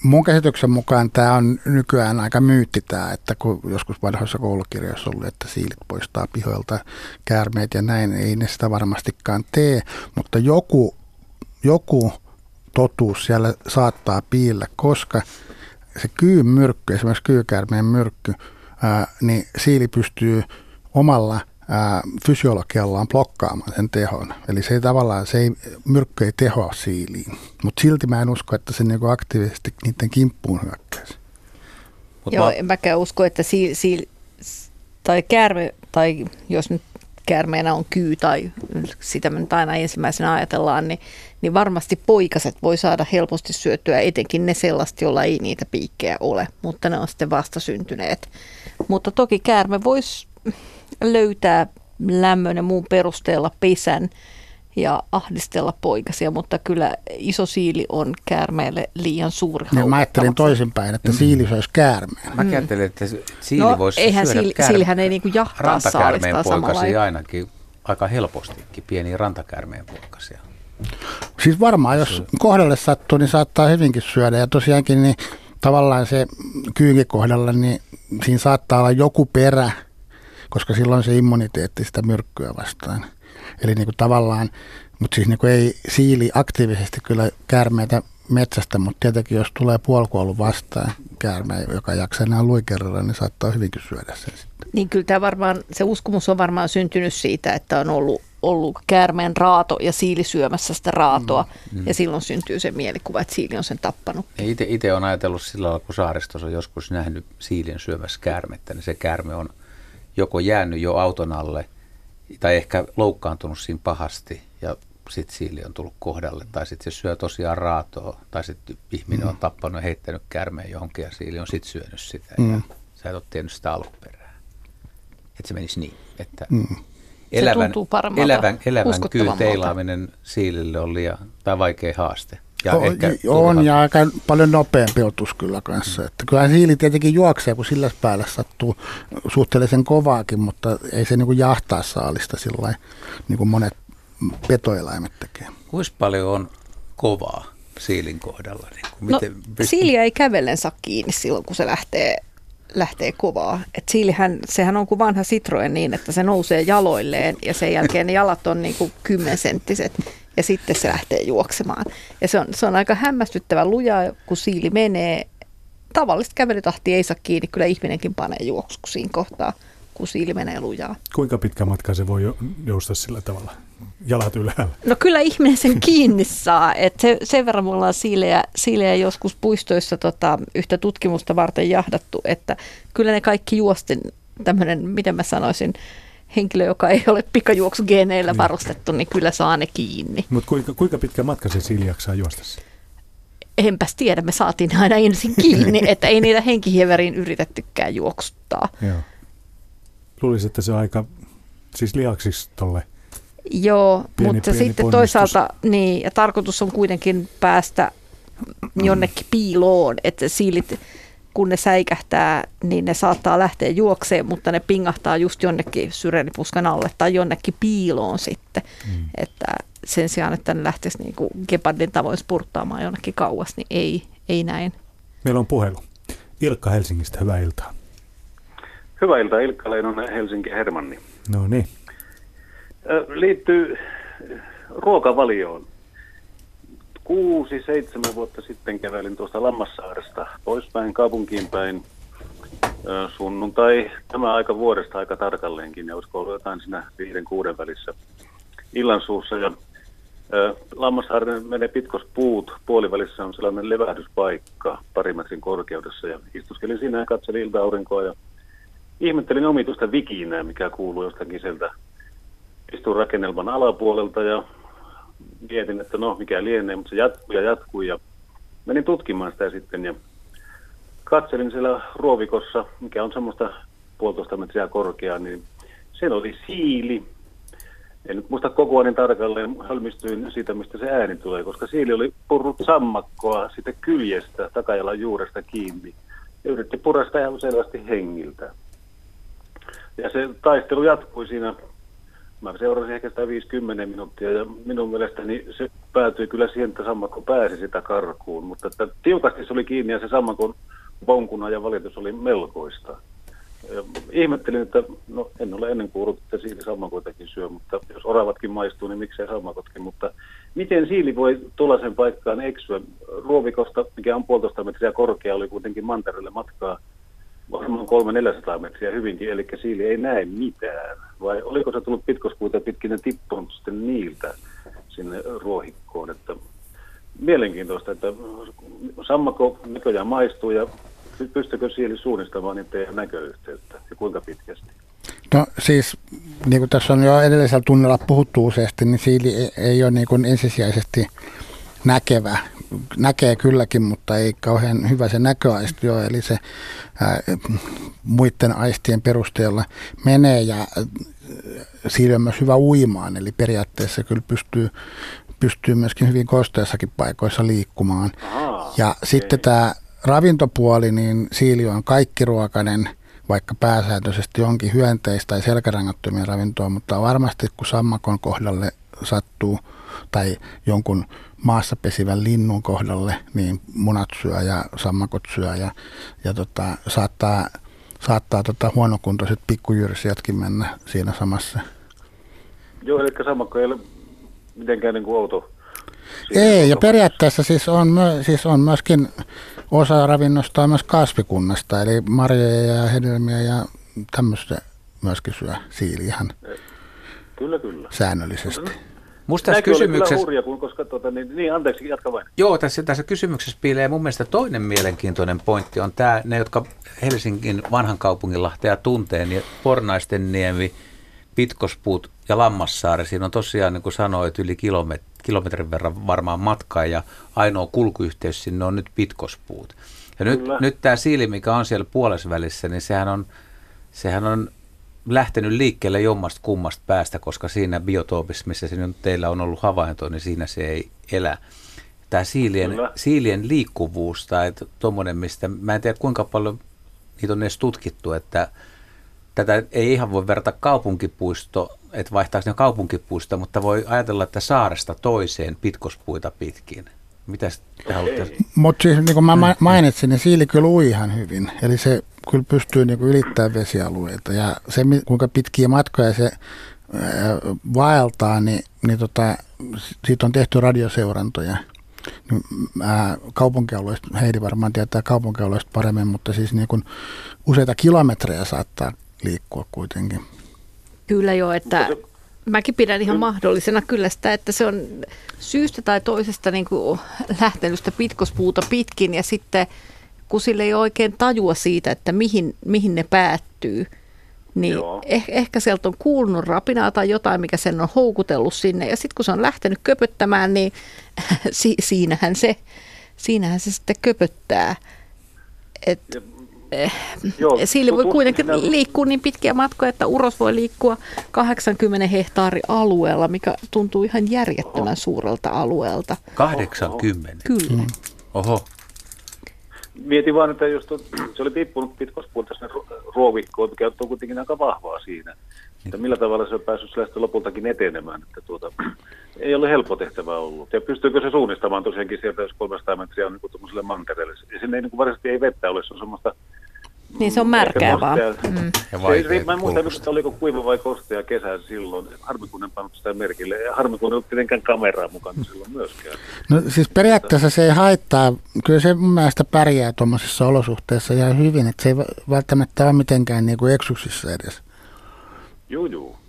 mun käsityksen mukaan tämä on nykyään aika myytti tämä, että kun joskus vanhoissa koulukirjoissa ollut, että siilit poistaa pihoilta käärmeet ja näin, ei ne sitä varmastikaan tee, mutta joku, joku totuus siellä saattaa piillä, koska se kyyn myrkky, esimerkiksi kyykäärmeen myrkky, ää, niin siili pystyy omalla ää, fysiologiallaan blokkaamaan sen tehon. Eli se ei tavallaan, se ei, myrkky ei tehoa siiliin. Mutta silti mä en usko, että se niinku aktiivisesti niiden kimppuun hyökkäisi. Mut Joo, mä... en mäkään usko, että siil, siil, tai käärme, tai jos nyt käärmeenä on kyy tai sitä me nyt aina ensimmäisenä ajatellaan, niin, niin varmasti poikaset voi saada helposti syöttyä, etenkin ne sellaista, joilla ei niitä piikkejä ole, mutta ne on sitten vastasyntyneet. Mutta toki käärme voisi löytää lämmön ja muun perusteella pesän ja ahdistella poikasia, mutta kyllä iso siili on käärmeelle liian suuri. Niin, mä ajattelin toisinpäin, että siili söisi käärmeen. Mä ajattelin, että siili No, voisi eihän syödä siili- käärme- siilihän ei niinku jahtaa rantakäärmeen poikasia ainakin aika helpostikin, pieniä rantakäärmeen poikasia. Siis varmaan, jos kohdalle sattuu, niin saattaa hyvinkin syödä. Ja tosiaankin niin tavallaan se kyykikohdalla, niin siinä saattaa olla joku perä, koska silloin se immuniteetti sitä myrkkyä vastaan. Eli niin kuin tavallaan, mutta siis niin kuin ei siili aktiivisesti kyllä käärmeitä metsästä, mutta tietenkin jos tulee puolikuollut vastaan käärme, joka jaksaa enää luikerilla, niin saattaa hyvinkin syödä sen sitten. Niin kyllä tämä varmaan, se uskomus on varmaan syntynyt siitä, että on ollut, ollut käärmeen raato ja siili syömässä sitä raatoa. Mm. Ja silloin syntyy se mielikuva, että siili on sen tappanut. Itse olen ajatellut sillä lailla, kun saaristossa on joskus nähnyt siilin syömässä käärmettä, niin se käärme on joko jäänyt jo auton alle tai ehkä loukkaantunut siinä pahasti ja sitten siili on tullut kohdalle. Tai sitten se syö tosiaan raatoa tai sitten ihminen on tappanut ja heittänyt käärmeen johonkin ja siili on sitten syönyt sitä. Ja Mm. sä et ole tiennyt sitä alkuperää. Että se menisi niin, että Mm. elävän, elävän, elävän kyyn teilaaminen siilille on liian, tai vaikea haaste. Ja on, ehkä on ja aika paljon nopeampi otus kyllä kanssa. Että kyllähän siili tietenkin juoksee, kun sillä päällä sattuu suhteellisen kovaakin, mutta ei se niin kuin jahtaa saalista sillä lailla, niin kuin monet petoeläimet tekee. Kuinka paljon on kovaa siilin kohdalla? Niin kuin No, miten, pyst- siiliä ei kävellen saa kiinni silloin, kun se lähtee, lähtee kovaa. Et siilihän, sehän on kuin vanha Citroen niin, että se nousee jaloilleen ja sen jälkeen ne jalat on niin kuin kymmenenttiset ja sitten se lähtee juoksemaan. Ja se on, se on aika hämmästyttävä luja, kun siili menee. Tavallista kävelytahtia ei saa kiinni, kyllä ihminenkin panee juoksuun siinä kohtaa, kun siili menee lujaa. Kuinka pitkä matka se voi jo- jousta sillä tavalla? Jalat ylhäällä. No kyllä ihminen sen kiinni saa. Et se, sen verran me ollaan siilejä, siilejä joskus puistoissa tota, yhtä tutkimusta varten jahdattu, että kyllä ne kaikki juosten tämmöinen, miten mä sanoisin, henkilö, joka ei ole pikajuoksugeneillä varustettu, niin kyllä saa ne kiinni. Mutta kuinka, kuinka pitkä matka se siili jaksaa juosta? Enpäs tiedä, me saatiin aina ensin kiinni, että ei niitä henkihieveriin yritettykään juoksuttaa. Joo. Luulisin, että se on aika siis lihaksiksi tolle. Joo, Pieni, mutta pieni sitten ponnistus. toisaalta niin, ja tarkoitus on kuitenkin päästä jonnekin piiloon, että siilit, kun ne säikähtää, niin ne saattaa lähteä juokseen, mutta ne pingahtaa just jonnekin syreenipuskan alle tai jonnekin piiloon sitten. Mm. Että sen sijaan, että ne lähtisi niin kuin gepardin tavoin spurttaamaan jonnekin kauas, niin ei, ei näin. Meillä on puhelu. Ilkka Helsingistä, hyvää iltaa. Hyvää iltaa, Ilkka Leinonen, Helsinki Hermanni. No niin. Liittyy ruokavalioon. Kuusi, seitsemän vuotta sitten kävelin tuosta Lammassaaresta poispäin kaupunkiin päin sunnuntai, tämä aika vuodesta aika tarkalleenkin, ja olisiko ollut jotain siinä viiden kuuden välissä illansuussa. Ja, ö, Lammassaaren menee pitkos puut, puolivälissä on sellainen levähdyspaikka pari metrin korkeudessa, ja istuskelin siinä ja katselin ilta-aurinkoa, ja ihmettelin omituista vikinää, mikä kuuluu jostakin sieltä istuin rakennelman alapuolelta ja mietin, että no mikä lienee, mutta se jatkuu ja jatkuu ja menin tutkimaan sitä sitten ja katselin siellä ruovikossa, mikä on semmoista puolitoista metriä korkeaa, niin siellä oli siili. En nyt muista kokoa niin tarkalleen, hölmistyin siitä, mistä se ääni tulee, koska siili oli purrut sammakkoa siitä kyljestä, takajalan juuresta kiinni ja yritti purra ihan selvästi hengiltä. Ja se taistelu jatkui siinä Mä seurasin ehkä sitä 50 minuuttia ja minun mielestäni se päätyi kyllä siihen, että sammakko pääsi sitä karkuun, mutta että tiukasti se oli kiinni ja se sammakon vonkuna ja valitus oli melkoista. Ja ihmettelin, että no en ole ennen kuullut, että siili sammakoitakin syö, mutta jos oravatkin maistuu, niin miksei sammakotkin. Mutta miten siili voi tuollaisen paikkaan eksyä? Ruovikosta, mikä on puolitoista metriä korkea, oli kuitenkin mantereelle matkaa varmaan 300-400 metriä hyvinkin, eli siili ei näe mitään. Vai oliko se tullut pitkospuita pitkin ja tippunut sitten niiltä sinne ruohikkoon? Että mielenkiintoista, että sammako näköjään maistuu ja pystykö siili suunnistamaan niiden näköyhteyttä ja kuinka pitkästi? No siis, niin kuin tässä on jo edellisellä tunnella puhuttu useasti, niin siili ei, ole niin kuin ensisijaisesti näkevä. Näkee kylläkin, mutta ei kauhean hyvä se näköaisti ole, eli se ää, muiden aistien perusteella menee ja siili on myös hyvä uimaan, eli periaatteessa kyllä pystyy, pystyy myöskin hyvin kosteissakin paikoissa liikkumaan. Ahaa, Ja okei. sitten tämä ravintopuoli, niin siili on kaikkiruokainen, vaikka pääsääntöisesti onkin hyönteistä tai selkärangattomia ravintoa, mutta varmasti kun sammakon kohdalle sattuu tai jonkun maassa pesivän linnun kohdalle, niin munat syö ja sammakot syö ja, ja tota, saattaa, saattaa tota huonokuntoiset pikkujyrsijätkin mennä siinä samassa. Joo, eli sammakko ei ole mitenkään niin kuin outo. Ei, ja periaatteessa siis on, myö, siis on myöskin osa ravinnosta on myös kasvikunnasta, eli marjoja ja hedelmiä ja tämmöistä myöskin syö siili ihan Kyllä, kyllä. säännöllisesti. Musta tässä oli kysymyksessä, hurja, kun, koska tota, niin, niin, anteeksi, jatka vain. joo, tässä, tässä kysymyksessä piilee mun mielestä toinen mielenkiintoinen pointti on tämä, ne jotka Helsingin vanhan kaupunginlahtea tuntee, niin Pornaisten niemi, Pitkospuut ja Lammassaari, siinä on tosiaan niin kuin sanoit yli kilomet, kilometrin verran varmaan matkaa ja ainoa kulkuyhteys sinne on nyt Pitkospuut. Ja nyt, Kyllä. nyt tämä siili, mikä on siellä puolesvälissä, niin sehän on, sehän on lähtenyt liikkeelle jommasta kummasta päästä, koska siinä biotoopissa, missä se nyt teillä on ollut havainto, niin siinä se ei elä. Tämä siilien, Kyllä. siilien liikkuvuus tai tuommoinen, mistä mä en tiedä kuinka paljon niitä on edes tutkittu, että tätä ei ihan voi verrata kaupunkipuisto, että vaihtaako ne kaupunkipuisto, mutta voi ajatella, että saaresta toiseen pitkospuita pitkin. Mitäs te haluatte? Mutta siis niin kuin mä ma- mainitsin, niin siili kyllä ui ihan hyvin. Eli se kyllä pystyy niin ylittämään vesialueita. Ja se, kuinka pitkiä matkoja se vaeltaa, niin, niin tota, siitä on tehty radioseurantoja. Niin, kaupunkialueista, Heidi varmaan tietää kaupunkialueista paremmin, mutta siis niin kuin useita kilometrejä saattaa liikkua kuitenkin. Kyllä jo, että mäkin pidän ihan mahdollisena kyllä sitä, että se on syystä tai toisesta niin kuin lähtenyt sitä pitkospuuta pitkin ja sitten kun sille ei ole oikein tajua siitä, että mihin, mihin ne päättyy, niin Joo. eh, ehkä sieltä on kuulunut rapinaa tai jotain, mikä sen on houkutellut sinne. Ja sitten kun se on lähtenyt köpöttämään, niin si, siinähän, se, siinähän se sitten köpöttää. Et, Joo, Siili voi kuitenkin sitä- liikkua niin pitkiä matkoja, että uros voi liikkua 80 hehtaari alueella, mikä tuntuu ihan järjettömän suurelta alueelta. 80. Kyllä. Oho. Mietin vaan, että jos tuo, se oli tippunut pitkospuolta sinne ru- ruovikkoon, mikä on kuitenkin aika vahvaa siinä. Että millä tavalla se on päässyt lopultakin etenemään. Että tuota, ei ole helppo tehtävä ollut. Ja pystyykö se suunnistamaan tosiaankin sieltä, jos 300 metriä on niin tuollaiselle mantereelle. Ja sinne ei niin varsinaisesti ei vettä ole, se on semmoista... Niin se on märkää vaan. Mm. Ja Se, mä en muista, että oliko kuiva vai kostea kesä silloin. Harmi kun en pannut sitä merkille. Ja harmi kun ei ollut tietenkään kameraa mukana silloin myöskään. No siis periaatteessa se ei haittaa, kyllä se mun mielestä pärjää tuommoisissa olosuhteissa ihan hyvin, että se ei välttämättä ole mitenkään niin kuin eksuksissa edes. Juu, juu.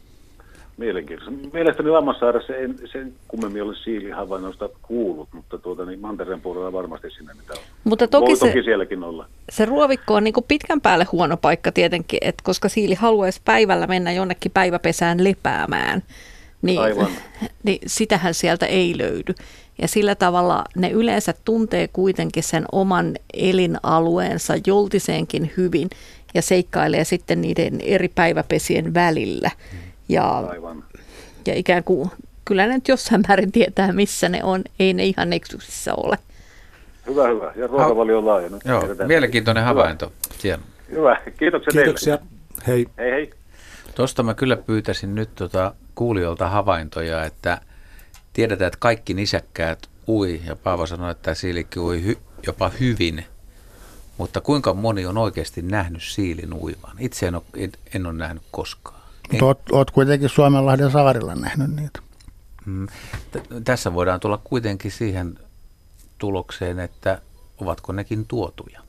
Mielenkiintoista. Mielestäni Lammassaaressa ei sen kummemmin ole siilihavainnoista kuullut, mutta tuota, niin Mantereen puolella varmasti sinne mitä on. Mutta toki Voi se, toki sielläkin olla. se ruovikko on niin kuin pitkän päälle huono paikka tietenkin, että koska siili haluaisi päivällä mennä jonnekin päiväpesään lepäämään, niin, Aivan. niin sitähän sieltä ei löydy. Ja sillä tavalla ne yleensä tuntee kuitenkin sen oman elinalueensa joltiseenkin hyvin ja seikkailee sitten niiden eri päiväpesien välillä. Ja, Aivan. ja ikään kuin, kyllä ne nyt jossain määrin tietää, missä ne on. Ei ne ihan eksyksissä ole. Hyvä, hyvä. Ja ruokavalio on laaja. Nyt Joo, tiedetään. mielenkiintoinen Hyvä. havainto. Hieno. Hyvä. Kiitoksia, Kiitoksia. teille. Hei. Hei hei. Tuosta mä kyllä pyytäisin nyt tota kuulijoilta havaintoja, että tiedetään, että kaikki nisäkkäät ui, ja Paavo sanoi, että siilikki ui hy, jopa hyvin, mutta kuinka moni on oikeasti nähnyt siilin uivan? Itse en ole, en, en ole nähnyt koskaan. En, Mutta oot, oot kuitenkin Suomenlahden saarilla nähnyt niitä. mm, t- tässä voidaan tulla kuitenkin siihen tulokseen, että ovatko nekin tuotuja.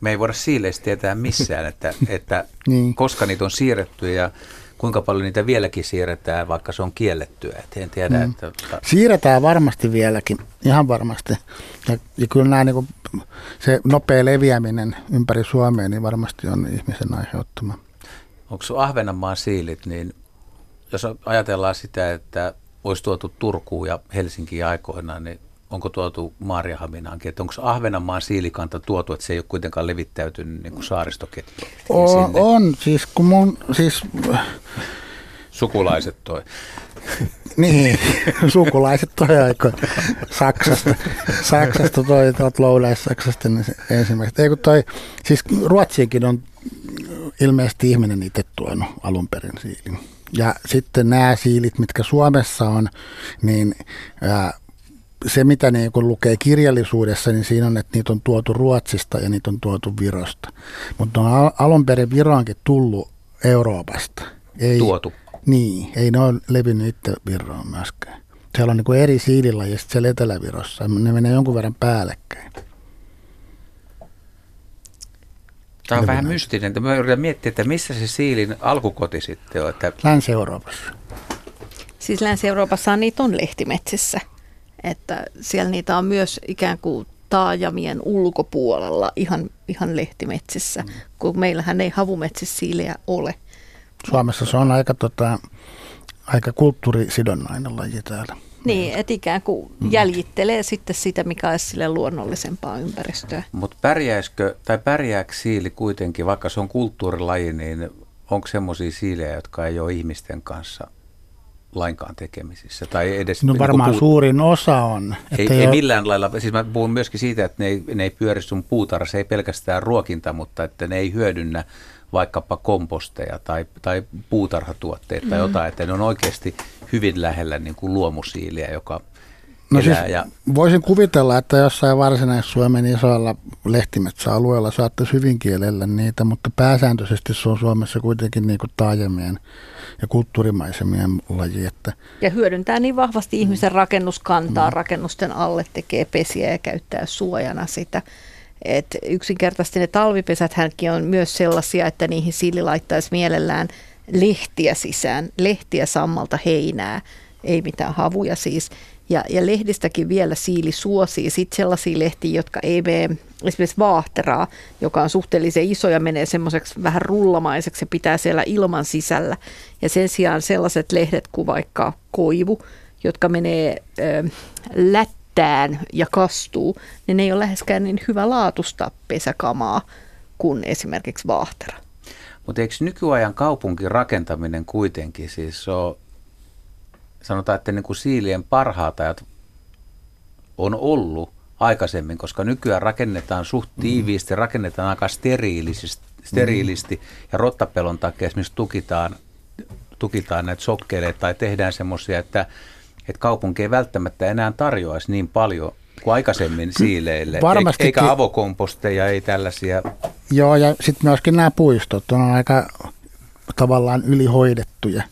Me ei voida siileistä tietää missään, että, että Niin. koska niitä on siirretty ja kuinka paljon niitä vieläkin siirretään, vaikka se on kiellettyä. Et en tiedä, mm. että Siirretään varmasti vieläkin, ihan varmasti. Ja, ja kyllä nämä niin kuin, se nopea leviäminen ympäri Suomea niin varmasti on ihmisen aiheuttama. Onko Ahvenanmaan siilit, niin jos ajatellaan sitä, että olisi tuotu Turkuun ja Helsinkiin aikoinaan, niin onko tuotu Maariahaminaankin, että onko Ahvenanmaan siilikanta tuotu, että se ei ole kuitenkaan levittäytynyt niin kuin saaristoketjuun? On, on, siis kun mun, siis Sukulaiset toi. Niin, sukulaiset toi aiko Saksasta. Saksasta toi tuolta Lounais-Saksasta niin se ensimmäistä. Ei kun toi, siis Ruotsiinkin on ilmeisesti ihminen itse tuonut alun perin siilin. Ja sitten nämä siilit, mitkä Suomessa on, niin ää, se mitä niin kun lukee kirjallisuudessa, niin siinä on, että niitä on tuotu Ruotsista ja niitä on tuotu Virosta. Mutta on alun perin Viroankin tullut Euroopasta. Ei, Tuotu. Niin, ei ne ole levinnyt itse Viroon myöskään. Siellä on niin eri siililajia siellä Etelä-Virossa. Ne menee jonkun verran päällekkäin. Tämä on vähän mystinen. Mä yritän miettiä, että missä se siilin alkukoti sitten on. Että Länsi-Euroopassa. Siis Länsi-Euroopassa niitä on lehtimetsissä. Että siellä niitä on myös ikään kuin taajamien ulkopuolella ihan, ihan lehtimetsissä, mm. kun meillähän ei havumetsissä siilejä ole. Suomessa se on aika, tota, aika kulttuurisidonnainen laji täällä. Niin, että ikään kuin jäljittelee sitten sitä, mikä olisi sille luonnollisempaa ympäristöä. Mutta pärjäisikö, tai pärjääkö siili kuitenkin, vaikka se on kulttuurilaji, niin onko semmoisia siilejä, jotka ei ole ihmisten kanssa lainkaan tekemisissä? Tai edes No niinku varmaan puut- suurin osa on. Ei, että ei ole- millään lailla, siis mä puhun myöskin siitä, että ne ei, ne ei pyöri sun puutarhassa, ei pelkästään ruokinta, mutta että ne ei hyödynnä vaikkapa komposteja tai, tai puutarhatuotteita tai Mm. jotain, että ne on oikeasti hyvin lähellä niin kuin luomusiiliä, joka No elää siis ja voisin kuvitella, että jossain varsinais-Suomen isoilla lehtimetsäalueilla saattaisi hyvin kielellä niitä, mutta pääsääntöisesti se on Suomessa kuitenkin niin kuin taajamien ja kulttuurimaisemien laji. Että Ja hyödyntää niin vahvasti ihmisen rakennuskantaa, rakennusten alle tekee pesiä ja käyttää suojana sitä. Et yksinkertaisesti ne talvipesät hänkin on myös sellaisia, että niihin siili laittaisi mielellään lehtiä sisään, lehtiä sammalta heinää, ei mitään havuja siis. Ja, ja lehdistäkin vielä siili suosii sitten sellaisia lehtiä, jotka ei mene esimerkiksi vaahteraa, joka on suhteellisen iso ja menee semmoiseksi vähän rullamaiseksi ja pitää siellä ilman sisällä. Ja sen sijaan sellaiset lehdet kuin vaikka koivu, jotka menee ö, lättään ja kastuu, niin ne ei ole läheskään niin hyvä laatusta pesäkamaa kuin esimerkiksi vaahtera. Mutta eikö nykyajan kaupunkin rakentaminen kuitenkin siis ole, sanotaan, että niin kuin siilien parhaat ajat on ollut aikaisemmin, koska nykyään rakennetaan suht tiiviisti, rakennetaan aika steriilisesti, steriilisti ja rottapelon takia esimerkiksi tukitaan, tukitaan näitä sokkeleita tai tehdään semmoisia, että, että kaupunki ei välttämättä enää tarjoaisi niin paljon kuin aikaisemmin siileille, varmastikin- eikä avokomposteja, ei tällaisia joo, ja sitten myöskin nämä puistot on aika tavallaan ylihoidettuja.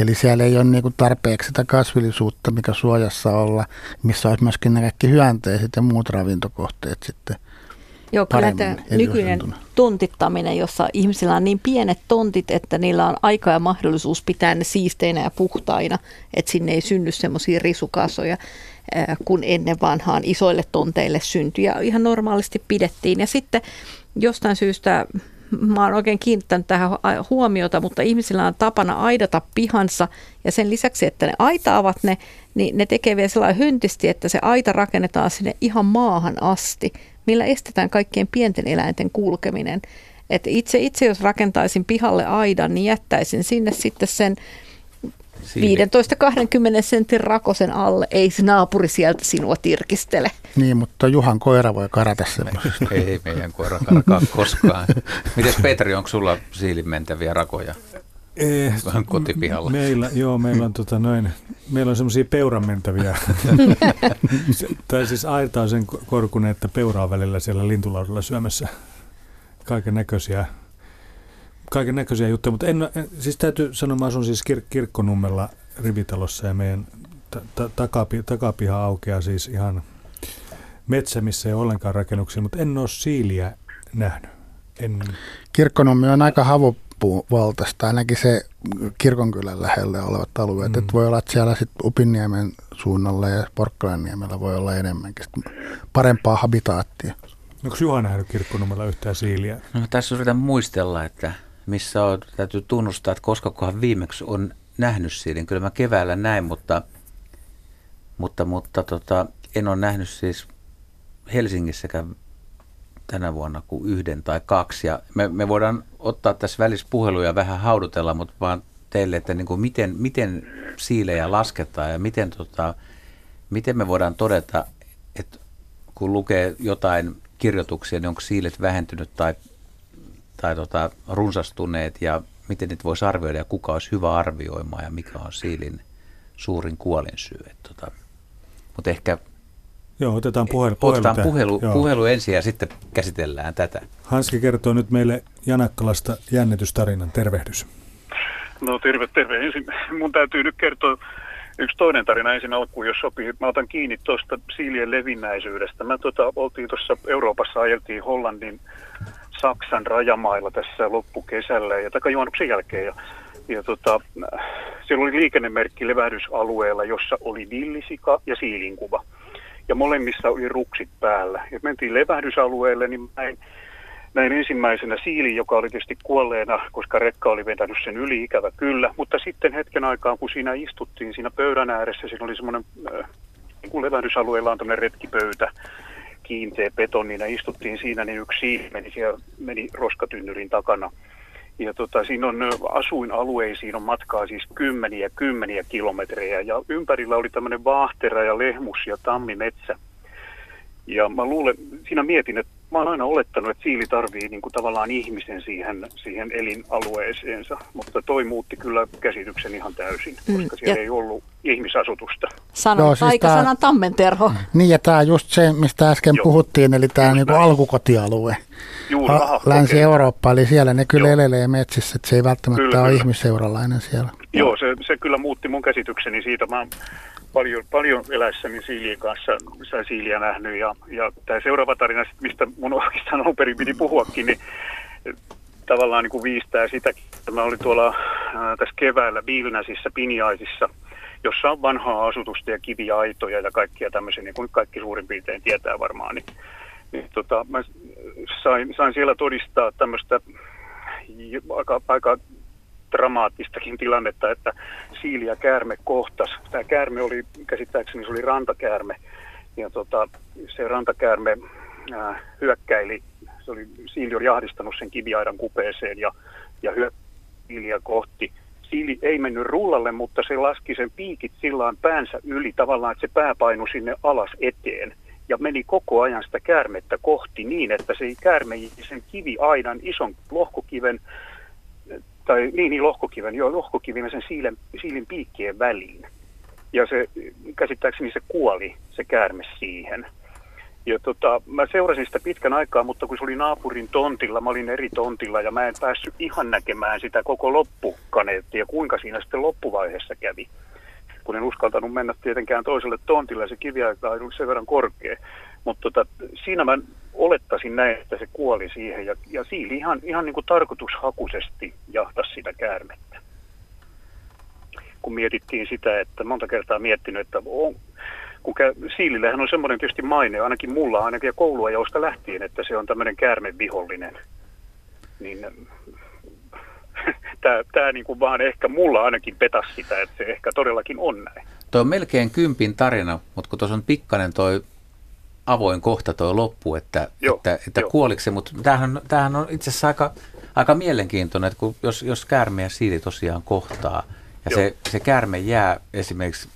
Eli siellä ei ole niinku tarpeeksi sitä kasvillisuutta, mikä suojassa olla, missä olisi myöskin ne kaikki hyönteiset ja muut ravintokohteet sitten. Joo, kyllä tämä nykyinen tontittaminen, jossa ihmisillä on niin pienet tontit, että niillä on aika ja mahdollisuus pitää ne siisteinä ja puhtaina, että sinne ei synny semmoisia risukasoja, kun ennen vanhaan isoille tonteille syntyi ja ihan normaalisti pidettiin. Ja sitten jostain syystä mä oon oikein kiinnittänyt tähän hu- huomiota, mutta ihmisillä on tapana aidata pihansa ja sen lisäksi, että ne aitaavat ne, niin ne tekee vielä sellainen hyntisti, että se aita rakennetaan sinne ihan maahan asti, millä estetään kaikkien pienten eläinten kulkeminen. Et itse, itse jos rakentaisin pihalle aidan, niin jättäisin sinne sitten sen 15-20 sentin rakosen alle. Ei se naapuri sieltä sinua tirkistele. Niin, mutta Juhan koira voi karata semmoisesta. Ei meidän koira karkaa koskaan. Mites Petri, onko sulla siilin mentäviä rakoja? Eh, Vähän kotipihalla. Meillä, joo, meillä on, tota, noin, meillä on semmoisia peuranmentäviä. Tai siis aita on sen ko- korkunen, että peura on välillä siellä lintulaudalla syömässä kaiken näköisiä kaiken näköisiä juttuja, mutta en, en, siis täytyy sanoa, mä asun siis kir- kirkkonummella rivitalossa ja meidän ta- ta- takapi- takapiha aukeaa siis ihan metsä, missä ei ole ollenkaan rakennuksia, mutta en ole siiliä nähnyt. En, Kirkkonummi on aika havupuuvaltaista, ainakin se kirkonkylän lähellä olevat alueet. Mm. Et voi olla, että siellä sitten Upinniemen suunnalla ja Porkkalanniemellä voi olla enemmänkin sit parempaa habitaattia. onko Juha nähnyt kirkkonummella yhtään siiliä? No, tässä yritän muistella, että missä on, täytyy tunnustaa, että koska kohan viimeksi on nähnyt siilin. Kyllä mä keväällä näin, mutta, mutta, mutta tota, en ole nähnyt siis Helsingissäkään tänä vuonna kuin yhden tai kaksi. Ja me, me voidaan ottaa tässä välissä puheluja vähän haudutella, mutta vaan teille, että niin kuin miten, miten siilejä lasketaan ja miten, tota, miten me voidaan todeta, että kun lukee jotain kirjoituksia, niin onko siilet vähentynyt tai, tai tota, runsastuneet ja miten niitä voisi arvioida ja kuka olisi hyvä arvioimaan ja mikä on siilin suurin kuolinsyy. Tota, mutta ehkä Joo, otetaan puhelu. puhelu otetaan puhelu, puhelu ensin ja sitten käsitellään tätä. Hanski kertoo nyt meille Janakkalasta jännitystarinan. Tervehdys. No terve, terve. Ensin mun täytyy nyt kertoa yksi toinen tarina ensin alkuun, jos sopii. Mä otan kiinni tuosta siilien levinnäisyydestä. Mä tota, oltiin tuossa Euroopassa, ajeltiin Hollandin Saksan rajamailla tässä loppukesällä ja takajuonnuksen jälkeen. Ja, ja tota, siellä oli liikennemerkki levähdysalueella, jossa oli villisika ja siilinkuva. Ja molemmissa oli ruksit päällä. Ja mentiin levähdysalueelle, niin mä en, näin ensimmäisenä siili, joka oli tietysti kuolleena, koska rekka oli vetänyt sen yli, ikävä kyllä. Mutta sitten hetken aikaa, kun siinä istuttiin siinä pöydän ääressä, siinä oli semmoinen, äh, niin kuin levähdysalueella on tämmöinen retkipöytä, kiinteä betonina, istuttiin siinä, niin yksi siili meni, siellä, meni roskatynnyrin takana. Ja tota, siinä on asuinalueisiin on matkaa siis kymmeniä kymmeniä kilometrejä ja ympärillä oli tämmöinen vaahtera ja lehmus ja tammimetsä. Ja mä luulen, siinä mietin, että mä oon aina olettanut, että siili tarvii niin kuin tavallaan ihmisen siihen, siihen elinalueeseensa, mutta toi muutti kyllä käsityksen ihan täysin, mm, koska mm, siellä ja... ei ollut ihmisasutusta. Sano, Joo, siis taikasanan tämä, tammenterho. Niin, ja tämä just se, mistä äsken Joo. puhuttiin, eli tämä niin alkukotialue. Juuri, aha, Länsi-Eurooppa, eli siellä ne kyllä Joo. elelee metsissä, että se ei välttämättä kyllä, ole kyllä. ihmisseuralainen siellä. Joo, se, se kyllä muutti mun käsitykseni siitä. Mä paljon, paljon eläessäni siilien kanssa sitä siiliä nähnyt. Ja, ja tämä seuraava tarina, mistä mun oikeastaan alun perin piti puhuakin, niin tavallaan niin kuin viistää sitä, että mä olin tuolla ää, tässä keväällä Biilnäsissä, Pinjaisissa, jossa on vanhaa asutusta ja kiviaitoja ja kaikkia tämmöisiä, niin kuin kaikki suurin piirtein tietää varmaan. Niin, niin tota, mä sain, sain siellä todistaa tämmöistä aika, aika dramaattistakin tilannetta, että siili ja käärme kohtas. Tämä käärme oli, käsittääkseni se oli rantakäärme, ja tota, se rantakäärme ää, hyökkäili, se oli, siili oli jahdistanut sen kiviaidan kupeeseen ja, ja hyökkäiliä kohti. Siili ei mennyt rullalle, mutta se laski sen piikit sillä päänsä yli, tavallaan että se pää painui sinne alas eteen ja meni koko ajan sitä käärmettä kohti niin, että se käärme sen kiviaidan, ison lohkokiven tai niin, niin lohkokiven, joo, lohkokiven sen siilen, siilin piikkien väliin. Ja se, käsittääkseni se kuoli, se käärme siihen. Ja tota, mä seurasin sitä pitkän aikaa, mutta kun se oli naapurin tontilla, mä olin eri tontilla ja mä en päässyt ihan näkemään sitä koko loppukaneettia, kuinka siinä sitten loppuvaiheessa kävi. Kun en uskaltanut mennä tietenkään toiselle tontille ja se kiviaika oli sen verran korkea. Mutta tota, siinä mä olettaisin näin, että se kuoli siihen ja, ja siili ihan, ihan niin kuin tarkoitushakuisesti jahtasi sitä käärmettä. Kun mietittiin sitä, että monta kertaa miettinyt, että on, kun kä- siilillähän on semmoinen tietysti maine, ainakin mulla ainakin ja koulua josta lähtien, että se on tämmöinen käärmevihollinen. Niin tämä, niin kuin vaan ehkä mulla ainakin petasi sitä, että se ehkä todellakin on näin. Tuo on melkein kympin tarina, mutta kun tuossa on pikkainen toi avoin kohta tuo loppu, että, Joo, että, että kuoliko se, mutta tämähän, tämähän on itse asiassa aika, aika mielenkiintoinen, että kun, jos, jos käärme ja siili tosiaan kohtaa, ja se, se käärme jää esimerkiksi,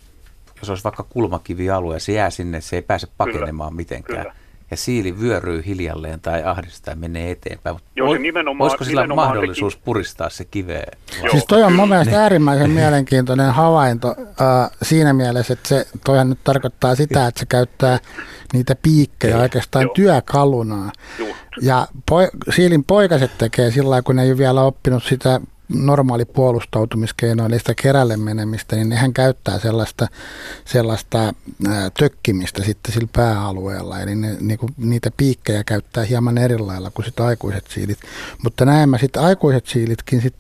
jos olisi vaikka kulmakivialue, ja se jää sinne, se ei pääse pakenemaan kyllä, mitenkään. Kyllä. Ja siili vyöryy hiljalleen tai ahdistaa ja menee eteenpäin. Joo, se nimenomaan, Olisiko sillä nimenomaan mahdollisuus sekin. puristaa se kiveä? Siis toi on mun mielestä äärimmäisen mielenkiintoinen havainto äh, siinä mielessä, että se, toihan nyt tarkoittaa sitä, että se käyttää niitä piikkejä oikeastaan joo. työkaluna. Ja poi, siilin poikaset tekee sillä kun ne ei ole vielä oppinut sitä normaali puolustautumiskeino, eli sitä kerälle menemistä, niin nehän käyttää sellaista, sellaista tökkimistä sitten sillä pääalueella. Eli ne, niinku, niitä piikkejä käyttää hieman eri lailla kuin sit aikuiset siilit. Mutta näemmä sitten aikuiset siilitkin sit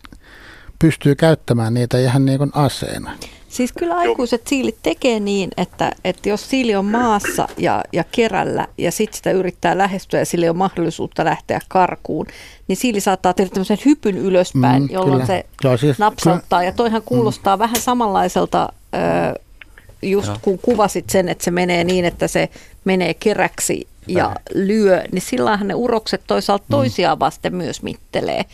pystyy käyttämään niitä ihan niin aseena. Siis kyllä aikuiset siilit tekee niin, että, että jos siili on maassa ja, ja kerällä ja sitten sitä yrittää lähestyä ja sille on mahdollisuutta lähteä karkuun, niin siili saattaa tehdä tämmöisen hypyn ylöspäin, mm, jolloin kyllä. se Joo, siis, napsauttaa. Kyllä. Ja toihan kuulostaa mm. vähän samanlaiselta, äh, just Joo. kun kuvasit sen, että se menee niin, että se menee keräksi ja lyö, niin sillähän ne urokset toisaalta mm. toisiaan vasten myös mittelee.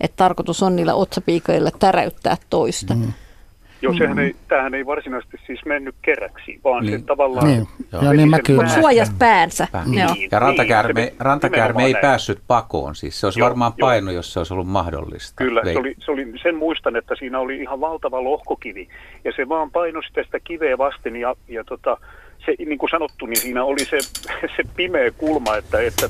että tarkoitus on niillä otsapiikoilla täräyttää toista. Mm. Joo, sehän ei, tämähän ei varsinaisesti siis mennyt keräksi, vaan niin. se tavallaan... Niin. Joo, niin mä kyllä. Suojas päänsä. Pää. Niin. Ja rantakäärme, niin, rantakäärme ei näin. päässyt pakoon, siis se olisi joo, varmaan jo. painu, jos se olisi ollut mahdollista. Kyllä, se oli, se oli, sen muistan, että siinä oli ihan valtava lohkokivi, ja se vaan painoi sitä kiveä vasten, ja, ja tota, se, niin kuin sanottu, niin siinä oli se, se pimeä kulma, että, että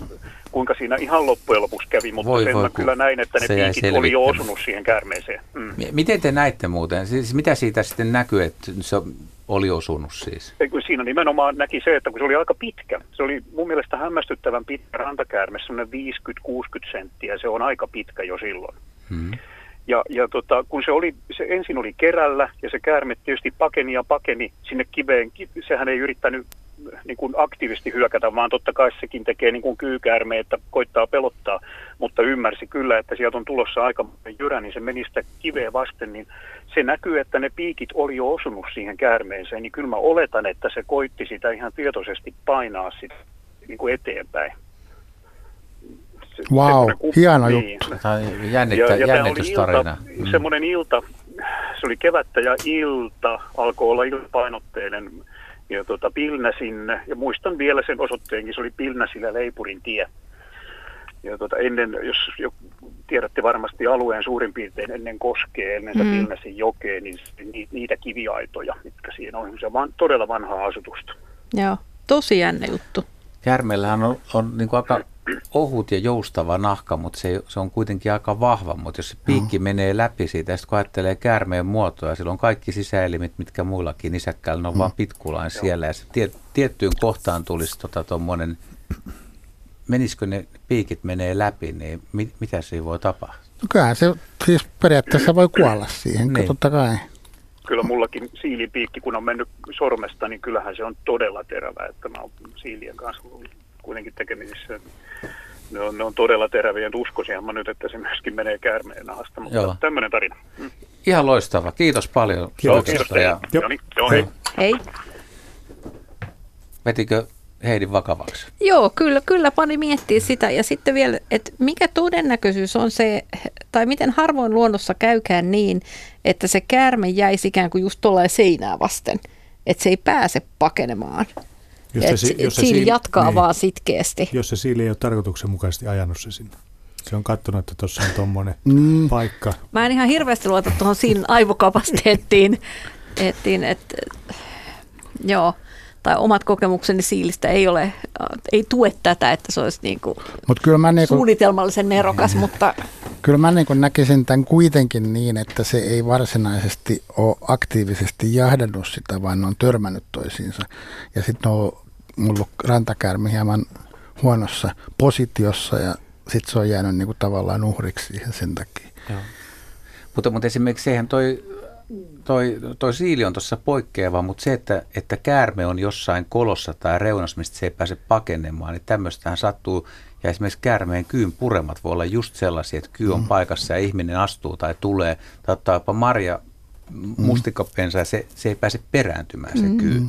kuinka siinä ihan loppujen lopuksi kävi, mutta voi, sen voi, mä kyllä näin, että ne piikit oli jo osunut siihen käärmeeseen. Mm. Miten te näitte muuten? Siis mitä siitä sitten näkyy, että se oli osunut siis? Siinä nimenomaan näki se, että kun se oli aika pitkä, se oli mun mielestä hämmästyttävän pitkä rantakäärme, semmoinen 50-60 senttiä, se on aika pitkä jo silloin. Hmm. Ja, ja tota, kun se, oli, se ensin oli kerällä ja se käärme tietysti pakeni ja pakeni sinne kiveen, sehän ei yrittänyt niin kuin aktiivisesti hyökätä, vaan totta kai sekin tekee niin kuin kyykäärme, että koittaa pelottaa, mutta ymmärsi kyllä, että sieltä on tulossa aika jyrä, niin se meni sitä kiveä vasten, niin se näkyy, että ne piikit oli jo osunut siihen käärmeeseen, niin kyllä mä oletan, että se koitti sitä ihan tietoisesti painaa sitä niin kuin eteenpäin. Wow, hieno niin. juttu. Tämä on jännittä, ja, ja jännitystarina. Ilta, mm. Semmoinen ilta, se oli kevättä ja ilta, alkoi olla iltapainotteinen ja tota, Pilnäsin, ja muistan vielä sen osoitteenkin, se oli Pilnäsillä Leipurin tie. Ja tota, ennen, jos jo, tiedätte varmasti alueen suurin piirtein ennen koskee, ennen mm. Pilnäsin jokea, niin niitä kiviaitoja, mitkä siinä on. Se on todella vanhaa asutusta. Joo, tosi jännä juttu. Järmellähän on, on niin kuin aika ohut ja joustava nahka, mutta se, se on kuitenkin aika vahva. Mutta jos se piikki no. menee läpi siitä, ja sitten kun ajattelee käärmeen muotoa, silloin kaikki sisäelimet, mitkä muillakin nisäkkäillä, ne on mm. vaan pitkulain siellä. Ja se tie, tiettyyn kohtaan tulisi tuommoinen, tota, menisikö ne piikit menee läpi, niin mit, mitä siinä voi tapahtua? No kyllähän se siis periaatteessa voi kuolla siihen, niin. totta kai. Kyllä mullakin siilipiikki, kun on mennyt sormesta, niin kyllähän se on todella terävä, että mä oon siilien kanssa kuitenkin tekemisissä. Ne on, ne on todella teräviä, että uskoisinhan mä nyt, että se myöskin menee käärmeen nahasta, mutta Joo. tämmöinen tarina. Mm. Ihan loistava. Kiitos paljon. Kiitos. Kiitos ja... Joo, niin, joo, hei. Hei. Vetikö Heidi vakavaksi? Joo, kyllä, kyllä pani miettiä sitä. Ja sitten vielä, että mikä todennäköisyys on se, tai miten harvoin luonnossa käykään niin, että se käärme jäisi ikään kuin just tuolla seinää vasten, että se ei pääse pakenemaan. Jos se, et, jos se siili jatkaa niin, vaan sitkeästi. Jos se siili ei ole tarkoituksenmukaisesti ajanut se sinne. Se on katsonut, että tuossa on tuommoinen mm. paikka. Mä en ihan hirveästi luota tuohon siilin aivokapasiteettiin. Ettiin, et, joo, tai omat kokemukseni siilistä ei ole, ei tue tätä, että se olisi niin kuin Mut kyllä mä niin kuin, suunnitelmallisen nerokas, mm. mutta... Kyllä mä niin kuin näkisin tämän kuitenkin niin, että se ei varsinaisesti ole aktiivisesti jahdannut sitä, vaan ne on törmännyt toisiinsa. Ja sitten on ollut rantakärmi hieman huonossa positiossa ja sitten se on jäänyt niin kuin tavallaan uhriksi siihen sen takia. Joo. Mutta, mutta esimerkiksi sehän toi, toi, toi siili on tuossa poikkeava, mutta se, että, että käärme on jossain kolossa tai reunassa, mistä se ei pääse pakenemaan, niin tämmöistähän sattuu. Ja esimerkiksi käärmeen kyyn puremat voi olla just sellaisia, että kyy on mm. paikassa ja ihminen astuu tai tulee, tai ottaa jopa marja mm. mustikkapensa ja se, se ei pääse perääntymään se mm. kyy.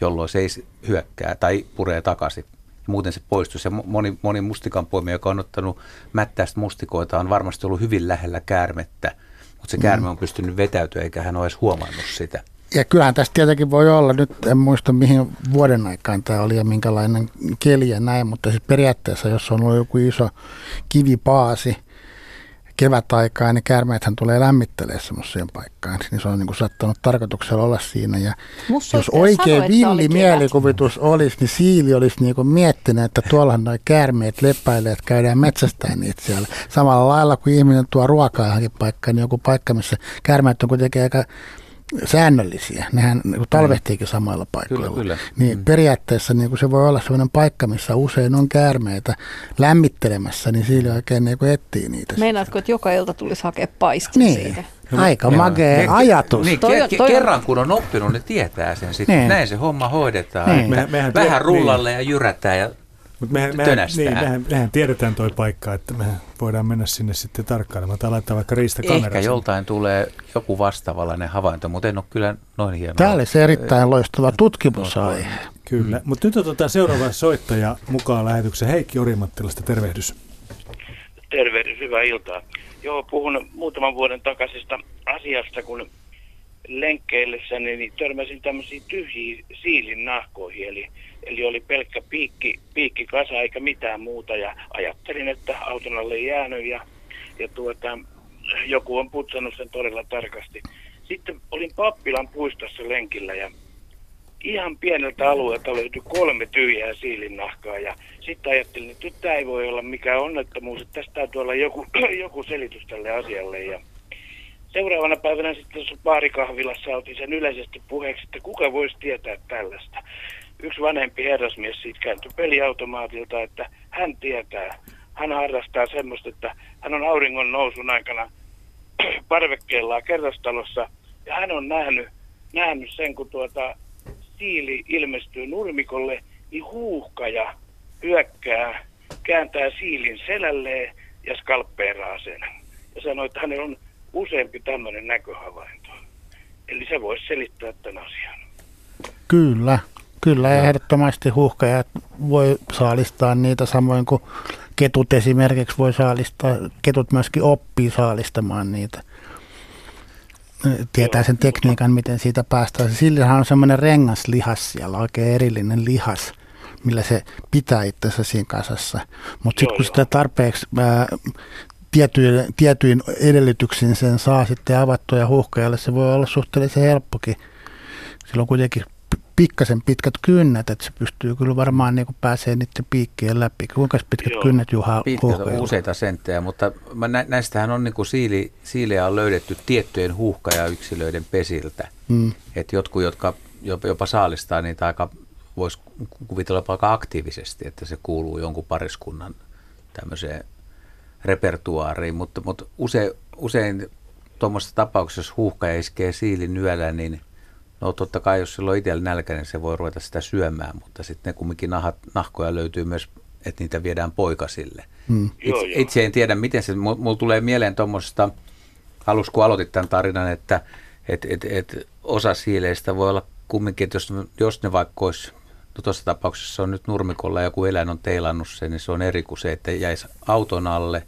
Jolloin se ei hyökkää tai puree takaisin. Muuten se poistuu. Se moni, moni mustikanpoimija, joka on ottanut mättäistä mustikoita, on varmasti ollut hyvin lähellä käärmettä, mutta se mm. käärme on pystynyt vetäytyä eikä hän ole edes huomannut sitä. Ja kyllähän tästä tietenkin voi olla, nyt en muista mihin vuoden aikaan tämä oli ja minkälainen keli ja näin, mutta siis periaatteessa jos on ollut joku iso kivipaasi, kevätaikaan, niin käärmeethän tulee lämmittelemään semmoiseen paikkaan. Niin se on niin kuin sattanut tarkoituksella olla siinä. Ja jos oikein sanoi, villi mielikuvitus olisi, niin siili olisi niin kuin miettinyt, että tuollahan noi käärmeet lepäilee, että käydään metsästään niitä siellä. Samalla lailla kuin ihminen tuo ruokaa johonkin paikkaan, niin joku paikka, missä käärmeet on kuitenkin aika säännöllisiä. Nehän niin talvehtiikin samoilla paikoilla. Kyllä, kyllä. Niin mm. periaatteessa niin kuin se voi olla sellainen paikka, missä usein on käärmeitä lämmittelemässä, niin siinä oikein niin kuin etsii niitä. Meinaatko, että joka ilta tulisi hakea paistin niin. siitä? Aika magea niin, ajatus. Niin, toi, ke- toi, kerran kun on oppinut, niin tietää sen sitten. Niin. Näin se homma hoidetaan. Niin. Me, mehän Vähän rullalle niin. ja jyrätään ja mutta mehän, mehän, niin, mehän, mehän tiedetään toi paikka, että me voidaan mennä sinne sitten tarkkailemaan tai laittaa vaikka riistakamera. Ehkä joltain tulee joku vastaavallainen havainto, mutta en ole kyllä noin hieno. Tämä olisi erittäin loistava tutkimusaihe. Kyllä, mutta nyt otetaan seuraava soittaja mukaan lähetyksen Heikki Orimattilasta. Tervehdys. Tervehdys, hyvää iltaa. Joo, puhun muutaman vuoden takaisesta asiasta, kun lenkkeillessäni niin törmäsin tämmöisiin tyhjiin siilin nahkoihin, eli, eli oli pelkkä piikki, piikkikasa eikä mitään muuta, ja ajattelin, että auton alle ei jäänyt, ja, ja tuota, joku on putsannut sen todella tarkasti. Sitten olin Pappilan puistossa lenkillä, ja ihan pieneltä alueelta löytyi kolme tyhjää siilinnahkaa, ja sitten ajattelin, että tämä ei voi olla mikään onnettomuus, että tästä täytyy olla joku, joku selitys tälle asialle, ja seuraavana päivänä sitten baarikahvilassa otin sen yleisesti puheeksi, että kuka voisi tietää tällaista. Yksi vanhempi herrasmies siitä kääntyi peliautomaatilta, että hän tietää. Hän harrastaa semmoista, että hän on auringon nousun aikana parvekkeellaan kerrostalossa ja hän on nähnyt, nähnyt sen, kun tuota siili ilmestyy nurmikolle, niin huuhkaja hyökkää, kääntää siilin selälleen ja skalppeeraa sen. Ja sanoi, että hänellä on useampi tämmöinen näköhavainto. Eli se voisi selittää tämän asian. Kyllä, kyllä ja ehdottomasti huuhkajat voi saalistaa niitä samoin kuin ketut esimerkiksi voi saalistaa, ketut myöskin oppii saalistamaan niitä. Tietää sen tekniikan, miten siitä päästään. Sillähän on semmoinen rengaslihas siellä, oikein erillinen lihas, millä se pitää itsensä siinä kasassa. Mutta sitten kun sitä tarpeeksi ää, tietyin, tietyin edellytyksin sen saa sitten avattua ja huuhkajalle, se voi olla suhteellisen helppokin. Sillä on kuitenkin pikkasen pitkät kynnet, että se pystyy kyllä varmaan niin pääsee niiden piikkien läpi. Kuinka pitkät Joo. kynnet Juha Pitkät on useita senttejä, mutta nä, näistähän on niin kuin siili, siilejä on löydetty tiettyjen huuhkajayksilöiden pesiltä. Hmm. Että jotkut, jotka jopa saalistaa niitä aika, voisi kuvitella aika aktiivisesti, että se kuuluu jonkun pariskunnan tämmöiseen repertuaariin, mutta, mutta usein, usein tuommoisessa tapauksessa, jos huuhkaja iskee siilin yöllä, niin no totta kai jos sillä on itsellä nälkä, niin se voi ruveta sitä syömään, mutta sitten ne kumminkin nahat, nahkoja löytyy myös, että niitä viedään poikasille. Hmm. Itse, itse en tiedä, miten se, mulla tulee mieleen tuommoisesta, alussa kun aloitit tämän tarinan, että et, et, et osa siileistä voi olla kumminkin, että jos, jos ne vaikka olisi No tuossa tapauksessa on nyt nurmikolla joku eläin on teilannut sen, niin se on eri kuin se, että jäisi auton alle,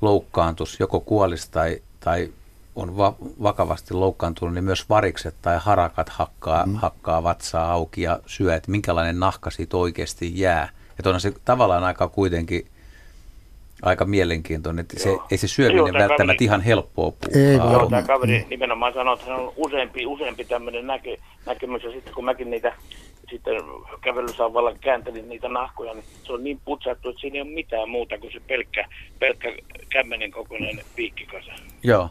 loukkaantus, joko kuolisi tai, tai on va- vakavasti loukkaantunut, niin myös varikset tai harakat hakkaa, mm. hakkaa vatsaa auki ja syö, että minkälainen nahka siitä oikeasti jää. Että on se tavallaan aika kuitenkin aika mielenkiintoinen, että se, ei se syöminen Joo, välttämättä kaveri, ihan helppoa puhua. Ei, Joo, tämä kaveri nimenomaan sanoo, että hän on useampi, useampi tämmöinen näke, näkemys, ja sitten kun mäkin niitä sitten kävelysauvalla kääntelin niitä nahkoja, niin se on niin putsattu, että siinä ei ole mitään muuta kuin se pelkkä, pelkkä kämmenen kokoinen piikkikasa. Joo.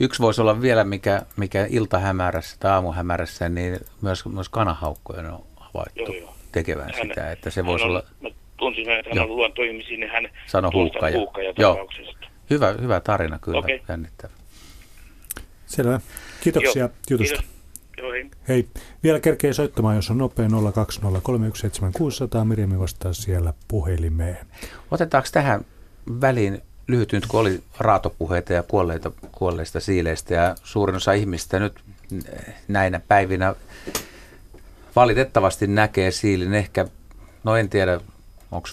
Yksi voisi olla vielä, mikä, mikä iltahämärässä tai aamuhämärässä, niin myös, myös kanahaukkojen on havaittu joo, joo. tekevän hän, sitä, että se voisi on, olla... Mä tunsin, että hän on luontoihmisiä, niin hän Sano huuhkaja. Joo. Hyvä, hyvä tarina kyllä, okay. jännittävä. Selvä. Kiitoksia Joo, jutusta. Kiitos. Joo, hei. hei. Vielä kerkee soittamaan, jos on nopea 020317600. Mirjami vastaa siellä puhelimeen. Otetaanko tähän väliin lyhyt nyt, kun oli raatopuheita ja kuolleita, kuolleista siileistä ja suurin osa ihmistä nyt näinä päivinä valitettavasti näkee siilin ehkä, no en tiedä onko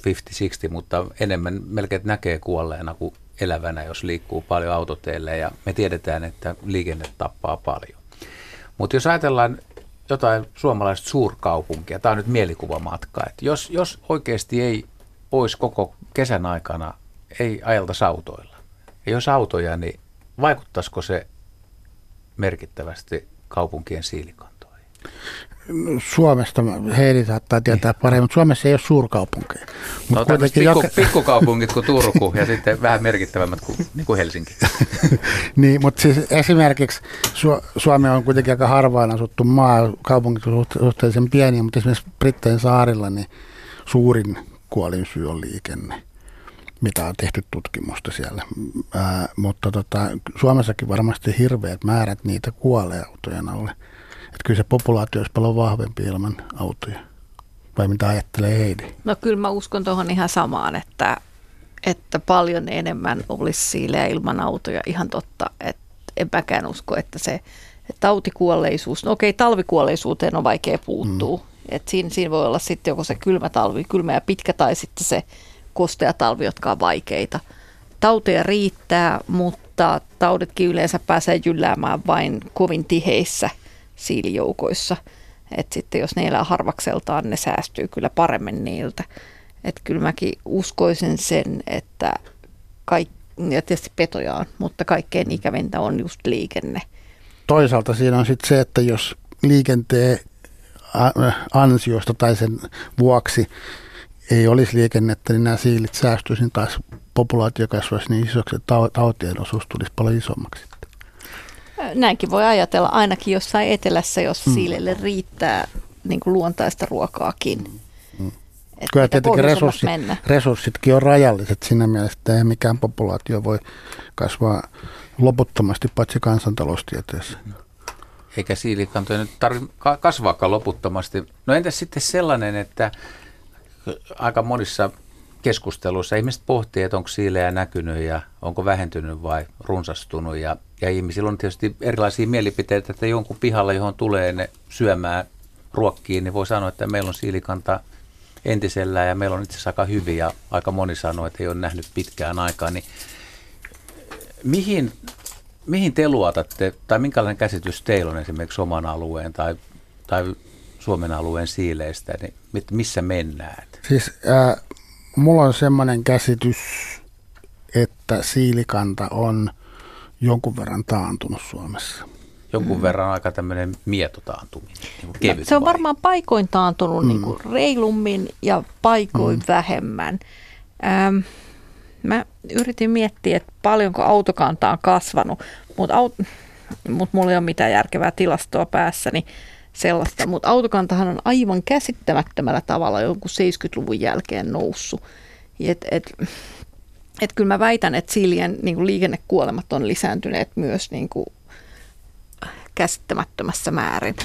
50-60, mutta enemmän melkein näkee kuolleena kuin elävänä, jos liikkuu paljon autoteille ja me tiedetään, että liikenne tappaa paljon. Mutta jos ajatellaan jotain suomalaista suurkaupunkia, tämä on nyt mielikuvamatka, että jos, jos oikeasti ei olisi koko kesän aikana, ei ajelta autoilla, ja jos autoja, niin vaikuttaisiko se merkittävästi kaupunkien siilikantoihin? Suomesta Heidi saattaa tietää paremmin, mutta Suomessa ei ole suurkaupunkeja. Mut no pikku, joka... pikkukaupungit kuin Turku ja sitten vähän merkittävämmät kuin, niin kuin Helsinki. niin, mutta siis esimerkiksi Su- Suomi on kuitenkin aika harvaan asuttu maa, kaupungit on suhteellisen pieniä, mutta esimerkiksi Brittein saarilla niin suurin kuolinsyy on liikenne mitä on tehty tutkimusta siellä. Ää, mutta tota, Suomessakin varmasti hirveät määrät niitä kuolee autojen alle. Että kyllä se populaatio olisi paljon vahvempi ilman autoja. Vai mitä ajattelee Heidi? No kyllä mä uskon tuohon ihan samaan, että, että paljon enemmän olisi siileä ilman autoja. Ihan totta, että en mäkään usko, että se tautikuolleisuus, no okei, talvikuolleisuuteen on vaikea puuttua. Mm. Et siinä, siinä voi olla sitten joko se kylmä talvi, kylmä ja pitkä, tai sitten se kostea talvi, jotka on vaikeita. tauteja riittää, mutta tauditkin yleensä pääsee jylläämään vain kovin tiheissä siilijoukoissa. Et sitten jos ne elää harvakseltaan, ne säästyy kyllä paremmin niiltä. Et kyllä mäkin uskoisin sen, että kaikki, ja tietysti petoja on, mutta kaikkein ikävintä on just liikenne. Toisaalta siinä on sitten se, että jos liikenteen ansiosta tai sen vuoksi ei olisi liikennettä, niin nämä siilit säästyisi, niin taas populaatio kasvaisi niin isoksi, että tautien osuus tulisi paljon isommaksi. Näinkin voi ajatella, ainakin jossain etelässä, jos mm. siilille riittää niin kuin luontaista ruokaakin. Mm. Kyllä tietenkin resurssit, resurssitkin on rajalliset siinä mielessä, että ei mikään populaatio voi kasvaa loputtomasti paitsi kansantaloustieteessä. Eikä siilikantoja nyt tarvitse kasvaakaan loputtomasti. No entäs sitten sellainen, että aika monissa keskusteluissa ihmiset pohtii, että onko siilejä näkynyt ja onko vähentynyt vai runsastunut. Ja, ja ihmisillä on tietysti erilaisia mielipiteitä, että jonkun pihalla, johon tulee ne syömään ruokkiin, niin voi sanoa, että meillä on siilikanta entisellään ja meillä on itse asiassa aika hyvin ja aika moni sanoo, että ei ole nähnyt pitkään aikaa. Niin mihin, mihin te luotatte tai minkälainen käsitys teillä on esimerkiksi oman alueen tai, tai Suomen alueen siileistä, niin missä mennään? Siis äh, mulla on semmoinen käsitys, että siilikanta on jonkun verran taantunut Suomessa. Jonkun mm. verran aika tämmöinen mietotaantuminen. Niin no, se on varmaan paikoin taantunut mm. niin kuin reilummin ja paikoin mm. vähemmän. Ähm, mä yritin miettiä, että paljonko autokanta on kasvanut, mutta aut- mut mulla ei ole mitään järkevää tilastoa päässäni. Niin sellaista, mutta autokantahan on aivan käsittämättömällä tavalla jonkun 70-luvun jälkeen noussut. Et, et, et kyllä mä väitän, että Siljen niin liikennekuolemat on lisääntyneet myös niin kuin käsittämättömässä määrin.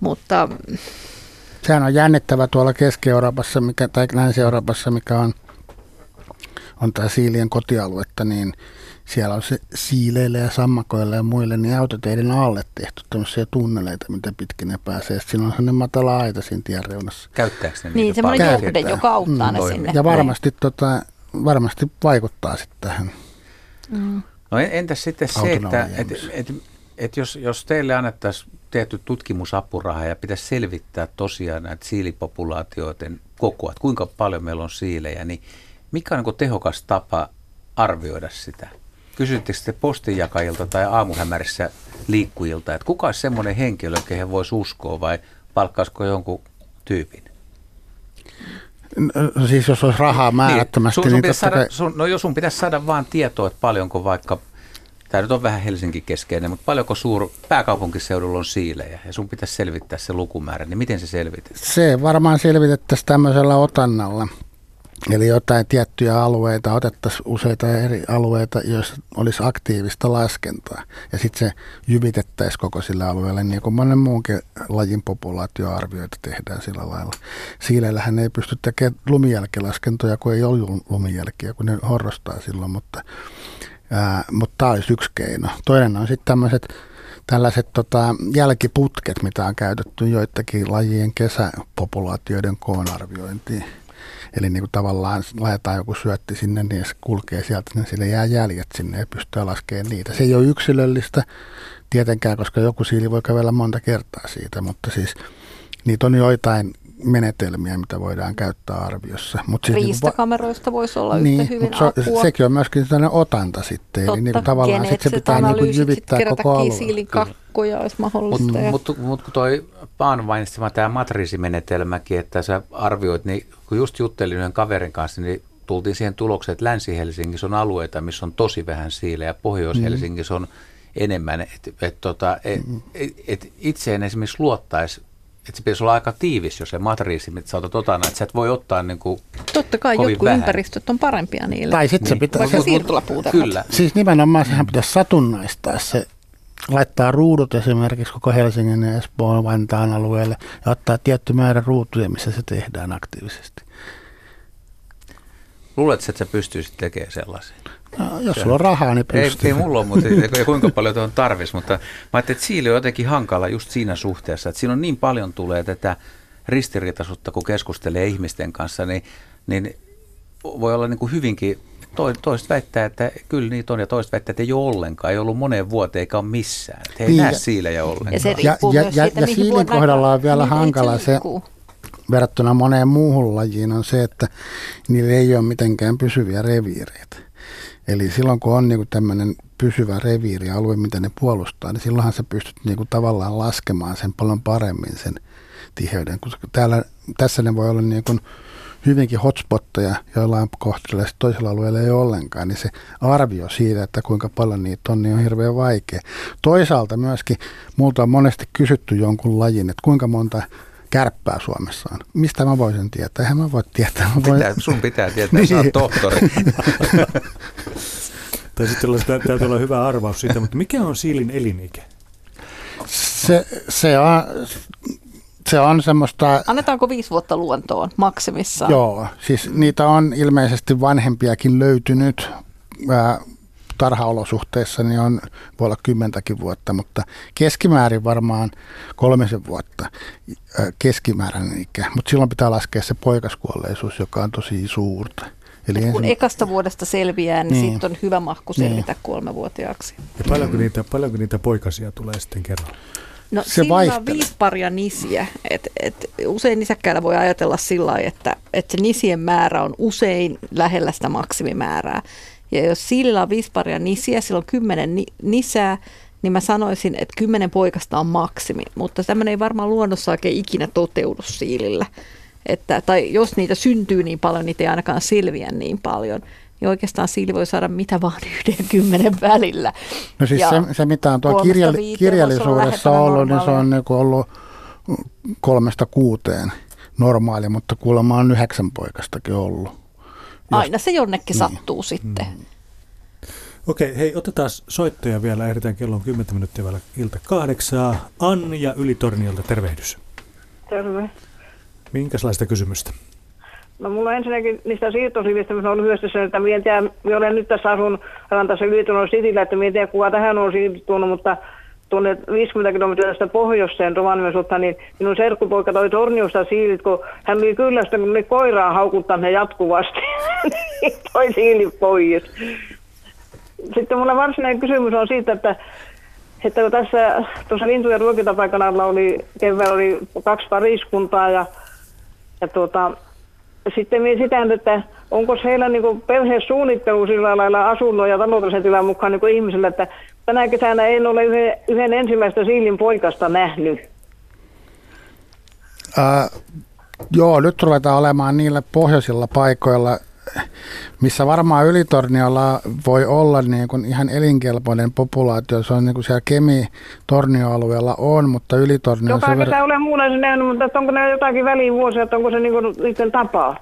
Mutta Sehän on jännittävä tuolla Keski-Euroopassa mikä, tai Länsi-Euroopassa, mikä on, on tämä siilien kotialuetta, niin siellä on se siileille ja sammakoille ja muille niin autoteiden alle tehty tämmöisiä tunneleita, mitä pitkin ne pääsee. Sitten siinä on sellainen matala aita siinä tien reunassa. Käyttääkö ne Niin, semmoinen johde, joka auttaa mm, ne sinne. Ja varmasti, tota, varmasti vaikuttaa sitten tähän. Mm. No entäs sitten se, että et, et, et jos, jos teille annettaisiin tehty tutkimusapuraha ja pitäisi selvittää tosiaan näitä siilipopulaatioiden kokoa, että kuinka paljon meillä on siilejä, niin mikä on niin tehokas tapa arvioida sitä? Kysyttekö te postinjakajilta tai aamuhämärissä liikkujilta, että kuka olisi semmoinen henkilö, kehen voisi uskoa vai palkkaisiko jonkun tyypin? No, siis jos olisi rahaa niin, määrättömästi. Niin, sun, sun niin saada, kai... sun, no jos sun pitäisi saada vaan tietoa, että paljonko vaikka, tämä nyt on vähän Helsinki keskeinen, mutta paljonko suur pääkaupunkiseudulla on siilejä ja sun pitäisi selvittää se lukumäärä, niin miten se selvitetään? Se varmaan selvitettäisiin tämmöisellä otannalla. Eli jotain tiettyjä alueita, otettaisiin useita eri alueita, joissa olisi aktiivista laskentaa. Ja sitten se jyvitettäisiin koko sillä alueella, niin kuin monen muunkin lajin populaatioarvioita tehdään sillä lailla. Siilellähän ei pysty tekemään lumijälkilaskentoja, kun ei ole lumijälkiä, kun ne horrostaa silloin, mutta, ää, mutta tämä olisi yksi keino. Toinen on sitten tämmöiset tällaiset tota, jälkiputket, mitä on käytetty joidenkin lajien kesäpopulaatioiden koon arviointiin Eli niin kuin tavallaan laitetaan joku syötti sinne, niin se kulkee sieltä, niin sille jää jäljet sinne ja pystyy laskemaan niitä. Se ei ole yksilöllistä tietenkään, koska joku siili voi kävellä monta kertaa siitä, mutta siis niitä on joitain menetelmiä, mitä voidaan käyttää arviossa. Mut siis Riistakameroista niin, voisi olla niin, yhtä hyvin mutta apua. sekin on myöskin sellainen otanta sitten. Totta, eli niin kuin tavallaan sit se pitää niin kuin jyvittää koko alue. siilin kakkoja olisi mahdollista. Mutta mut, mut, mut kun toi Paan mainitsema tämä matriisimenetelmäkin, että sä arvioit, niin kun just juttelin yhden kaverin kanssa, niin tultiin siihen tulokseen, että Länsi-Helsingissä on alueita, missä on tosi vähän siilejä, Pohjois-Helsingissä on enemmän. Että et, tota, et, et, et itse en esimerkiksi luottaisi että se pitäisi olla aika tiivis, jos se matriisi, mitä sä otat otana, että sä et voi ottaa niin kuin Totta kai jotkut vähän. ympäristöt on parempia niille. Tai sitten niin. se pitää... Vaikka siirtolapuuta. Kyllä. Siis nimenomaan sehän pitäisi satunnaistaa se laittaa ruudut esimerkiksi koko Helsingin ja Espoon Vantaan alueelle ja ottaa tietty määrä ruutuja, missä se tehdään aktiivisesti. Luuletko, että sä pystyisit tekemään sellaisen? No, jos sulla on rahaa, niin pystyy. Ei, ei mulla ole, mutta ei, kuinka paljon on tarvis, mutta mä ajattelin, että Siili on jotenkin hankala just siinä suhteessa, että siinä on niin paljon tulee tätä ristiriitaisuutta, kun keskustelee ihmisten kanssa, niin, niin voi olla niin kuin hyvinkin, toiset väittää, että kyllä niitä on ja toiset väittää, että ei ole ollenkaan, ei ollut moneen vuoteen eikä ole missään. Että ei niin, näe siilejä ollenkaan. Ja, se ja, ja, ja, ja siilin kohdalla on vielä hankala se, verrattuna moneen muuhun lajiin on se, että niillä ei ole mitenkään pysyviä reviireitä. Eli silloin kun on niinku tämmöinen pysyvä reviirialue, mitä ne puolustaa, niin silloinhan sä pystyt niinku tavallaan laskemaan sen paljon paremmin sen tiheyden. Koska täällä, tässä ne voi olla niinku hyvinkin hotspotteja joillain kohdilla ja toisella alueella ei ollenkaan, niin se arvio siitä, että kuinka paljon niitä on, niin on hirveän vaikea. Toisaalta myöskin multa on monesti kysytty jonkun lajin, että kuinka monta kärppää Suomessa on. Mistä mä voisin tietää? Eihän mä voi tietää. Mä voin... Pitää, sun pitää tietää, niin. sä oot tohtori. tai sitten täytyy olla hyvä arvaus siitä, mutta mikä on siilin elinikä? Se, se on se on semmoista... Annetaanko viisi vuotta luontoon maksimissaan? Joo, siis niitä on ilmeisesti vanhempiakin löytynyt. Ää, tarhaolosuhteissa niin on, voi olla kymmentäkin vuotta, mutta keskimäärin varmaan kolmisen vuotta keskimääräinen ikä. Mutta silloin pitää laskea se poikaskuolleisuus, joka on tosi suurta. Eli kun ensin... ekasta vuodesta selviää, niin, niin. sitten on hyvä mahku selvitä niin. kolmevuotiaaksi. Ja paljonko niitä, paljonko niitä poikasia tulee sitten kerralla? No se siinä vaihtelee. on viisi paria nisiä. Et, et usein nisäkkäillä voi ajatella sillä lailla, että, että se nisien määrä on usein lähellä sitä maksimimäärää. Ja jos siilillä on viisi paria nisiä, sillä on kymmenen ni- nisää, niin mä sanoisin, että kymmenen poikasta on maksimi. Mutta tämmöinen ei varmaan luonnossa oikein ikinä toteudu siilillä. Että, tai jos niitä syntyy niin paljon, niitä ei ainakaan selviä niin paljon niin oikeastaan siili voi saada mitä vaan yhden kymmenen välillä. No siis se, se, mitä on tuo kirjalli, kirjallisuudessa ollut, niin se on niin ollut kolmesta kuuteen normaali, mutta kuulemma on yhdeksän poikastakin ollut. Aina se jonnekin niin. sattuu sitten. Mm. Okei, hei, otetaan soittoja vielä. Ehditään kello on 10 minuuttia vielä ilta kahdeksaa. Anja Ylitorniolta, tervehdys. Terve. Minkälaista kysymystä? No mulla on ensinnäkin niistä siirtosiivistä, missä on lyhyesti sen, että minä olen nyt tässä asun aivan tässä Ylitunnon Cityllä, että minä en tiedä kuka tähän on siirtynyt, mutta tuonne 50 kilometriä tästä pohjoiseen Rovaniemen niin minun serkkupoika toi Torniosta siilit, kun hän oli kyllästä, kun koiraa haukuttaa ne jatkuvasti, niin toi siilit pois. Sitten mulla varsinainen kysymys on siitä, että että kun tässä tuossa lintujen ruokintapaikan alla oli keväällä oli kaksi pariskuntaa ja, ja tuota, sitten minä sitä, että onko heillä niin perhesuunnittelu sillä lailla asunnon ja taloudellisen tilan mukaan niin ihmisellä, että tänä kesänä en ole yhden, yhden ensimmäistä siilin poikasta nähnyt. Ää, joo, nyt ruvetaan olemaan niillä pohjoisilla paikoilla missä varmaan Ylitorniolla voi olla niin kuin ihan elinkelpoinen populaatio. Se on niin kuin siellä Kemi-tornioalueella on, mutta Ylitornio... Joka ver... olen muunlaisen nähnyt, mutta onko ne jotakin välivuosia, että onko se niin kuin niiden tapaa?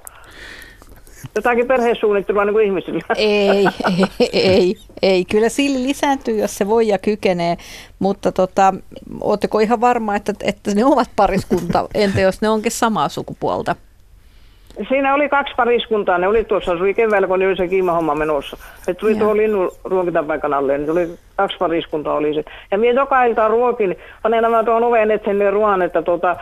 Jotakin perhesuunnittelua niin kuin ihmisillä. Ei, ei, ei, ei. Kyllä sillä lisääntyy, jos se voi ja kykenee. Mutta tota, oletteko ihan varma, että, että ne ovat pariskunta? Entä jos ne onkin samaa sukupuolta? Siinä oli kaksi pariskuntaa, ne oli tuossa, se oli keväällä, kun oli se kiimahomma menossa. Se tuli tuohon linnun ruokintapaikan alle, niin tuli kaksi pariskuntaa oli se. Ja minä joka ilta ruokin, panen nämä tuon oven eteen ruoan, että tuota,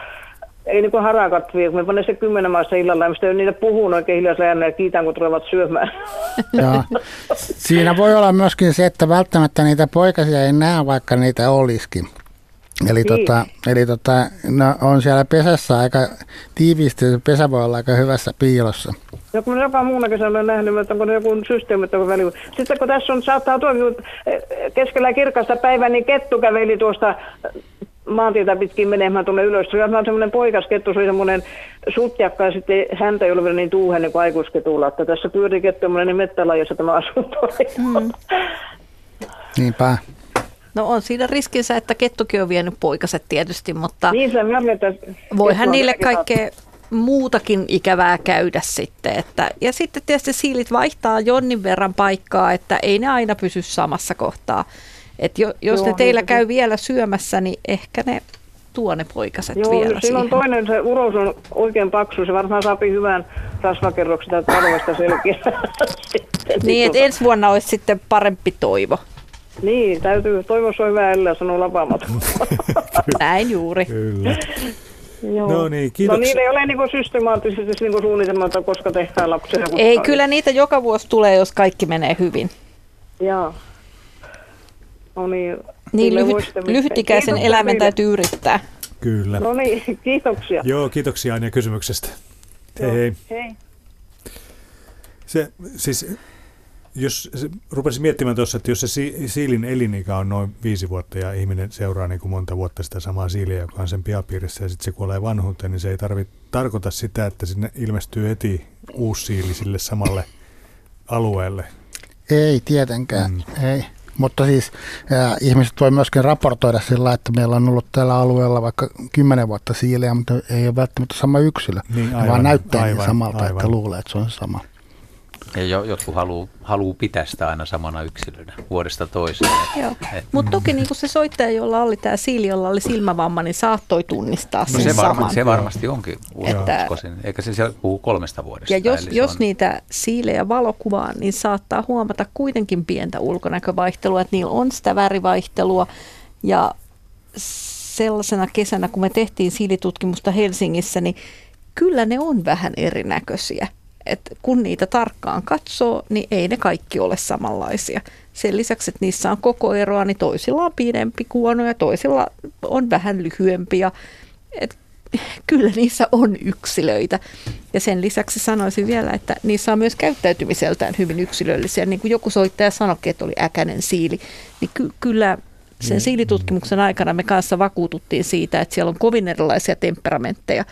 ei niin kuin harakat vie, kun me panen se kymmenen maassa illalla, ja mistä niitä puhun oikein hiljaisella ja kiitän, kun tulevat syömään. Ja, siinä voi olla myöskin se, että välttämättä niitä poikasia ei näe, vaikka niitä olisikin. Eli, niin. tota, eli tota, no, on siellä pesässä aika tiiviisti, se pesä voi olla aika hyvässä piilossa. Ja kun joka muuna kesänä olen nähnyt, että onko joku systeemi, että väli. Sitten kun tässä on, saattaa tuokin eh, keskellä kirkasta päivää, niin kettu käveli tuosta maantietä pitkin menemään tuonne ylös. Se on semmoinen poikaskettu, se oli semmoinen sutjakka ja sitten häntä ei ole vielä niin tuuhen niin kuin aikuisketulla. Että tässä pyörii kettu niin mettäla, jossa tämä asunto mm. Niinpä. No on siinä riskinsä, että kettukin on vienyt poikaset tietysti, mutta niin se voihan niille kaikkea muutakin ikävää käydä sitten. Että, ja sitten tietysti siilit vaihtaa jonnin verran paikkaa, että ei ne aina pysy samassa kohtaa. Et jo, jos Joo, ne teillä niin, käy vielä syömässä, niin ehkä ne tuo ne poikaset Joo, vielä silloin siihen. toinen, se urous on oikein paksu, se varmaan saapi hyvän rasvakerroksen tätä talvesta selkeä. niin, että ensi vuonna olisi sitten parempi toivo. Niin, täytyy toivoa on hyvä ellei sanoo lapamaton. Näin juuri. Kyllä. Joo. No niin, No kiitoksia. niillä ei ole niin systemaattisesti niin suunnitelmaa, koska tehdään lapsia. Ei, kyllä niitä joka vuosi tulee, jos kaikki menee hyvin. Joo. No niin. Niin lyhyt, lyhytikäisen Kiitoksia elämän teille. täytyy yrittää. Kyllä. No niin, kiitoksia. Joo, kiitoksia Anja kysymyksestä. Hei Joo, hei. Hei. Se, siis, jos se, rupesin miettimään tuossa, että jos se si, siilin elinikä on noin viisi vuotta ja ihminen seuraa niin kuin monta vuotta sitä samaa siiliä, joka on sen pihapiirissä ja sitten se kuolee vanhuuteen, niin se ei tarvi, tarkoita sitä, että sinne ilmestyy heti uusi siili sille samalle alueelle. Ei tietenkään, mm. ei. Mutta siis ää, ihmiset voi myöskin raportoida sillä, että meillä on ollut tällä alueella vaikka kymmenen vuotta siilejä, mutta ei ole välttämättä sama yksilö, Niin, aivan, vaan näyttää aivan, niin samalta, aivan. että luulee, että se on sama. Ja jo, jotkut haluaa haluu pitää sitä aina samana yksilönä vuodesta toiseen. Mutta toki niin se soittaja, jolla oli tämä siili, jolla oli silmävamma, niin saattoi tunnistaa No sen se, varma, saman. se varmasti onkin Että- uskoisin. Eikä se siellä puhu kolmesta vuodesta. Ja jos, jos on- niitä siilejä valokuvaa, niin saattaa huomata kuitenkin pientä ulkonäkövaihtelua, että niillä on sitä värivaihtelua. Ja sellaisena kesänä, kun me tehtiin siilitutkimusta Helsingissä, niin kyllä ne on vähän erinäköisiä. Et kun niitä tarkkaan katsoo, niin ei ne kaikki ole samanlaisia. Sen lisäksi, että niissä on koko eroa, niin toisilla on pidempi kuono ja toisilla on vähän lyhyempi. Ja, et kyllä niissä on yksilöitä. Ja sen lisäksi sanoisin vielä, että niissä on myös käyttäytymiseltään hyvin yksilöllisiä. Niin kuin joku soittaja sanoikin, että oli äkäinen siili, niin ky- kyllä sen Niin. siilitutkimuksen aikana me kanssa vakuututtiin siitä, että siellä on kovin erilaisia temperamentteja.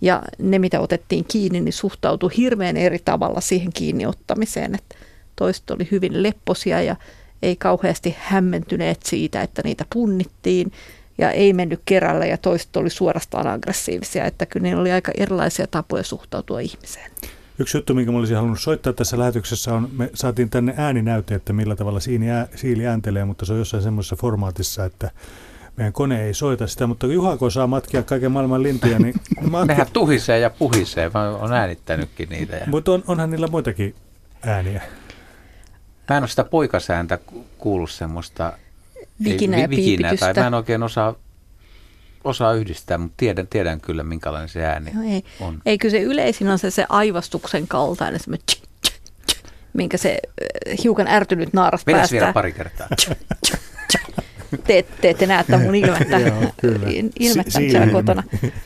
Ja ne, mitä otettiin kiinni, niin suhtautui hirveän eri tavalla siihen kiinniottamiseen. Että toiset oli hyvin lepposia ja ei kauheasti hämmentyneet siitä, että niitä punnittiin ja ei mennyt kerällä ja toiset oli suorastaan aggressiivisia, että kyllä niillä oli aika erilaisia tapoja suhtautua ihmiseen. Yksi juttu, minkä mä olisin halunnut soittaa tässä lähetyksessä on, me saatiin tänne ääninäyte, että millä tavalla siili ääntelee, mutta se on jossain semmoisessa formaatissa, että meidän kone ei soita sitä, mutta kun Juhako saa matkia kaiken maailman lintuja, niin matkia, Nehän tuhisee ja puhisee, mä oon äänittänytkin niitä. Ja... mutta on, onhan niillä muitakin ääniä. Mä en ole sitä poikasääntä ku- kuullut semmoista Vikinä ja vi- vikinää, tai mä en oikein osaa, osaa yhdistää, mutta tiedän, tiedän kyllä minkälainen se ääni No ei, on. ei kyllä se yleisin on se, se aivastuksen kaltainen, semmoinen tsk, tsk, tsk, minkä se äh, hiukan ärtynyt naaras Vedäs päästää. vielä pari kertaa. Te, te ette näe tämän mun ilmettä, ilmettä Si- siellä kotona.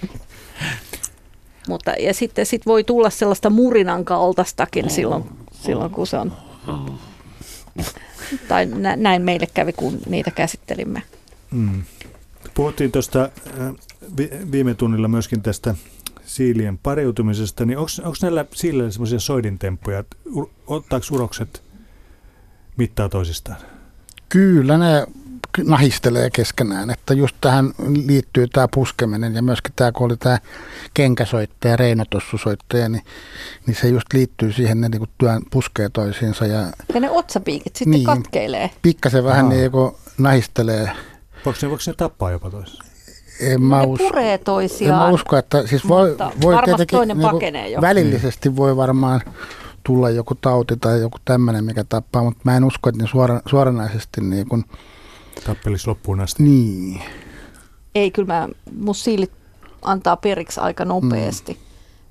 Mutta, ja sitten sit voi tulla sellaista murinan kaltaistakin silloin, silloin, kun se on... Tai nä, näin meille kävi, kun niitä käsittelimme. Mm. Puhuttiin tuosta äh, vi- viime tunnilla myöskin tästä siilien pariutumisesta, niin onko näillä siilillä semmoisia soidintemppuja, ottaako urokset mittaa toisistaan? Kyllä ne nahistelee keskenään, että just tähän liittyy tämä puskeminen ja myöskin tämä, kun oli tämä kenkäsoittaja, reinotossusoittaja, niin, niin se just liittyy siihen, ne niinku työn puskee toisiinsa ja Ja ne otsapiikit sitten Niin. katkeilee. pikkasen vähän Aa. niin kuin nahistelee. Voiko ne, voiko ne tappaa jopa toisessa? En mä usko. puree En toisiaan. mä usko, että siis voi, voi tietenkin toinen pakenee jo. välillisesti voi varmaan tulla joku tauti tai joku tämmöinen, mikä tappaa, mutta mä en usko, että ne suora, suoranaisesti niin kuin, Tappelis loppuun asti. niin. Ei, kyllä mä, mun siilit antaa periksi aika nopeasti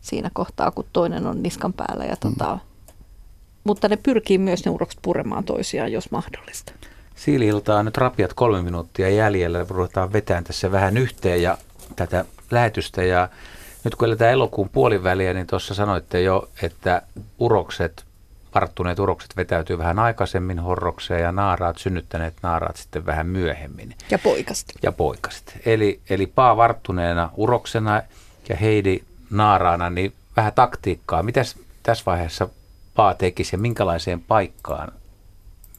siinä kohtaa, kun toinen on niskan päällä. Ja tota, Mutta ne pyrkii myös ne urokset puremaan toisiaan, jos mahdollista. Siili-iltaa on nyt rapiat kolme minuuttia jäljellä. Ruvetaan vetämään tässä vähän yhteen ja tätä lähetystä. Ja nyt kun eletään elokuun puoliväliä, niin tuossa sanoitte jo, että urokset, varttuneet urokset vetäytyy vähän aikaisemmin horrokseen ja naaraat, synnyttäneet naaraat sitten vähän myöhemmin. Ja poikasti. Ja poikaset. Eli, eli paa varttuneena uroksena ja Heidi naaraana, niin vähän taktiikkaa. Mitäs tässä vaiheessa paa tekisi ja minkälaiseen paikkaan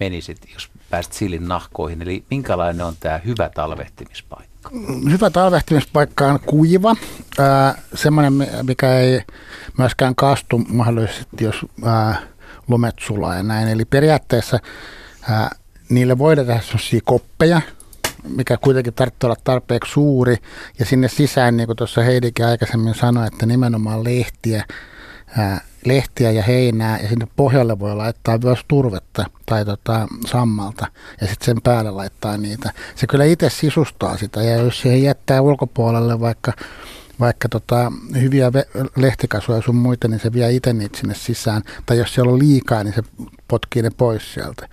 menisit, jos pääsit silin nahkoihin? Eli minkälainen on tämä hyvä talvehtimispaikka? Hyvä talvehtimispaikka on kuiva, ää, semmoinen, mi- mikä ei myöskään kastu mahdollisesti, jos ää, lumet sulaa ja näin. Eli periaatteessa ää, niille voidaan tehdä sellaisia koppeja, mikä kuitenkin tarvitsee olla tarpeeksi suuri, ja sinne sisään, niin kuin tuossa Heidikin aikaisemmin sanoi, että nimenomaan lehtiä, ää, lehtiä ja heinää, ja sinne pohjalle voi laittaa myös turvetta tai tota, sammalta, ja sitten sen päälle laittaa niitä. Se kyllä itse sisustaa sitä, ja jos siihen jättää ulkopuolelle vaikka vaikka tota, hyviä lehtikasvoja sun muita, niin se vie itse niitä sinne sisään. Tai jos siellä on liikaa, niin se potkii ne pois sieltä.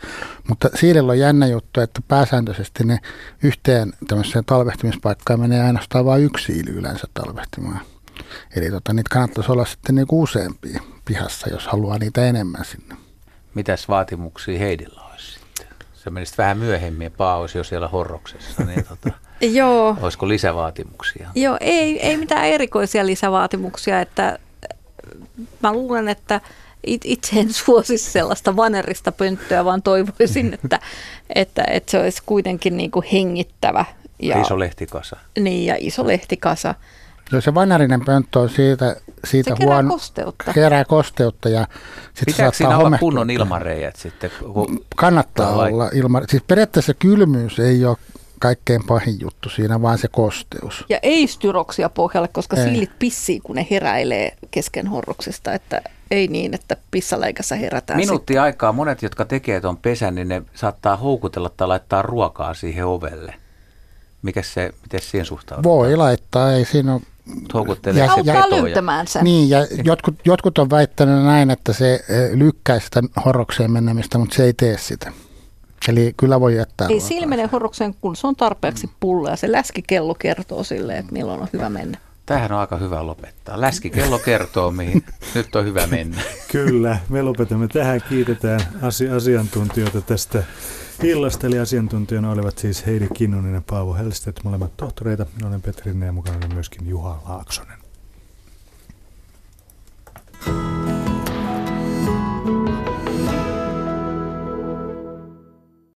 Mutta siilillä on jännä juttu, että pääsääntöisesti ne yhteen tämmöiseen talvehtimispaikkaan menee ainoastaan vain yksi siili yleensä talvehtimaan. Eli tota, niitä kannattaisi olla sitten niinku useampia pihassa, jos haluaa niitä enemmän sinne. Mitäs vaatimuksia Heidillä olisi sitten? Se menisi vähän myöhemmin, Paa olisi jo siellä horroksessa, niin tota, Joo, olisiko lisävaatimuksia? joo ei, ei mitään erikoisia lisävaatimuksia, että äh, mä luulen, että it- itse en suosisi sellaista vanerista pönttöä, vaan toivoisin, että, että, että se olisi kuitenkin niin kuin hengittävä ja, Iso lehtikasa. niin, ja iso lehtikasa. Joo, se vanarinen pönttö on siitä, siitä Se kerää huono, kosteutta. kerää kosteutta ja sitten Pitääkö siinä saattaa olla homehtua. kunnon ilmareijät sitten? Kun Kannattaa olla ilman. Siis periaatteessa kylmyys ei ole kaikkein pahin juttu siinä, vaan se kosteus. Ja ei styroksia pohjalle, koska Ei. siilit pissii, kun ne heräilee kesken horroksesta, että ei niin, että pissaleikässä herätään. Minuutti aikaa, monet, jotka tekee tuon pesän, niin ne saattaa houkutella tai laittaa ruokaa siihen ovelle. Mikä se, miten siihen suhtaudutaan? Voi laittaa, ei siinä ole Houkuttelee Ja- se Auttaa petoja. löytämään sen. Niin, ja jotkut, jotkut on väittänyt näin, että se eh, lykkää sitä horrokseen menemistä, mutta se ei tee sitä. Eli kyllä voi jättää. Niin, Ei silmene horrokseen, kun se on tarpeeksi mm. pulla ja Se läskikello kertoo sille, että milloin on hyvä mennä. Tähän on aika hyvä lopettaa. Läskikello kertoo, mihin nyt on hyvä mennä. Kyllä, me lopetamme tähän. Kiitetään asi- asiantuntijoita tästä illasta. Eli asiantuntijana olivat siis Heidi Kinnunen ja Paavo Helstedt, molemmat tohtoreita. Minä olen Petrinne ja mukana myöskin Juha Laaksonen. thank you